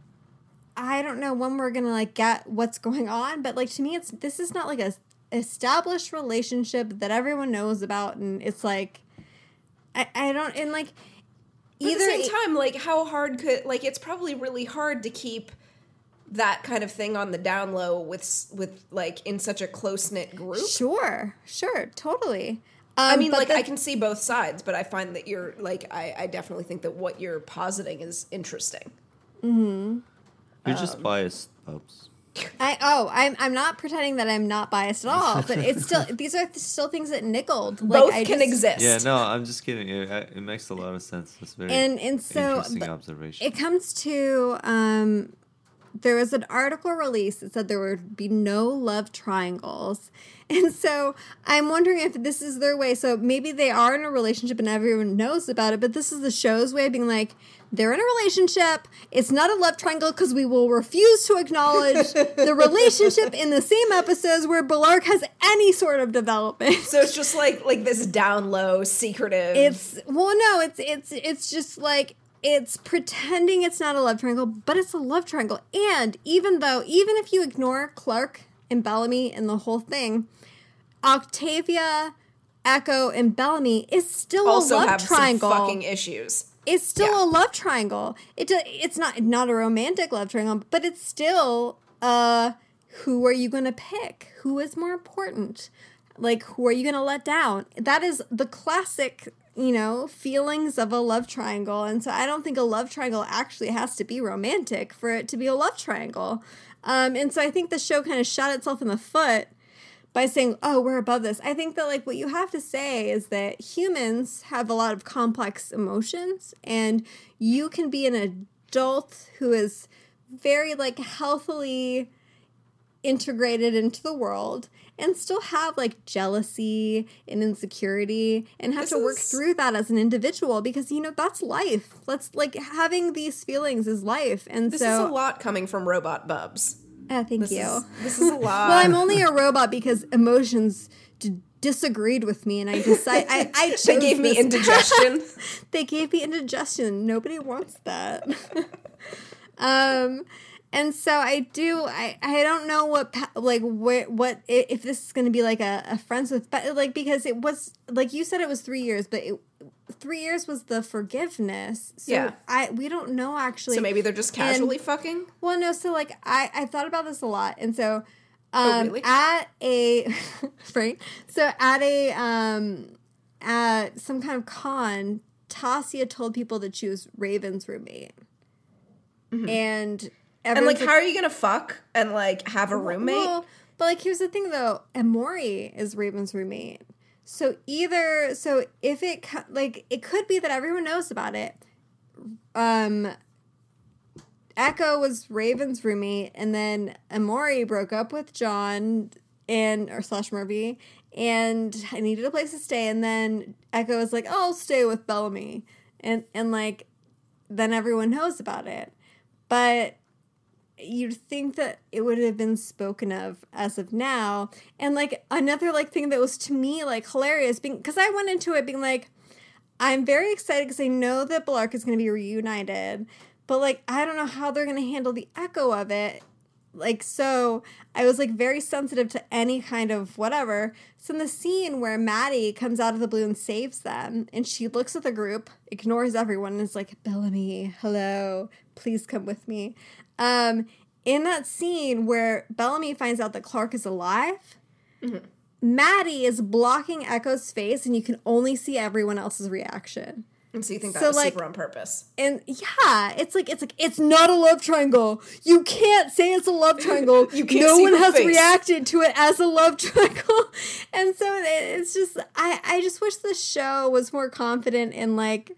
I don't know when we're gonna like get what's going on, but like to me, it's this is not like a established relationship that everyone knows about, and it's like I I don't and like But at the same time, like how hard could like it's probably really hard to keep that kind of thing on the down low with with like in such a close knit group. sure sure totally. I Um, mean, like the- I can see both sides, but I find that you're like I, I definitely think that what you're positing is interesting. Hmm. You're just biased, Bubs. I oh I'm I'm not pretending that I'm not biased at all, but it's still these are still things that nickled. Like, both I can just- exist. Yeah, no, I'm just kidding. It, it makes a lot of sense. It's very and and so interesting observation. it comes to um there was an article released that said there would be no love triangles. And so i'm wondering if this is their way. So maybe they are in a relationship and everyone knows about it but this is the show's way of being like they're in a relationship. It's not a love triangle because we will refuse to acknowledge the relationship in the same episodes where Bellarke has any sort of development. So it's just like like this down low, secretive. it's well, no, it's it's it's just like it's pretending it's not a love triangle, but it's a love triangle. And even though, even if you ignore Clarke and Bellamy and the whole thing, Octavia, Echo, and Bellamy is still also a love have triangle. some fucking issues. it's still yeah. a love triangle. It it's not not a romantic love triangle, but it's still uh who are you going to pick? Who is more important? Like who are you going to let down? That is the classic, you know, feelings of a love triangle. And so I don't think a love triangle actually has to be romantic for it to be a love triangle. Um and so I think the show kind of shot itself in the foot by saying, "Oh, we're above this." I think that like what you have to say is that humans have a lot of complex emotions and you can be an adult who is very like healthily integrated into the world and still have like jealousy and insecurity and have This to work is- through that as an individual because you know that's life. That's like having these feelings is life. And This so is a lot coming from Robot Bubs. Ah, thank This you. is this is a lot. Well, I'm only a robot because emotions d- disagreed with me, and I decided I, I chose they gave me indigestion. they gave me indigestion. Nobody wants that. um, and so I do. I I don't know what like where what if this is going to be like a, a friends with, but like because it was like you said it was three years, but it, three years was the forgiveness. So Yeah. I we don't know actually. so maybe they're just casually fucking. Well, no, so like I I thought about this a lot, and so um Oh, really? at a right, so at a um at some kind of con, Tasya told people that she was Raven's roommate, Mm-hmm. And everyone's like, how are you gonna fuck and like have a roommate? Well, but like here's the thing though, Emori is Raven's roommate. So either so if it like it could be that everyone knows about it. Um Echo was Raven's roommate and then Emori broke up with John and or slash Murphy and I needed a place to stay and then Echo was like, "Oh, I'll stay with Bellamy." And and like then everyone knows about it. But you'd think that it would have been spoken of as of now. And like another like thing that was to me like hilarious because i went into it being like i'm very excited because i know that Bellarke is going to be reunited but like i don't know how they're going to handle the echo of it. Like so i was like very sensitive to any kind of whatever. So in the scene where madi comes out of the blue and saves them and she looks at the group ignores everyone and is like bellamy hello please come with me um in that scene where bellamy finds out that clarke is alive madi is blocking echo's face and you can only see everyone else's reaction And so you think that So, was like- super on purpose? and yeah, it's like it's like it's not a love triangle. You can't say it's a love triangle. You can't no one has face. reacted to it as a love triangle, and so it- it's just I I just wish the show was more confident in like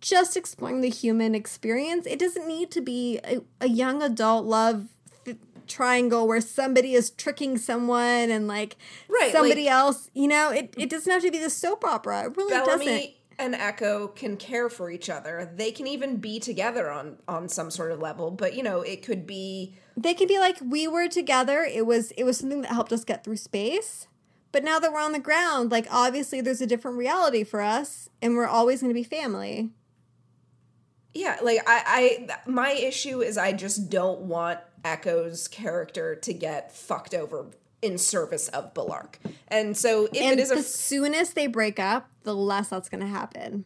just exploring the human experience. It doesn't need to be a, a young adult love. f- triangle where somebody is tricking someone and like Right, somebody like- else. You know, it, it doesn't have to be the soap opera. It really doesn't. Bellamy and Echo can care for each other. They can even be together on on some sort of level. But you know, it could be They can be like, we were together. It was it was something that helped us get through space. But now that we're on the ground, like obviously there's a different reality for us, and we're always going to be family. Yeah. Like I, I my issue is I just don't want Echo's character to get fucked over in service of Bellarke. And so if and it is the a soonest they break up, the less that's going to happen.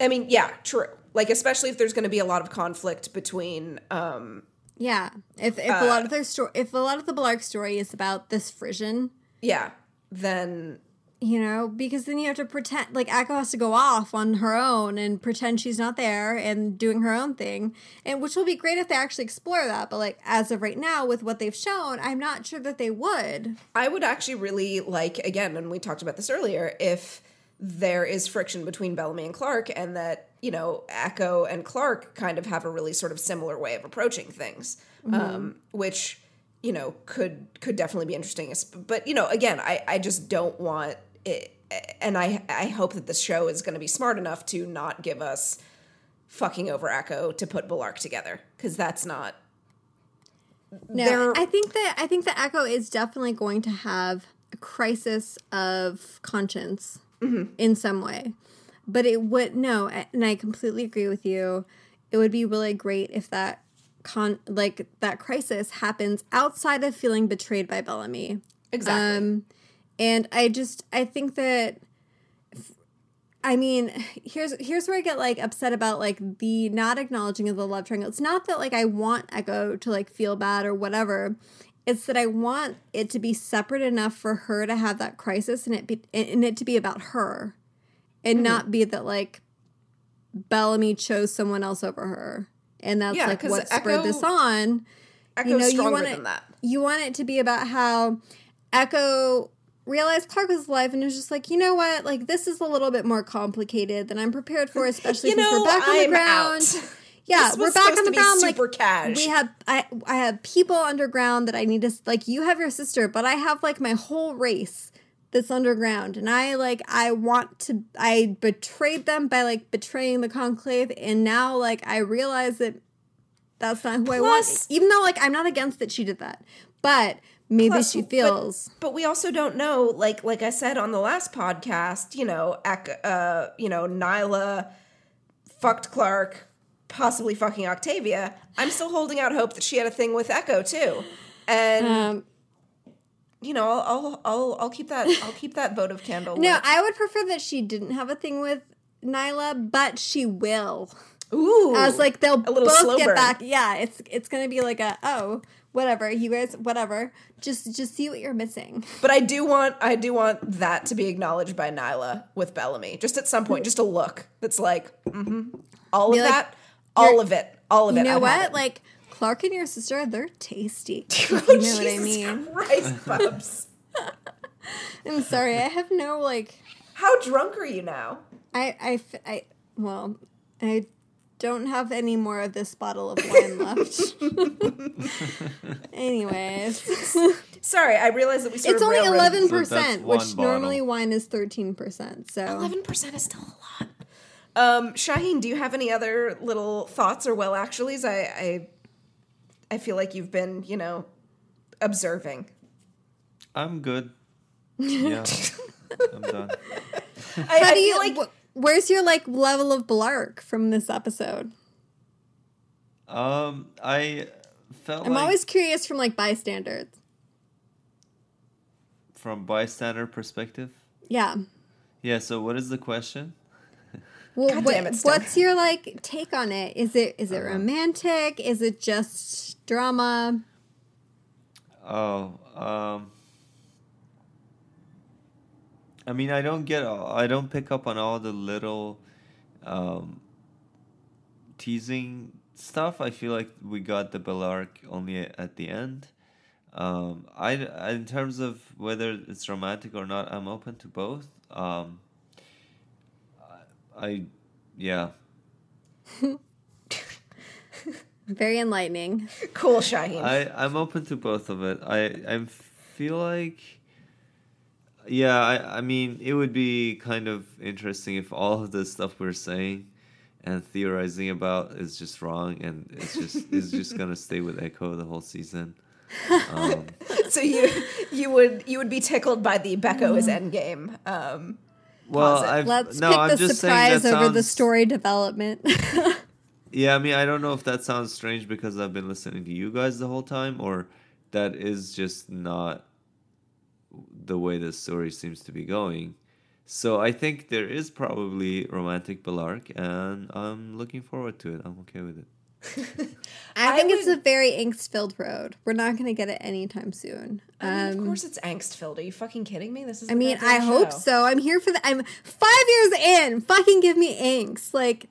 I mean, yeah, true. Like especially if there's going to be a lot of conflict between um Yeah, if if a lot of their story, if a lot of the Bellarke story is about this frisson, yeah, then you know, because then you have to pretend like Echo has to go off on her own and pretend she's not there and doing her own thing, and which will be great if they actually explore that. But like as of right now, with what they've shown, I'm not sure that they would. I would actually really like, again, and we talked about this earlier, if there is friction between Bellamy and Clarke, and that, you know, Echo and Clarke kind of have a really sort of similar way of approaching things, um, which, you know, could could definitely be interesting. But, you know, again, I, I just don't want it. And I, I hope that the show is going to be smart enough to not give us fucking over Echo to put Bellarke together, because that's not. No, They're- I think that I think that Echo is definitely going to have a crisis of conscience in some way. But it would no, and I completely agree with you. It would be really great if that con like that crisis happens outside of feeling betrayed by Bellamy. Exactly. Um, and I just I think that I mean, here's here's where I get like upset about like the not acknowledging of the love triangle. It's not that like I want Echo to like feel bad or whatever. It's that I want it to be separate enough for her to have that crisis and it be and it to be about her, and mm-hmm. not be that like Bellamy chose someone else over her, and that's Yeah, like what spurred this on Echo's you know, you stronger want it, than that. You want it to be about how Echo realized Clarke was alive and it was just like, you know what, like this is a little bit more complicated than I'm prepared for, especially You since know, we're back on the I'm ground. out. Yeah, we're back on the ground. super like cash. we have, I, I have people underground that I need to like. You have your sister, but I have like my whole race that's underground, and I like I want to. I betrayed them by like betraying the conclave, and now like I realize that that's not who I want. Even though like I'm not against that she did that, but maybe Plus, she feels. But we also don't know, like like I said on the last podcast, you know, uh, you know, Niylah fucked Clarke, possibly fucking Octavia. I'm still holding out hope that she had a thing with Echo too, and um, you know, I'll, I'll I'll I'll keep that I'll keep that votive candle. no, lit. I would prefer that she didn't have a thing with Niylah, but she will. ooh, As like they'll a little both slow get burn. back. Yeah, it's it's gonna be like a oh whatever you guys whatever. Just just see what you're missing. But I do want I do want that to be acknowledged by Niylah with Bellamy, just at some point, just a look that's like, mm-hmm, all of like, that, all of it, all of You it. You know I've what? Like Clarke and your sister, they're tasty. if Oh, you know what I mean. Christ, Bubs. I'm sorry, I have no like. How drunk are you now? i i, I well, I don't have any more of this bottle of wine left. Anyways, Sorry, I realized that we sort it's only eleven So that's percent, which bottle. normally wine is thirteen percent. So Eleven percent is still a lot. Um, Shahin, do you have any other little thoughts or well actuallys? I, I, I feel like you've been, you know, observing. I'm good. Yeah, I'm done. I, how I do you like like? Where's your like level of bellarke from this episode? Um, I felt I'm like always curious from like bystanders. from bystander perspective. Yeah. Yeah. So, what is the question? Well, God what- damn it, Steph. what's your like take on it? Is it is it romantic? Is it just drama? Oh, um, I mean, I don't get, all, I don't pick up on all the little, um, teasing stuff. I feel like we got the Bellarke only at the end. Um, I, I- in terms of whether it's romantic or not, I'm open to both. Um, I, I yeah. Very enlightening. Cool, Shahin. I I'm open to both of it. I I feel like yeah, I I mean it would be kind of interesting if all of the stuff we're saying and theorizing about is just wrong and it's just it's just gonna stay with Echo the whole season. Um, so you you would you would be tickled by the Becho is endgame. Um, well, it. I've, Let's no, pick I'm the just surprise that over the story development. Yeah, I mean, I don't know if that sounds strange because I've been listening to you guys the whole time, or that is just not the way the story seems to be going. So I think there is probably romantic Bellarke, and I'm looking forward to it. I'm okay with it. I I think it's a very angst-filled road. We're not going to get it anytime soon. I mean, Um, of course, it's angst filled. Are you fucking kidding me? This is. I mean, goddamn I hope so. I'm here for the. I'm five years in. Fucking give me angst. Like.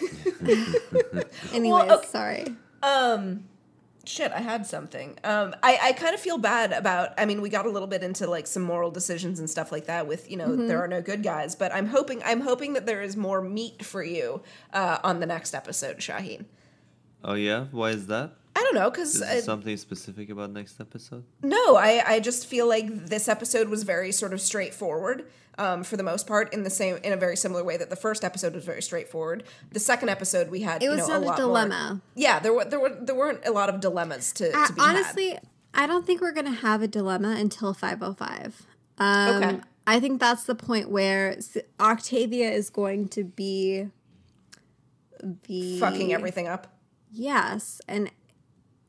Anyways, okay. sorry. Um, shit, I had something. Um, I, I kind of feel bad about. I mean, we got a little bit into like some moral decisions and stuff like that. With you know, Mm-hmm. there are no good guys, but I'm hoping I'm hoping that there is more meat for you uh, on the next episode, Shahin. Oh yeah, why is that? I don't know, because something specific about next episode? No, I, I just feel like this episode was very sort of straightforward um, for the most part in the same in a very similar way that the first episode was very straightforward. The second episode we had It you was know, not a lot dilemma. More, yeah, there were there were there weren't a lot of dilemmas to, Uh, to be had. honestly, I don't think we're going to have a dilemma until 505. Um, Okay. I think that's the point where Octavia is going to be the fucking everything up. Yes, and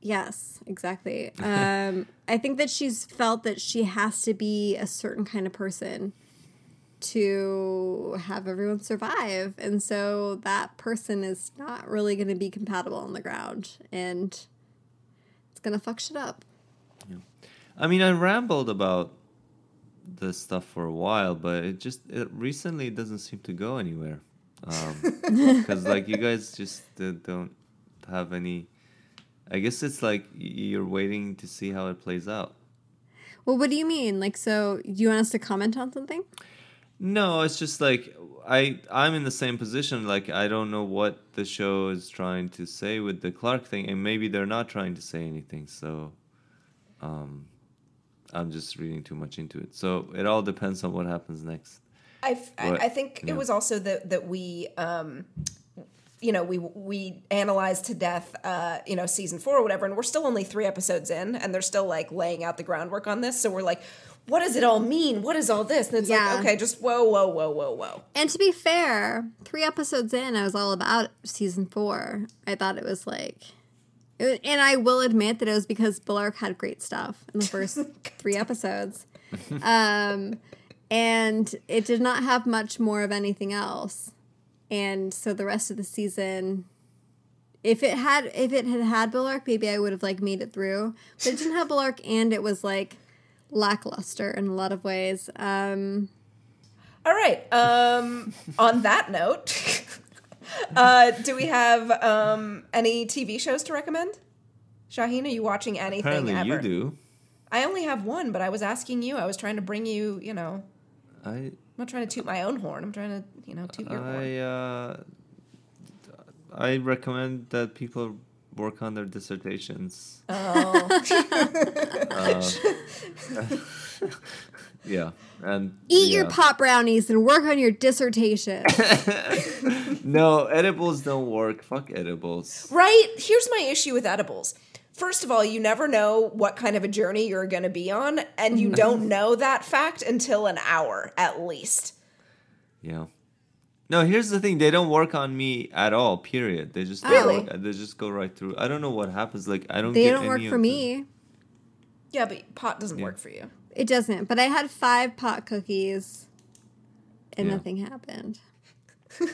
yes, exactly. Um, I think that she's felt that she has to be a certain kind of person to have everyone survive, and so that person is not really going to be compatible on the ground, and it's going to fuck shit up. Yeah. I mean, I rambled about this stuff for a while, but it just it recently doesn't seem to go anywhere. Because like you guys just uh, don't have any. I guess it's like you're waiting to see how it plays out. Well, what do you mean? Like, so do you want us to comment on something? No, it's just like I I'm in the same position. Like I don't know what the show is trying to say with the Clarke thing, and maybe they're not trying to say anything. So, um, I'm just reading too much into it. So it all depends on what happens next. I, I- What- I think it was also that that we um you know we we analyzed to death uh you know season 4 or whatever and we're still only 3 episodes in and they're still like laying out the groundwork on this so we're like what does it all mean what is all this and it's Yeah. like okay just whoa whoa whoa whoa whoa And to be fair, three episodes in, I was all about season four. I thought it was like, it and I will admit that it was because Bellarke had great stuff in the first three episodes, um, and it did not have much more of anything else. And so the rest of the season, if it had, if it had had Bellarke, maybe I would have like made it through. But it didn't have Bellarke, and it was like lackluster in a lot of ways. Um, all right um on that note uh do we have um any tv shows to recommend Shahin, are you watching anything Apparently, ever? you do. I only have one, but I was asking you. I was trying to bring you, you know, I I'm not trying to toot my own horn. I'm trying to, you know, toot your horn. I uh, I recommend that people work on their dissertations. Oh, uh, Yeah, and Eat your pop brownies and work on your dissertation. No, edibles don't work. Fuck edibles. right. Here's my issue with edibles. First of all, you never know what kind of a journey you're going to be on, and you mm-hmm. don't know that fact until an hour at least. Yeah. No, here's the thing. They don't work on me at all. Period. They just don't Really? work- they just go right through. I don't know what happens. Like I don't. they get don't work for of the- me. Yeah, but pot doesn't work for you. It doesn't. But I had five pot cookies and Yeah. nothing happened.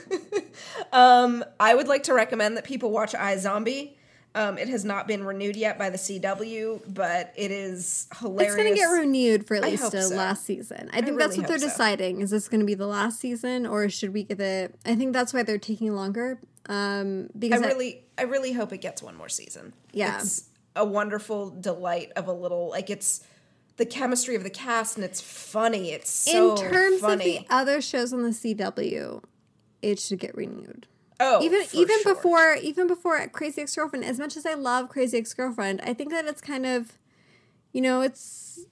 Um, I would like to recommend that people watch iZombie. Um, it has not been renewed yet by the CW, but it is hilarious. It's going to get renewed for at least a so. last season. I think that's really what they're so. deciding. Is this going to be the last season or should we give it? I think that's why they're taking longer. Um, I because I- really, I really hope it gets one more season. Yeah. it's a wonderful delight of a little like it's the chemistry of the cast and it's funny. It's so in terms funny. of the other shows on the CW, it should get renewed. Oh, even even sure. before even before Crazy Ex Girlfriend. As much as I love Crazy Ex Girlfriend, I think that it's kind of, you know, it's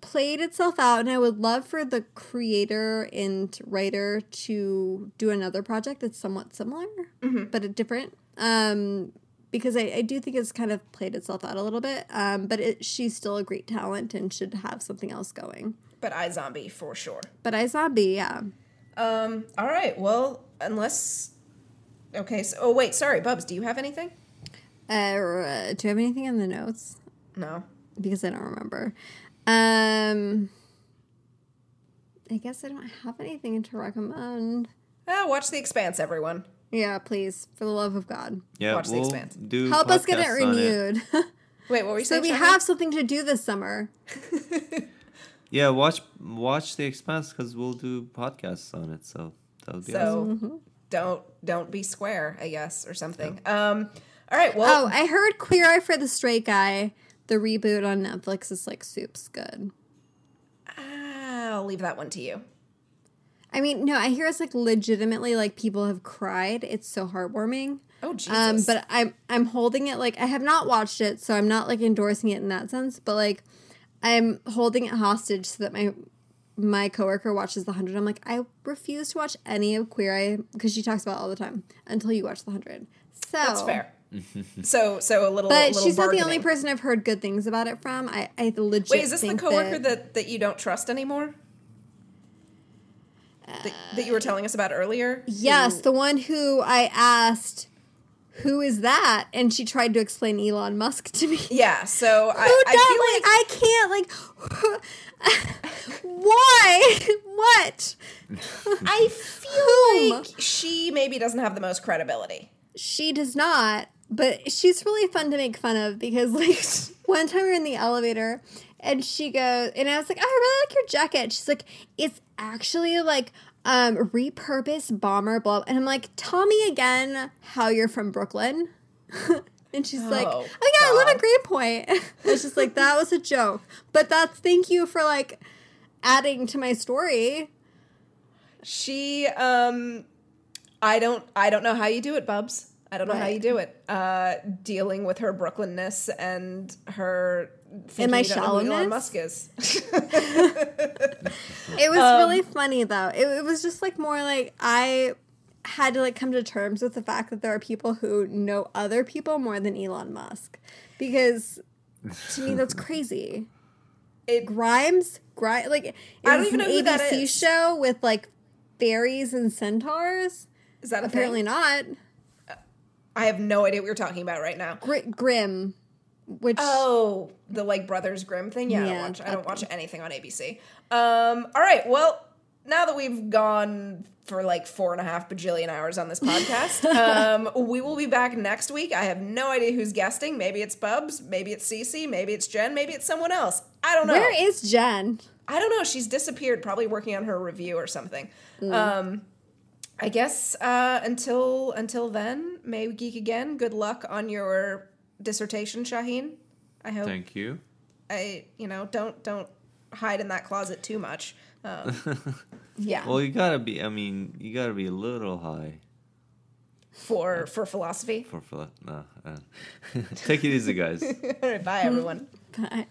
played itself out, and I would love for the creator and writer to do another project that's somewhat similar, Mm-hmm. but different. Um, because I, I do think it's kind of played itself out a little bit. Um, but it, she's still a great talent and should have something else going. But iZombie for sure. But iZombie, yeah. Um. All right. Well, unless. Okay. So, oh wait. Sorry, Bubs. Do you have anything? Uh, do you have anything in the notes? No. because I don't remember. Um, I guess I don't have anything to recommend. Ah, watch The Expanse, everyone. Yeah, please, for the love of God, Yeah, Watch The we'll Expanse. do help us get it podcasts on renewed. Wait, what were you so saying? we Shaggy? have something to do this summer. Yeah, watch watch the Expanse because we'll do podcasts on it. So that would be awesome. So don't don't be square, I guess, or something. Um. All right. Well. Oh, I heard Queer Eye for the Straight Guy. The reboot on Netflix is like soup's good. I'll leave that one to you. I mean, no, I hear it's like legitimately like people have cried. It's so heartwarming. Oh Jesus. Um, but I'm I'm holding it like I have not watched it, so I'm not like endorsing it in that sense. But like I'm holding it hostage so that my my coworker watches the hundred. I'm like I refuse to watch any of Queer Eye because she talks about it all the time until you watch the hundred. So that's fair. so so a little. But little she's not the only person I've heard good things about it from. I I legit Wait, is this the think coworker that, that, that you don't trust anymore? that, that you were uh, telling us about earlier? Yes, Who- the one who I asked, "Who is that?" and she tried to explain Elon Musk to me. yeah. So I, Who I does feel like like, I can't like why what I feel Whom? like she maybe doesn't have the most credibility. she does not but she's really fun to make fun of because like one time we're in the elevator and she goes and I was like oh, I really like your jacket she's like it's actually like um repurposed bomber blah and I'm like tell me again how you're from Brooklyn and she's like Oh, oh yeah I live God. at Greenpoint it's just like that was a joke but that's thank you for like adding to my story She um I don't I don't know how you do it, Bubs. I don't know how you do it. Uh dealing with her Brooklynness and her thinking my you don't know who Elon shallowness? Musk is. It was Um, really funny though. It, it was just like more like I had to like come to terms with the fact that there are people who know other people more than Elon Musk because to me that's crazy. It- Grimes, Grimes, like it I don't even an know who that ABC is. show with like fairies and centaurs. Is that a Apparently thing? not. I have no idea what you're talking about right now. Gr- Grim, which Oh, the like Brothers Grimm thing. Yeah, I don't watch. I don't watch anything on ABC. Um, all right. Well, now that we've gone for like four and a half bajillion hours on this podcast, um, we will be back next week. I have no idea who's guesting. Maybe it's Bubs. Maybe it's Cece. Maybe it's Jen. Maybe it's someone else. I don't know. where is Jen? I don't know. She's disappeared, probably working on her review or something. Mm. Um, I guess uh, until until then, may we geek again. Good luck on your dissertation, Shahin. I hope Thank you. I you know don't don't hide in that closet too much. Um, yeah, Well, you gotta be. I mean, you gotta be a little high for for philosophy. for for. No, uh, take it easy, guys. All right, bye everyone. Bye.